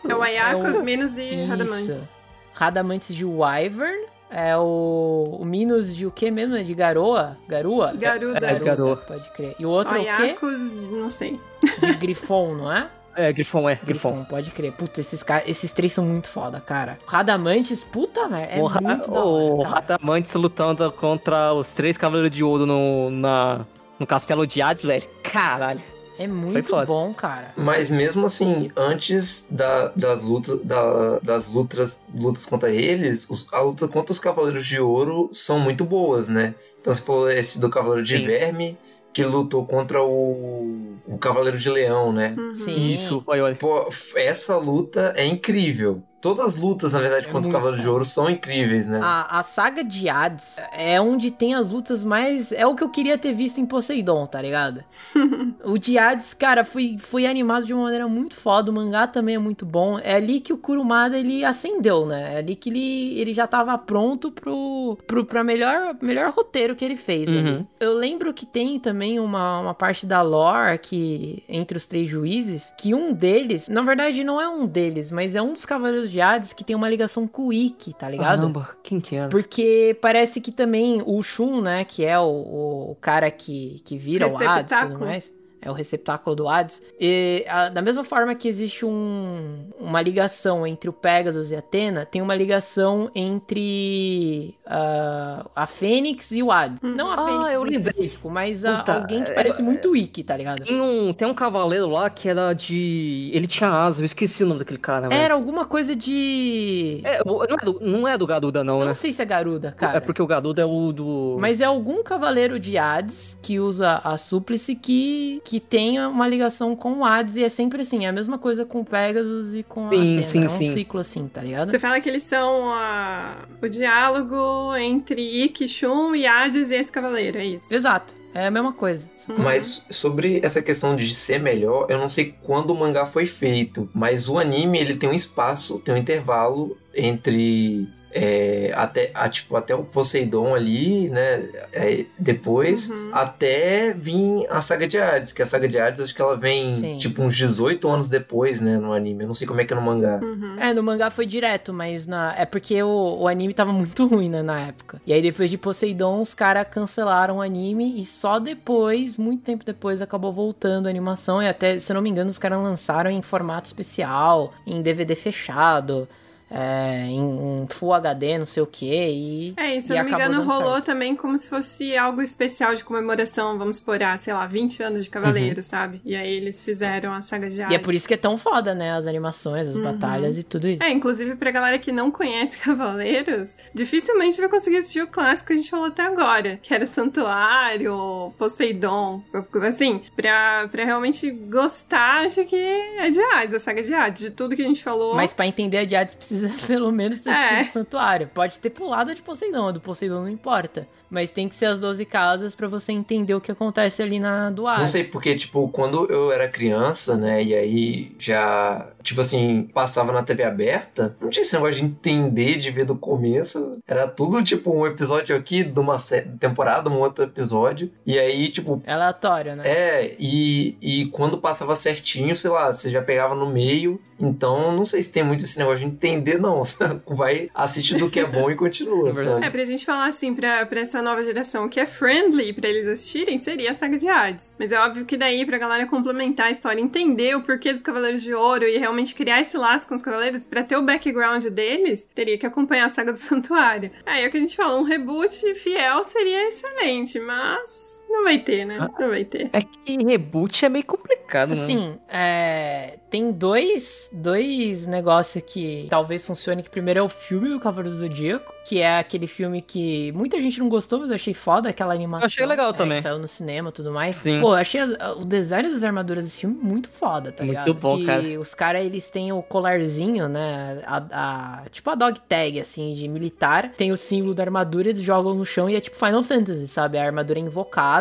É o Ayako, É o- os Minos e Isso. Radamantes. Radamantes de Wyvern. É o, o Minos de o que mesmo? É de Garoa? Garua? Garuda. Garuda, Garoa. pode crer. E o outro é o quê? Ayakos, não sei. De Grifon, não é? É, Grifon, é, Grifon, Grifon. pode crer. Puta, esses, esses três são muito foda, cara. Radamantes, puta merda, é o Ra- muito da o hora, cara. Radamantes lutando contra os três Cavaleiros de Ouro no, na, no Castelo de Hades, velho. Caralho. É muito bom, cara. Mas mesmo assim, antes da- das lutas, da- das lutas, lutas contra eles, os- a luta contra os Cavaleiros de Ouro são muito boas, né? Então você falou esse do Cavaleiro de Sim. Verme, que lutou contra o, o Cavaleiro de Leão, né? Uhum. Sim. Isso, olha, olha. Pô, essa luta é incrível. Todas as lutas, na verdade, É contra os Cavaleiros de. Ouro são incríveis, né? A, a saga de Hades é onde tem as lutas mais. É o que eu queria ter visto em Poseidon, tá ligado? o de Hades, cara, foi, foi animado de uma maneira muito foda. O mangá também é muito bom. É ali que o Kurumada ele acendeu, né? É ali que ele, ele já tava pronto pro, pro pra melhor, melhor roteiro que ele fez. Uhum. ali. Eu lembro que tem também uma, uma parte da lore que entre os três juízes, que um deles, na verdade não é um deles, mas é um dos cavaleiros de de Hades que tem uma ligação com o Ikki, tá ligado? Caramba, quem que era? Porque parece que também o Shun, né, que é o, o cara que, que vira o Hades e tudo mais. É o receptáculo do Hades. E, a- da mesma forma que existe um- uma ligação entre o Pegasus e a Atena, tem uma ligação entre ah, a Fênix e o Hades. Não a Ah, Fênix eu em lembrei. específico, mas a- Puta, alguém que é- parece muito o Ikki, tá ligado? Tem um, tem um cavaleiro lá que era de. Ele tinha asa, eu esqueci o nome daquele cara, velho. Era alguma coisa de... É, não, é do, não é do Garuda, não, Eu né? não sei se é Garuda, cara. É porque o Garuda é o do. Mas é algum cavaleiro de Hades que usa a súplice que, que tenha uma ligação com o Hades. E é sempre assim, é a mesma coisa com o Pegasus e com a Sim, Atena. sim, é um sim. ciclo assim, tá ligado? Você fala que eles são a- o diálogo entre Ikki, Shun e Hades e esse cavaleiro, é isso? Exato, é a mesma coisa. Mas sobre essa questão de ser melhor, eu não sei quando o mangá foi feito, mas o anime ele tem um espaço, tem um intervalo entre é, até, a, tipo, até o Poseidon ali, né? é, depois, até vir a saga de Hades, que a saga de Hades acho que ela vem Sim. tipo uns 18 anos depois, né? No anime. Eu não sei como é que é no mangá. É, no mangá foi direto, mas na... é porque o, o anime tava muito ruim, né, na época. E aí depois de Poseidon, os caras cancelaram o anime e só depois, muito tempo depois, acabou voltando a animação. E até, se eu não me engano, os caras lançaram em formato especial, em DVD fechado, é, em, em Full HD, não sei o que. E, É, e se eu não me engano, rolou certo. também como se fosse algo especial de comemoração, vamos por, ah, sei lá, 20 anos de Cavaleiro, sabe? E aí eles fizeram a saga de Uhum. E é Hades. por isso que é tão foda, né? As animações, as Uhum. batalhas e tudo isso. É, inclusive pra galera que não conhece Cavaleiros, dificilmente vai conseguir assistir o clássico que a gente falou até agora, que era Santuário, Poseidon. Assim, pra, pra realmente gostar, acho que é de Hades, a saga de Hades, de tudo que a gente falou. Mas pra entender a de Hades precisa pelo menos ter É. assistido Santuário. Pode ter pulado a de Poseidon, a do Poseidon não importa. Mas tem que ser as 12 casas pra você entender o que acontece ali na do Hades. Não sei porque, tipo, quando eu era criança, né, e aí já, tipo assim, passava na TV aberta, não tinha esse negócio de entender, de ver do começo. Era tudo, tipo, um episódio aqui de uma temporada, um outro episódio. E aí, tipo. É aleatório, né? É, e, e quando passava certinho, sei lá, você já pegava no meio. Então, não sei se tem muito esse negócio de entender, não. Vai assistir do que é bom e continua, sabe? É, pra gente falar assim, pra, pra essa nova geração, que é friendly pra eles assistirem seria a saga de Hades. Mas é óbvio que daí, pra galera complementar a história, entender o porquê dos Cavaleiros de Ouro e realmente criar esse laço com os Cavaleiros, pra ter o background deles, teria que acompanhar a saga do Santuário. Aí é o que a gente fala, um reboot fiel seria excelente, mas não vai ter, né? Não vai ter. É que reboot é meio complicado, né? Assim, é, tem dois, dois negócios que talvez funcione. Que primeiro é o filme do Cavaleiro do Zodíaco, que é aquele filme que muita gente não gostou, mas eu achei foda aquela animação. Eu achei legal é, também. Que saiu no cinema e tudo mais. Sim. Pô, eu achei a- o design das armaduras desse filme muito foda, tá Muito ligado? bom, que cara. os caras, eles têm o colarzinho, né? A, a- tipo a dog tag, assim, de militar. Tem o símbolo da armadura, eles jogam no chão e é tipo Final Fantasy, sabe? A armadura é invocada.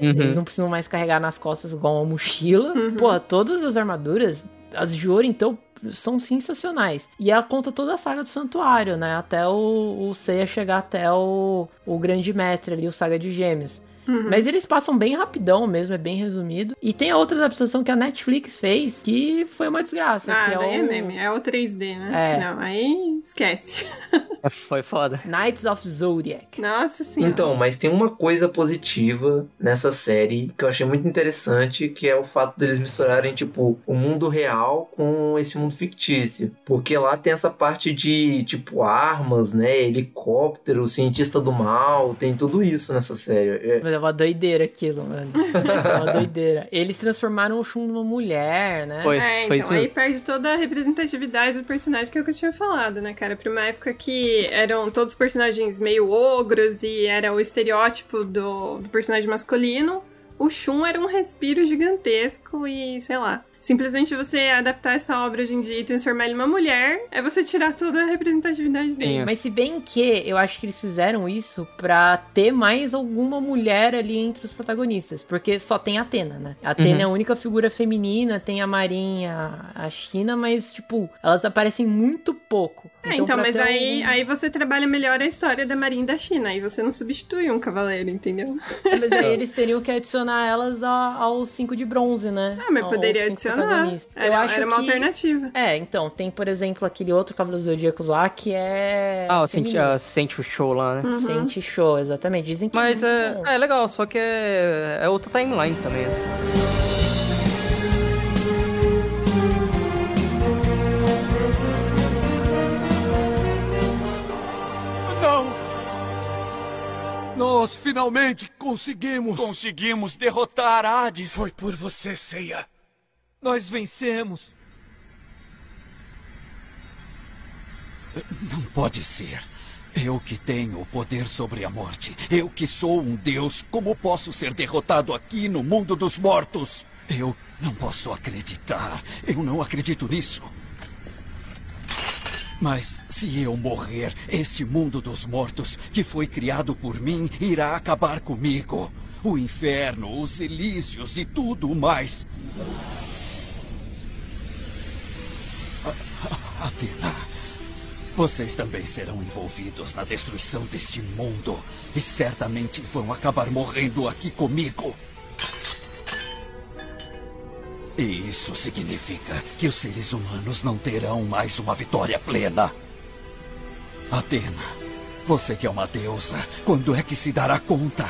Uhum. Eles não precisam mais carregar nas costas igual uma mochila. Porra, todas as armaduras, as de ouro, então, são sensacionais. E ela conta toda a saga do santuário, né? Até o, o Seiya chegar até o, o grande mestre ali, o Saga de Gêmeos. Uhum. Mas eles passam bem rapidão mesmo, é bem resumido. E tem a outra adaptação que a Netflix fez, que foi uma desgraça. Ah, que é daí é o meme, é o 3D, né? É. Não, aí esquece. Foi foda. Knights of Zodiac. Nossa senhora. Então, mas tem uma coisa positiva nessa série que eu achei muito interessante, que é o fato deles misturarem, tipo, o mundo real com esse mundo fictício. Porque lá tem essa parte de, tipo, armas, né? Helicóptero, cientista do mal, tem tudo isso nessa série. É- Mas é uma doideira aquilo, mano. É uma doideira. Eles transformaram o Shun numa mulher, né? é, então, aí perde toda a representatividade do personagem que é o que eu tinha falado, né, cara? Pra uma época que eram todos personagens meio ogros e era o estereótipo do, do personagem masculino, o Shun era um respiro gigantesco e, sei lá. Simplesmente você adaptar essa obra hoje em dia e transformar ele numa mulher, é você tirar toda a representatividade dele. Mas se bem que eu acho que eles fizeram isso pra ter mais alguma mulher ali entre os protagonistas. Porque só tem a Atena, né? A Atena Uhum. é a única figura feminina, tem a Marinha, a China, mas, tipo, elas aparecem muito pouco. É, então, pra mas aí, um- aí você trabalha melhor a história da Marinha da China. Aí você não substitui um cavaleiro, entendeu? Mas aí eles teriam que adicionar elas aos cinco de bronze, né? Ah, mas Aos poderia adicionar. Era- Eu acho era uma que- alternativa. É, então, tem, por exemplo, aquele outro Cavaleiro dos Zodíacos lá que é. Ah, sente, feminino. ah, sente o show lá, né? Uhum. Sente show, exatamente. Dizem que Mas é, é, é legal, só que é, é outra timeline também. Nós finalmente conseguimos! Conseguimos derrotar Hades. Foi por você, Seiya. Nós vencemos. Não pode ser. Eu que tenho o poder sobre a morte. Eu que sou um deus. Como posso ser derrotado aqui no mundo dos mortos? Eu não posso acreditar. Eu não acredito nisso. Mas se eu morrer, este mundo dos mortos, que foi criado por mim, irá acabar comigo. O inferno, os elísios e tudo mais. Atena, vocês também serão envolvidos na destruição deste mundo e certamente vão acabar morrendo aqui comigo. E isso significa que os seres humanos não terão mais uma vitória plena. Atena, você que é uma deusa, quando é que se dará conta?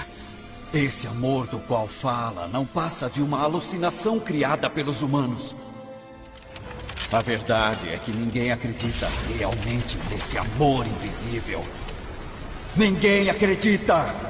Esse amor do qual fala não passa de uma alucinação criada pelos humanos. A verdade é que ninguém acredita realmente nesse amor invisível. Ninguém acredita!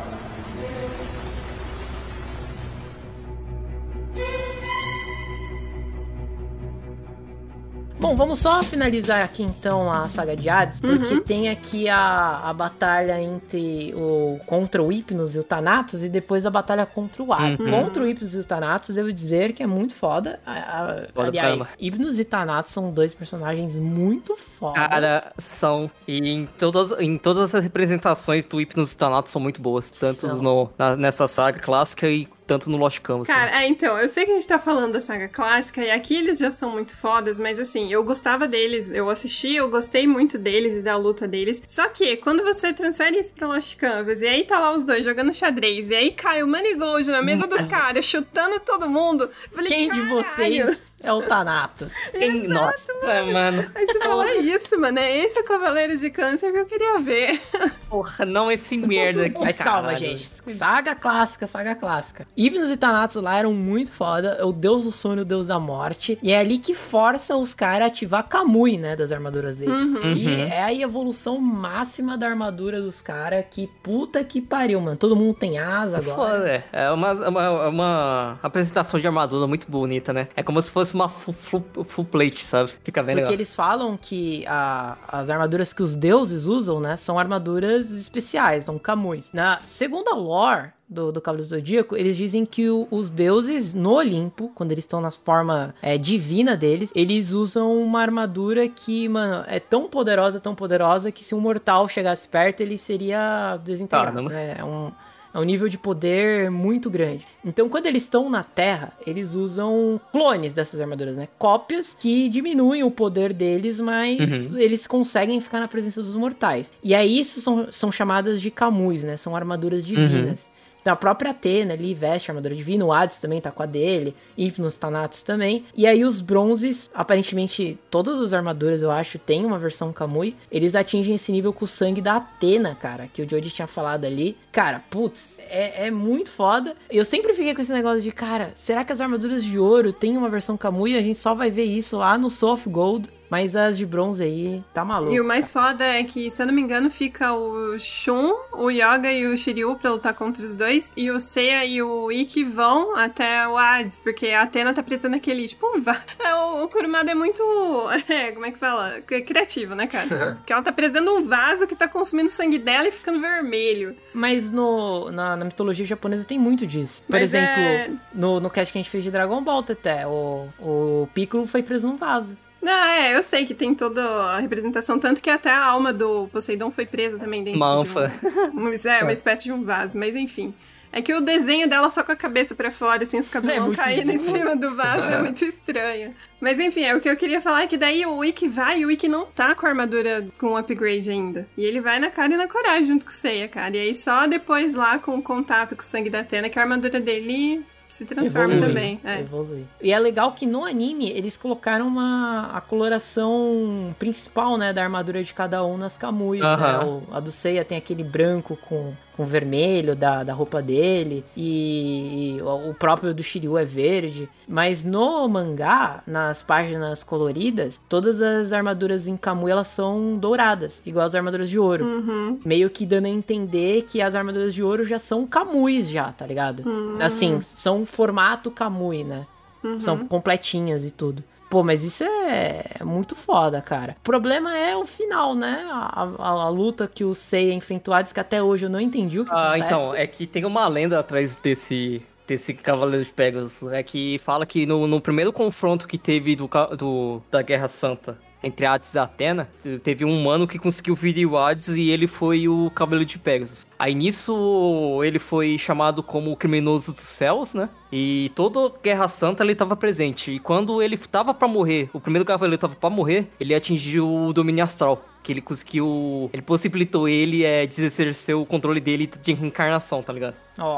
Bom, vamos só finalizar aqui então a saga de Hades, porque Uhum. tem aqui a, a batalha entre o contra o Hypnos e o Thanatos e depois a batalha contra o Hades. Uhum. Contra o Hypnos e o Thanatos, devo dizer que é muito foda. A- a- aliás. Hypnos e Thanatos são dois personagens muito fodas. Cara, são. E em todas, em todas as representações do Hypnos e Thanatos são muito boas. Tanto no, na- nessa saga clássica e tanto no Lost Canvas. Cara, é, então, eu sei que a gente tá falando da saga clássica e aqui eles já são muito fodas, mas assim, eu gostava deles, eu assisti, eu gostei muito deles e da luta deles. Só que quando você transfere isso pra Lost Canvas e aí tá lá os dois jogando xadrez e aí cai o Manigold na mesa dos caras, chutando todo mundo. eu Falei, Quem de "Caralho!" vocês é o Thanatos? Exato, Nossa, mano. Aí você fala isso, mano, é esse o Cavaleiro de Câncer que eu queria ver. Porra, não esse merda aqui. Mas calma, caralho. gente. Saga clássica, saga clássica. Hypnos e Thanatos lá eram muito foda. É o deus do sono e o deus da morte. E é ali que força os caras a ativar Kamui, né? Das armaduras dele. Uhum. Que Uhum. é a evolução máxima da armadura dos caras. Que puta que pariu, mano. Todo mundo tem asa agora. Foda, é. É uma, uma, uma apresentação de armadura muito bonita, né? É como se fosse uma full, plate, sabe? Fica bem Porque legal. eles falam que a- as armaduras que os deuses usam, né, são armaduras especiais, são camuis. Na segunda lore do, do Cavaleiro do Zodíaco, eles dizem que o- os deuses no Olimpo, quando eles estão na forma é, divina deles, eles usam uma armadura que, mano, é tão poderosa, tão poderosa, que se um mortal chegasse perto, ele seria desintegrado. É um... É um nível de poder muito grande. Então, quando eles estão na Terra, eles usam clones dessas armaduras, né? Cópias que diminuem o poder deles, mas Uhum. eles conseguem ficar na presença dos mortais. E aí, isso são, são chamadas de camus, né? São armaduras divinas. Então, a própria Atena ali veste a armadura divina, o Hades também tá com a dele, Hypnos, Thanatos também. E aí os bronzes, aparentemente todas as armaduras, eu acho, tem uma versão Kamui. Eles atingem esse nível com o sangue da Atena, cara, que o Jody tinha falado ali. Cara, putz, é, é muito foda. Eu sempre fiquei com esse negócio de, cara, será que as armaduras de ouro têm uma versão Kamui? A gente só vai ver isso lá no of Gold. Mas as de bronze aí, tá maluco. E o mais foda é que, se eu não me engano, fica o Shun, o Yoga e o Shiryu pra lutar contra os dois. E o Seiya e o Ikki vão até o Hades, porque a Atena tá precisando daquele, tipo, um va... é, o, o Kurumada é muito. É, como é que fala? C- Criativo, né, cara? Porque ela tá precisando de um vaso que tá consumindo o sangue dela e ficando vermelho. Mas no, na, na mitologia japonesa tem muito disso. Por Mas exemplo, é- no, no cast que a gente fez de Dragon Ball, Teté, o, o Piccolo foi preso num vaso. Não, é, eu sei que tem toda a representação, tanto que até a alma do Poseidon foi presa também dentro Uma de anfa. um, um- é, uma espécie de um vaso, mas enfim. É que o desenho dela só com a cabeça pra fora, assim, os cabelos É caindo em cima do vaso, é muito estranho. Mas enfim, é o que eu queria falar é que daí o Ikki vai e o Ikki não tá com a armadura com upgrade ainda. E ele vai na cara e na coragem junto com o Seiya, cara. E aí só depois lá com o contato com o sangue da Atena que a armadura dele se transforma Evolui, também. É. evolui. E é legal que no anime eles colocaram uma a coloração principal, né, da armadura de cada um nas Kamui, né? Aham. O- a do Seiya tem aquele branco com, com vermelho da, da roupa dele e, e o próprio do Shiryu é verde. Mas no mangá, nas páginas coloridas, todas as armaduras em Kamui elas são douradas, igual as armaduras de ouro. Uhum. Meio que dando a entender que as armaduras de ouro já são Kamuis já, tá ligado? Hum. Assim, são formato Kamui, né? Uhum. São completinhas e tudo. Pô, mas isso é muito foda, cara. O problema é o final, né? A, a- a luta que o Seiya enfrentou Hades, que até hoje eu não entendi o que Ah, acontece. então, é que tem uma lenda atrás desse, desse Cavaleiro de Pegasus. É que fala que no, no primeiro confronto que teve do, do- da Guerra Santa entre Hades e Atena, teve um humano que conseguiu virar o Hades e ele foi o Cavaleiro de Pegasus. Aí nisso ele foi chamado como o criminoso dos céus, né? E toda Guerra Santa ele tava presente. E quando ele tava pra morrer, o primeiro cavaleiro tava pra morrer, ele atingiu o domínio astral. Que ele conseguiu. Ele possibilitou ele é, exercer o controle dele de reencarnação, tá ligado?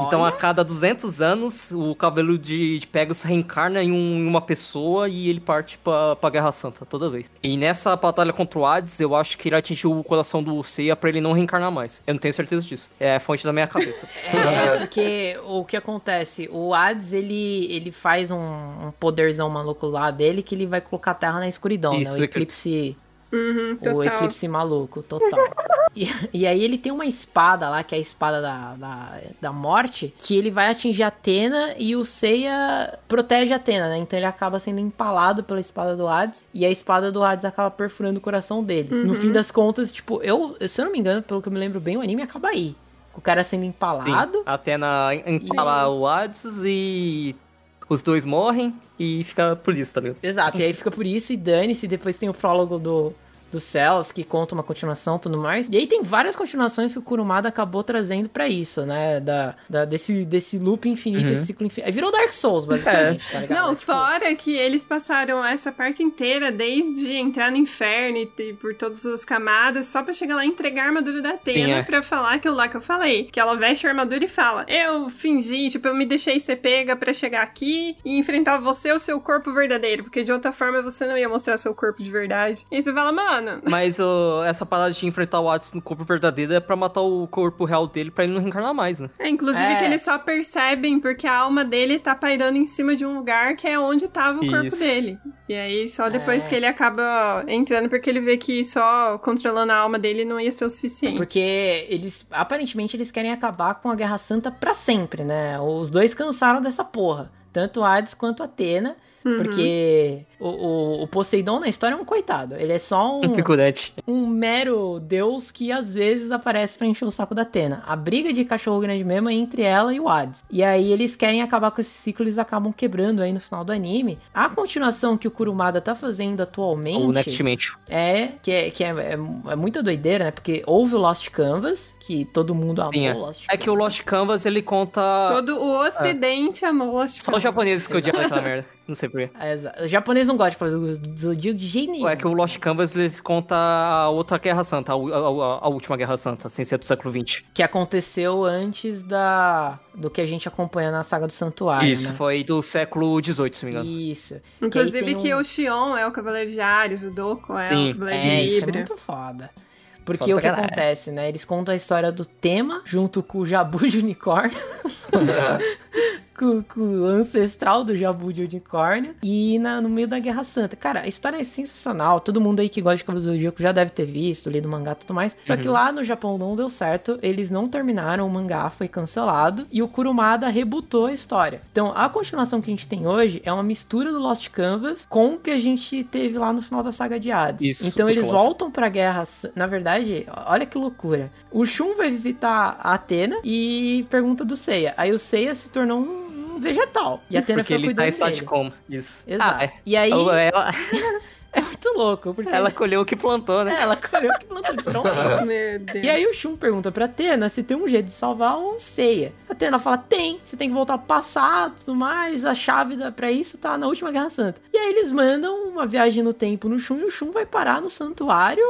Então a cada 200 anos, o cabelo de, de Pegasus reencarna em, um- em uma pessoa e ele parte pra, pra Guerra Santa toda vez. E nessa batalha contra o Hades, eu acho que ele atingiu o coração do Seiya pra ele não reencarnar mais. Eu não tenho certeza disso. É a fonte da minha cabeça. É, porque o que acontece? O Hades, ele, ele faz um, um poderzão maluco lá dele que ele vai colocar a Terra na escuridão, Isso, né? O eclipse... Uhum, O eclipse maluco, total. e, e aí ele tem uma espada lá, que é a espada da, da, da morte, que ele vai atingir Atena e o Seiya protege Atena, né? Então ele acaba sendo empalado pela espada do Hades e a espada do Hades acaba perfurando o coração dele. No Uhum. fim das contas, tipo, eu, se eu não me engano, pelo que eu me lembro bem, o anime acaba aí. O cara sendo Sim, empalado. Atena empala o Hades e os dois morrem e fica por isso, tá ligado? Exato, e aí fica por isso e dane-se. Depois tem o prólogo do, dos céus, que conta uma continuação e tudo mais. E aí tem várias continuações que o Kurumada acabou trazendo pra isso, né? Da, da- desse, desse loop infinito, Uhum. esse ciclo infinito. Aí virou Dark Souls, basicamente, tá ligado? Não, É, tipo, fora que eles passaram essa parte inteira, desde entrar no inferno e, por todas as camadas, só pra chegar lá e entregar a armadura da Atena é. pra falar aquilo lá que eu falei. Que ela veste a armadura e fala: Eu fingi, tipo, eu me deixei ser pega pra chegar aqui e enfrentar você, o seu corpo verdadeiro. Porque de outra forma você não ia mostrar seu corpo de verdade. E aí você fala, mano. Mas ô, essa parada de enfrentar o Hades no corpo verdadeiro é pra matar o corpo real dele pra ele não reencarnar mais, né? É, inclusive É. que eles só percebem porque a alma dele tá pairando em cima de um lugar que é onde tava o corpo Isso. dele. E aí só depois É. que ele acaba entrando porque ele vê que só controlando a alma dele não ia ser o suficiente. Porque eles, aparentemente, eles querem acabar com a Guerra Santa pra sempre, né? Os dois cansaram dessa porra. Tanto Hades quanto Atena. Uhum. Porque o, o, o Poseidon na história é um coitado. Ele é só um. Um figurante. um mero deus que às vezes aparece pra encher o saco da Atena. A briga de cachorro grande mesmo é entre ela e o Hades. E aí eles querem acabar com esse ciclo, eles acabam quebrando aí no final do anime. A continuação que o Kurumada tá fazendo atualmente O Next Dimension. é que, é, que é, é, é muita doideira, né? Porque houve o Lost Canvas, que todo mundo amou Sim, é. o Lost É que o Lost Canvas, ele conta... Todo o ocidente amou Lost Só os japoneses que odiam aquela merda. Não sei porquê. É, exa- O japonês não gosta de fazer do Zodíaco de jeito nenhum. É que o Lost Canvas, ele conta a outra Guerra Santa, a, a- a- a última Guerra Santa, sem ser do século XX. Que aconteceu antes da do que a gente acompanha na saga do Santuário, Isso, né? foi do século XVIII, se não me engano. Isso. Inclusive que, um- o Xion é o Cavaleiro de Ares, o Doko é Sim. o Cavaleiro É, de isso é Libra. muito foda. Porque Foda o que caralho. acontece, né? Eles contam a história do tema junto com o Jabu de Unicórnio. com, com o ancestral do Jabu de Unicórnio. E na- no meio da Guerra Santa. Cara, a história é sensacional. Todo mundo aí que gosta de Cavaleiros do Zodíaco já deve ter visto, lido o mangá e tudo mais. Só que Uhum. lá no Japão não deu certo. Eles não terminaram, o mangá foi cancelado. E o Kurumada rebutou a história. Então, a continuação que a gente tem hoje é uma mistura do Lost Canvas com o que a gente teve lá no final da saga de Hades. Isso, então, eles clássico. voltam pra Guerra... Na verdade, olha que loucura. O Shun vai visitar a Atena e pergunta do Seiya. Aí o Seiya se tornou um, um vegetal. E a Atena Porque ele tá em dele. de coma. Isso. Exato. Ah, é. E aí... Ela- É muito louco. Porque Ela colheu o que plantou, né? É, ela colheu o que plantou de pronto. Meu Deus. E aí o Shun pergunta pra Atena se tem um jeito de salvar o Seiya. A Atena fala, tem, você tem que voltar pro passado e tudo mais, a chave da, pra isso tá na última Guerra Santa. E aí eles mandam uma viagem no tempo no Shun e o Shun vai parar no santuário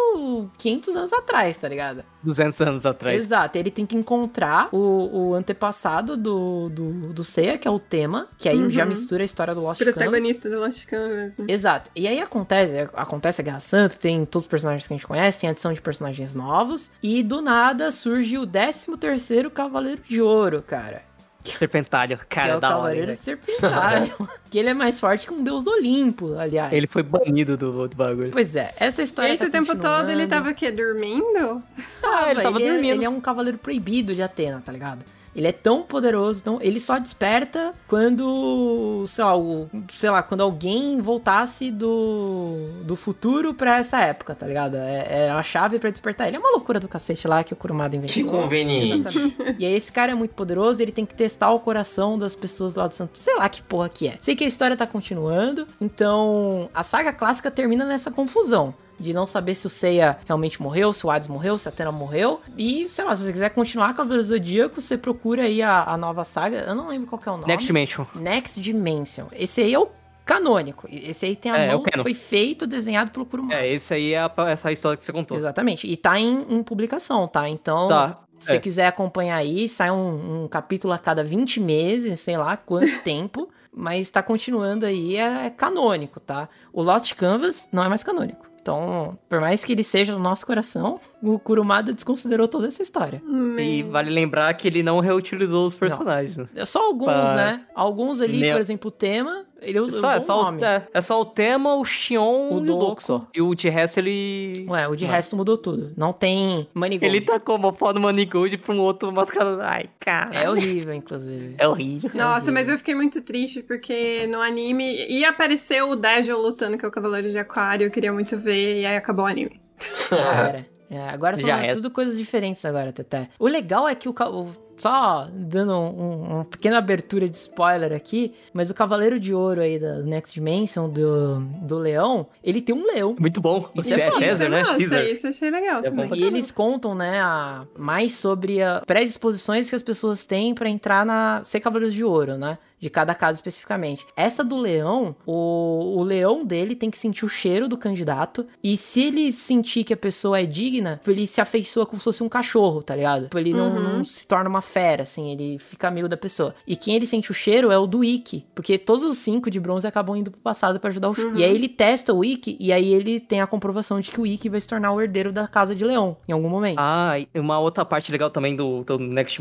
500 anos atrás, tá ligado? 200 anos atrás. Exato, ele tem que encontrar o, o antepassado do, do, do Seiya, que é o tema, que aí Uhum. já mistura a história do Lost Canvas. Protagonista do Lost Canvas. né? Exato. E aí acontece, acontece a Guerra Santa, tem todos os personagens que a gente conhece, tem adição de personagens novos, e do nada surge o 13 terceiro Cavaleiro de Ouro, cara. Serpentário, que cara, é o da hora. Cavaleiro velho? Serpentário. que ele é mais forte que um deus do Olimpo, aliás. Ele foi banido do, do bagulho. Pois é, essa história Esse tá tempo todo ele tava o quê? Dormindo? Tava, ele tava é- dormindo. Ele é um cavaleiro proibido de Atena, tá ligado? Ele é tão poderoso, tão, ele só desperta quando, sei lá, o, sei lá, quando alguém voltasse do, do futuro pra essa época, tá ligado? É, é a chave pra despertar ele. É uma loucura do cacete lá que o Kurumada inventou. Que conveniente. Exatamente. E aí esse cara é muito poderoso, ele tem que testar o coração das pessoas lá do Santo. Sei lá que porra que é. Sei que a história tá continuando, então a saga clássica termina nessa confusão. De não saber se o Seiya realmente morreu, se o Hades morreu, se a Atena morreu. E, sei lá, se você quiser continuar com Cavaleiro do Zodíaco, você procura aí a, a nova saga. Eu não lembro qual que é o nome. Next Dimension. Next Dimension. Esse aí é o canônico. Esse aí tem a É, é mão que foi feito, desenhado pelo Kurumada. É, esse aí é a- essa história que você contou. Exatamente. E tá em, em publicação, tá? Então, Tá, se você é. quiser acompanhar aí, sai um, um capítulo a cada 20 meses, sei lá quanto tempo. Mas tá continuando aí, é, é canônico, tá? O Lost Canvas não é mais canônico. Então, por mais que ele seja no nosso coração, o Kurumada desconsiderou toda essa história. E vale lembrar que ele não reutilizou os personagens. né? É só alguns, Pra- né? Alguns ali, por exemplo, o tema, ele usou Só, é, o só nome. o, é, é só o tema, o Xion O e o Doku. Só. E o de resto ele. Ué, o de Não. resto mudou tudo. Não tem Manigold. Ele tacou uma foto do Manigold pra um outro mascarado. Ai, cara. É horrível, inclusive. É horrível. Nossa, mas eu fiquei muito triste porque no anime ia aparecer o Daijou lutando, que é o Cavaleiro de Aquário, eu queria muito ver, e aí acabou o anime. Era. É, agora são era. tudo coisas diferentes agora, Teté. O legal é que o, o- só dando um- uma pequena abertura de spoiler aqui, mas o Cavaleiro de Ouro aí da Next Dimension do, do Leão, ele tem um leão. Muito bom. Isso é é. César, né? Nossa, Caesar. isso eu achei legal É também. E eles contam, né, a- mais sobre as predisposições que as pessoas têm pra entrar na ser Cavaleiros de Ouro, né? De cada caso especificamente. Essa do leão, o, o leão dele tem que sentir o cheiro do candidato. E se ele sentir que a pessoa é digna, ele se afeiçoa como se fosse um cachorro, tá ligado? Ele não, Uhum. não se torna uma fera, assim, ele fica amigo da pessoa. E quem ele sente o cheiro é o do Ikki. Porque todos os cinco de bronze acabam indo pro passado pra ajudar o. Uhum. E aí ele testa o Ikki, e aí ele tem a comprovação de que o Ikki vai se tornar o herdeiro da casa de leão, em algum momento. Ah, e uma outra parte legal também do, do Next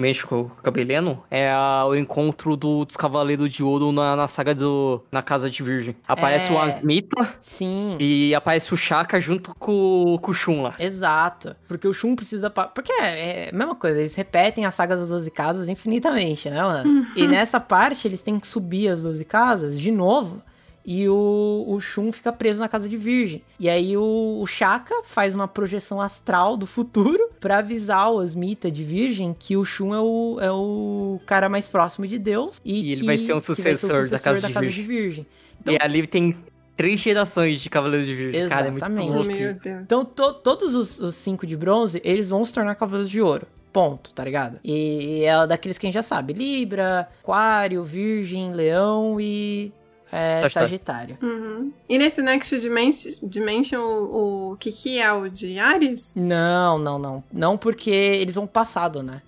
acabei lendo é a- o encontro do, dos Cavaleiros de Ouro na, na saga do. na Casa de Virgem. Aparece É. o Asmita Sim. e aparece o Shaka junto com, com o Shun lá. Exato. Porque o Shun precisa. pa- Porque é, é a mesma coisa, eles repetem a saga das 12 casas infinitamente, né, mano? E nessa parte eles têm que subir as 12 casas de novo. E o, o Shun fica preso na casa de Virgem. E aí o, o Shaka faz uma projeção astral do futuro pra avisar o Asmita de Virgem que o Shun é o, é o cara mais próximo de Deus. E, E ele que- vai ser um que vai sucessor da Casa de Virgem. Virgem. Então e ali tem três gerações de Cavaleiros de Virgem. Cara, é muito Exatamente. louco. Meu. Deus. Então, to- todos os, os cinco de bronze, eles vão se tornar cavaleiros de ouro. Ponto, tá ligado? E, e é daqueles que a gente já sabe: Libra, Aquário, Virgem, Leão e é, Sagitário. Sagitário. Uhum. E nesse Next Dimension, Dimension o, o que que é o de Ares? Não, não, não. Não porque eles vão passado, né?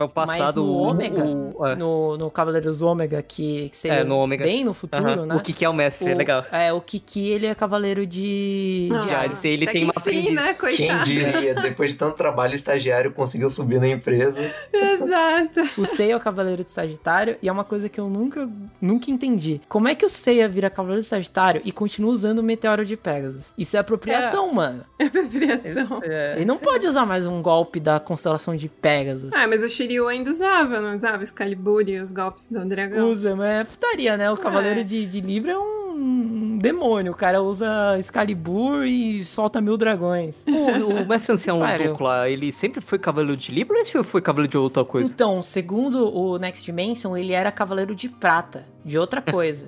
É o passado. Mas no o- Ômega, o- é. no, no Cavaleiros Ômega, que, que seria É, no Ômega. bem no futuro, né? O Kiki é o mestre, é O- legal. É, o Kiki, ele é cavaleiro de... Ah, de Ares. ele tem uma enfim, né? Quem Coitado. diria, depois de tanto trabalho, o estagiário conseguiu subir na empresa. Exato. O Seiya é o Cavaleiro de Sagitário e é uma coisa que eu nunca, nunca entendi. Como é que o Seiya vira Cavaleiro de Sagitário e continua usando o Meteoro de Pegasus? Isso é apropriação, mano. Apropriação. Ele não pode usar mais um golpe da constelação de Pegasus. Ah, mas o Shiryu ainda usava, não usava Excalibur e os golpes do dragão? Usa, mas é putaria, né? O Cavaleiro de, de Libra é um, demônio. O cara usa Excalibur e solta mil dragões. O, o mestre ancião lá, ele sempre foi Cavaleiro de Libra ou ele foi Cavaleiro de outra coisa? Então, segundo o Next Dimension, ele era Cavaleiro de Prata, de outra coisa.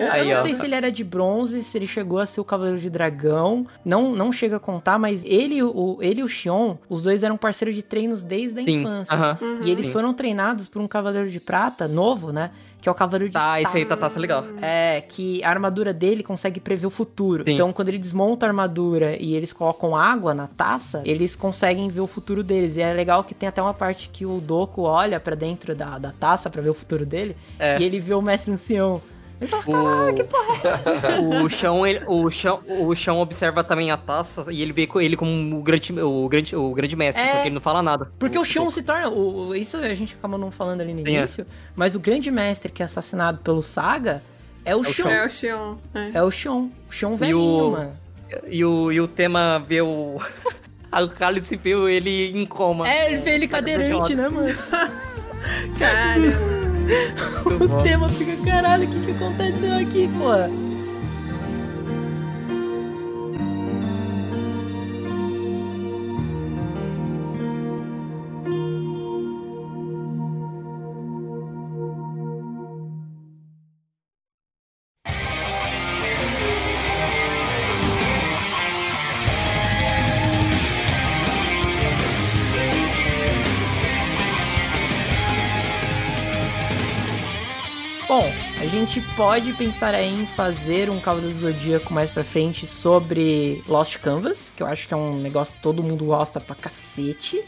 Eu Aí, não ó. sei se ele era de bronze, se ele chegou a ser o Cavaleiro de Dragão. Não, não chega a contar, mas ele, o, ele e o Xion, os dois eram parceiros de treinos desde a Sim, infância. E eles Sim. foram treinados por um Cavaleiro de Prata novo, né? Que é o Cavaleiro de Tá, esse aí Taça. tá taça legal. É, que a armadura dele consegue prever o futuro. Sim. Então, quando ele desmonta a armadura e eles colocam água na taça, eles conseguem ver o futuro deles. E é legal que tem até uma parte que o Doku olha pra dentro da, da taça pra ver o futuro dele. É. E ele vê o mestre ancião. Caralho, que porra é essa? O chão, ele- o chão, o chão observa também a taça e ele vê ele como o grande, o grande, o grande mestre, É. só que ele não fala nada. Porque o Xion se torna. O, o- isso a gente acabou não falando ali no Sim, é. início. Mas o grande mestre que é assassinado pelo Saga é o, o Xion. É o Xion. É. É o Xion. O Xion E velhinho, o, mano. e o e o tema vê o o cálice vê ele em coma. É, ele vê ele cadeirante, né, mano? Cara. o tema fica, caralho, o que, que aconteceu aqui, porra? Gente pode pensar aí em fazer um Cavaleiro do Zodíaco mais pra frente sobre Lost Canvas, que eu acho que é um negócio que todo mundo gosta pra cacete.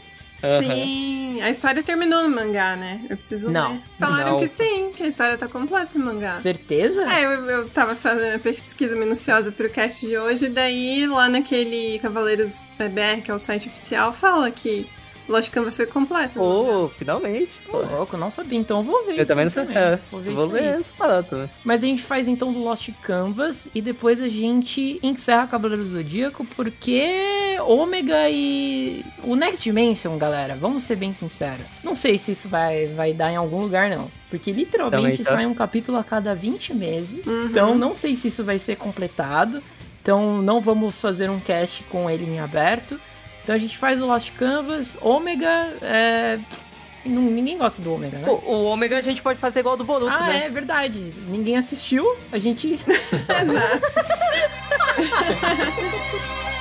Sim, a história terminou no mangá, né? Eu preciso Não. ler. Falaram Não. que sim, que a história tá completa no mangá. Certeza? É, eu, eu tava fazendo uma pesquisa minuciosa pro cast de hoje, e daí lá naquele Cavaleiros BR, que é o site oficial, fala que Lost Canvas foi completo. Oh, finalmente. Pô, louco, não sabia, então eu vou ver Eu isso também não também. É, Vou ver vou ver essa parada também. Mas a gente faz então do Lost Canvas e depois a gente encerra Cavaleiro do Zodíaco porque Ômega e o Next Dimension, galera, vamos ser bem sinceros. Não sei se isso vai, vai dar em algum lugar, não. Porque literalmente Também tá. sai um capítulo a cada 20 meses. Então não sei se isso vai ser completado. Então não vamos fazer um cast com ele em aberto. Então a gente faz o Lost Canvas, Ômega, é... ninguém gosta do Ômega, né? O, o ômega a gente pode fazer igual do Boruto, Ah, né? é verdade. Ninguém assistiu, a gente.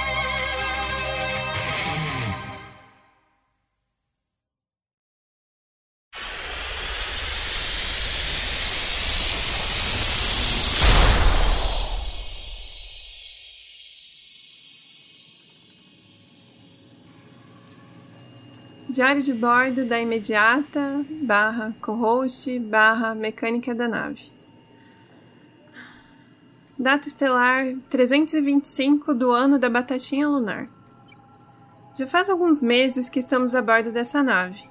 Diário de bordo da imediata, barra co-host, barra mecânica da nave. Data estelar 325 do ano da batatinha lunar. Já faz alguns meses que estamos a bordo dessa nave,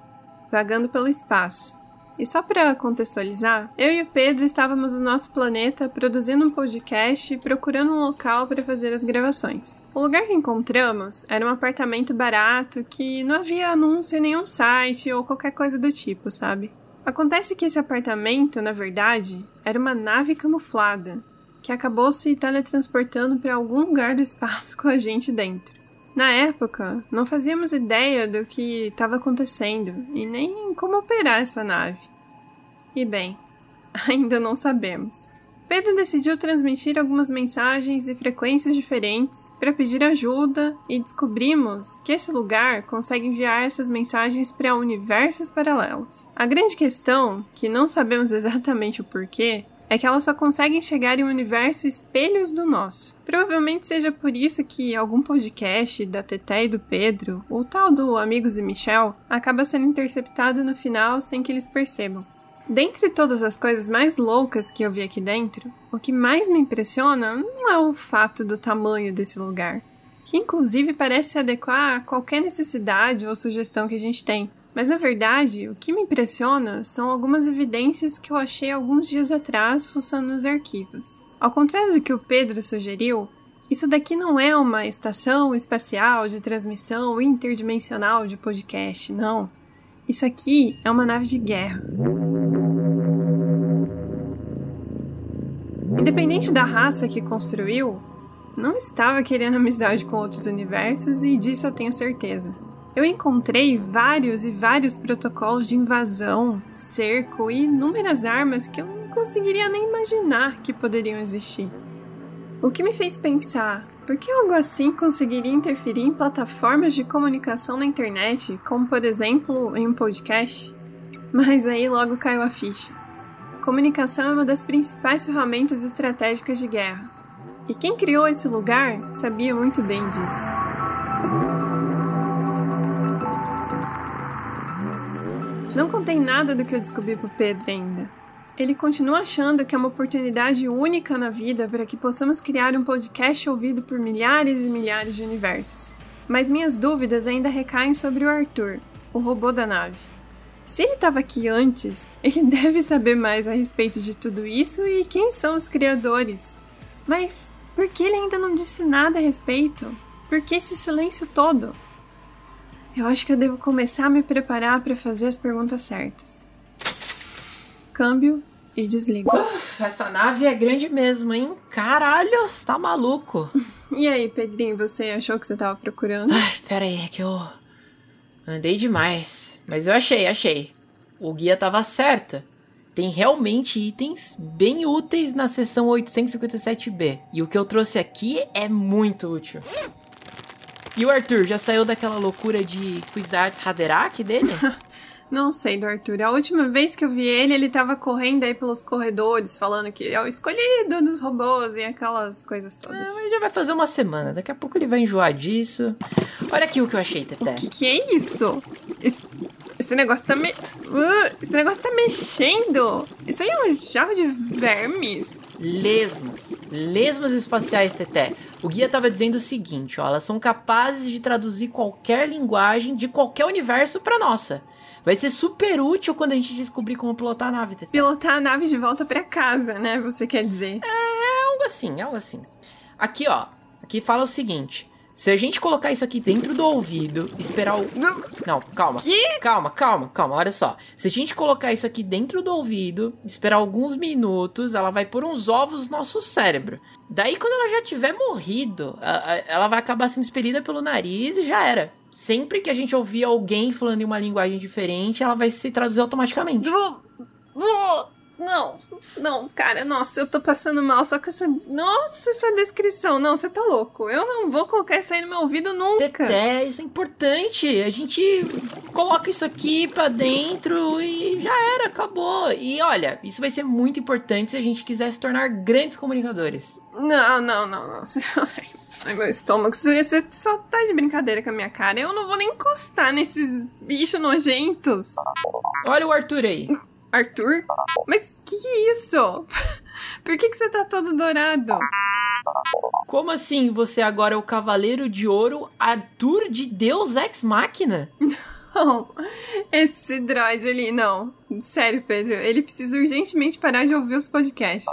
vagando pelo espaço. E só para contextualizar, eu e o Pedro estávamos no nosso planeta produzindo um podcast e procurando um local para fazer as gravações. O lugar que encontramos era um apartamento barato que não havia anúncio em nenhum site ou qualquer coisa do tipo, sabe? Acontece que esse apartamento, na verdade, era uma nave camuflada que acabou se teletransportando para algum lugar do espaço com a gente dentro. Na época, não fazíamos ideia do que estava acontecendo e nem como operar essa nave. E bem, ainda não sabemos. Pedro decidiu transmitir algumas mensagens e frequências diferentes para pedir ajuda e descobrimos que esse lugar consegue enviar essas mensagens para universos paralelos. A grande questão, que não sabemos exatamente o porquê, é que elas só conseguem chegar em um universo espelhos do nosso. Provavelmente seja por isso que algum podcast da Teté e do Pedro, ou tal do Amigos e Michel, acaba sendo interceptado no final sem que eles percebam. Dentre todas as coisas mais loucas que eu vi aqui dentro, o que mais me impressiona não é o fato do tamanho desse lugar, que inclusive parece adequar a qualquer necessidade ou sugestão que a gente tem. Mas na verdade, o que me impressiona são algumas evidências que eu achei alguns dias atrás fuçando nos arquivos. Ao contrário do que o Pedro sugeriu, isso daqui não é uma estação espacial de transmissão interdimensional de podcast, não. Isso aqui é uma nave de guerra. Independente da raça que construiu, não estava querendo amizade com outros universos e disso eu tenho certeza. Eu encontrei vários e vários protocolos de invasão, cerco e inúmeras armas que eu não conseguiria nem imaginar que poderiam existir. O que me fez pensar, por que algo assim conseguiria interferir em plataformas de comunicação na internet, como por exemplo em um podcast? Mas aí logo caiu a ficha. Comunicação é uma das principais ferramentas estratégicas de guerra. E quem criou esse lugar sabia muito bem disso. Não contei nada do que eu descobri pro Pedro ainda. Ele continua achando que é uma oportunidade única na vida para que possamos criar um podcast ouvido por milhares e milhares de universos. Mas minhas dúvidas ainda recaem sobre o Arthur, o robô da nave. Se ele estava aqui antes, ele deve saber mais a respeito de tudo isso e quem são os criadores. Mas por que ele ainda não disse nada a respeito? Por que esse silêncio todo? Eu acho que eu devo começar a me preparar para fazer as perguntas certas. Câmbio e desligo. Uf, essa nave é grande mesmo, hein? Caralho, você tá maluco. E aí, Pedrinho, você achou que você tava procurando? Ai, pera aí, é que eu andei demais. Mas eu achei, achei. O guia tava certo. Tem realmente itens bem úteis na seção 857B. E o que eu trouxe aqui é muito útil. E o Arthur, já saiu daquela loucura de Quizarts Haderach dele? Não sei do Arthur. A última vez que eu vi ele, ele tava correndo aí pelos corredores, falando que é o escolhido dos robôs e aquelas coisas todas. Ah, mas já vai fazer uma semana. Daqui a pouco ele vai enjoar disso. Olha aqui o que eu achei, Teté. O que, que é isso? Esse, esse negócio tá me... Uh, esse negócio tá mexendo. Isso aí é um jarro de vermes. Lesmas. Lesmas espaciais, Teté. O guia tava dizendo o seguinte, ó. Elas são capazes de traduzir qualquer linguagem de qualquer universo pra nossa. Vai ser super útil quando a gente descobrir como pilotar a nave, Teté. Pilotar a nave de volta pra casa, né? Você quer dizer? É, algo assim, algo assim. Aqui, ó. Aqui fala o seguinte. Se a gente colocar isso aqui dentro do ouvido, esperar o. Não, calma. Que? Calma, calma, calma. Olha só. Se a gente colocar isso aqui dentro do ouvido, esperar alguns minutos, ela vai pôr uns ovos no nosso cérebro. Daí, quando ela já tiver morrido, ela vai acabar sendo expelida pelo nariz e já era. Sempre que a gente ouvir alguém falando em uma linguagem diferente, ela vai se traduzir automaticamente. Não, não, cara, nossa, eu tô passando mal só com essa. Nossa, essa descrição. Não, você tá louco. Eu não vou colocar isso aí no meu ouvido nunca. É, isso é importante. A gente coloca isso aqui pra dentro e já era, acabou. E olha, isso vai ser muito importante se a gente quiser se tornar grandes comunicadores. Não, não, não, não. Ai, meu estômago, você só tá de brincadeira com a minha cara. Eu não vou nem encostar nesses bichos nojentos. Olha o Arthur aí. Arthur? Mas que que é isso? Por que, que você tá todo dourado? Como assim você agora é o Cavaleiro de Ouro Arthur de Deus Ex Machina? Não, esse droid ali, não. Sério, Pedro, ele precisa urgentemente parar de ouvir os podcasts.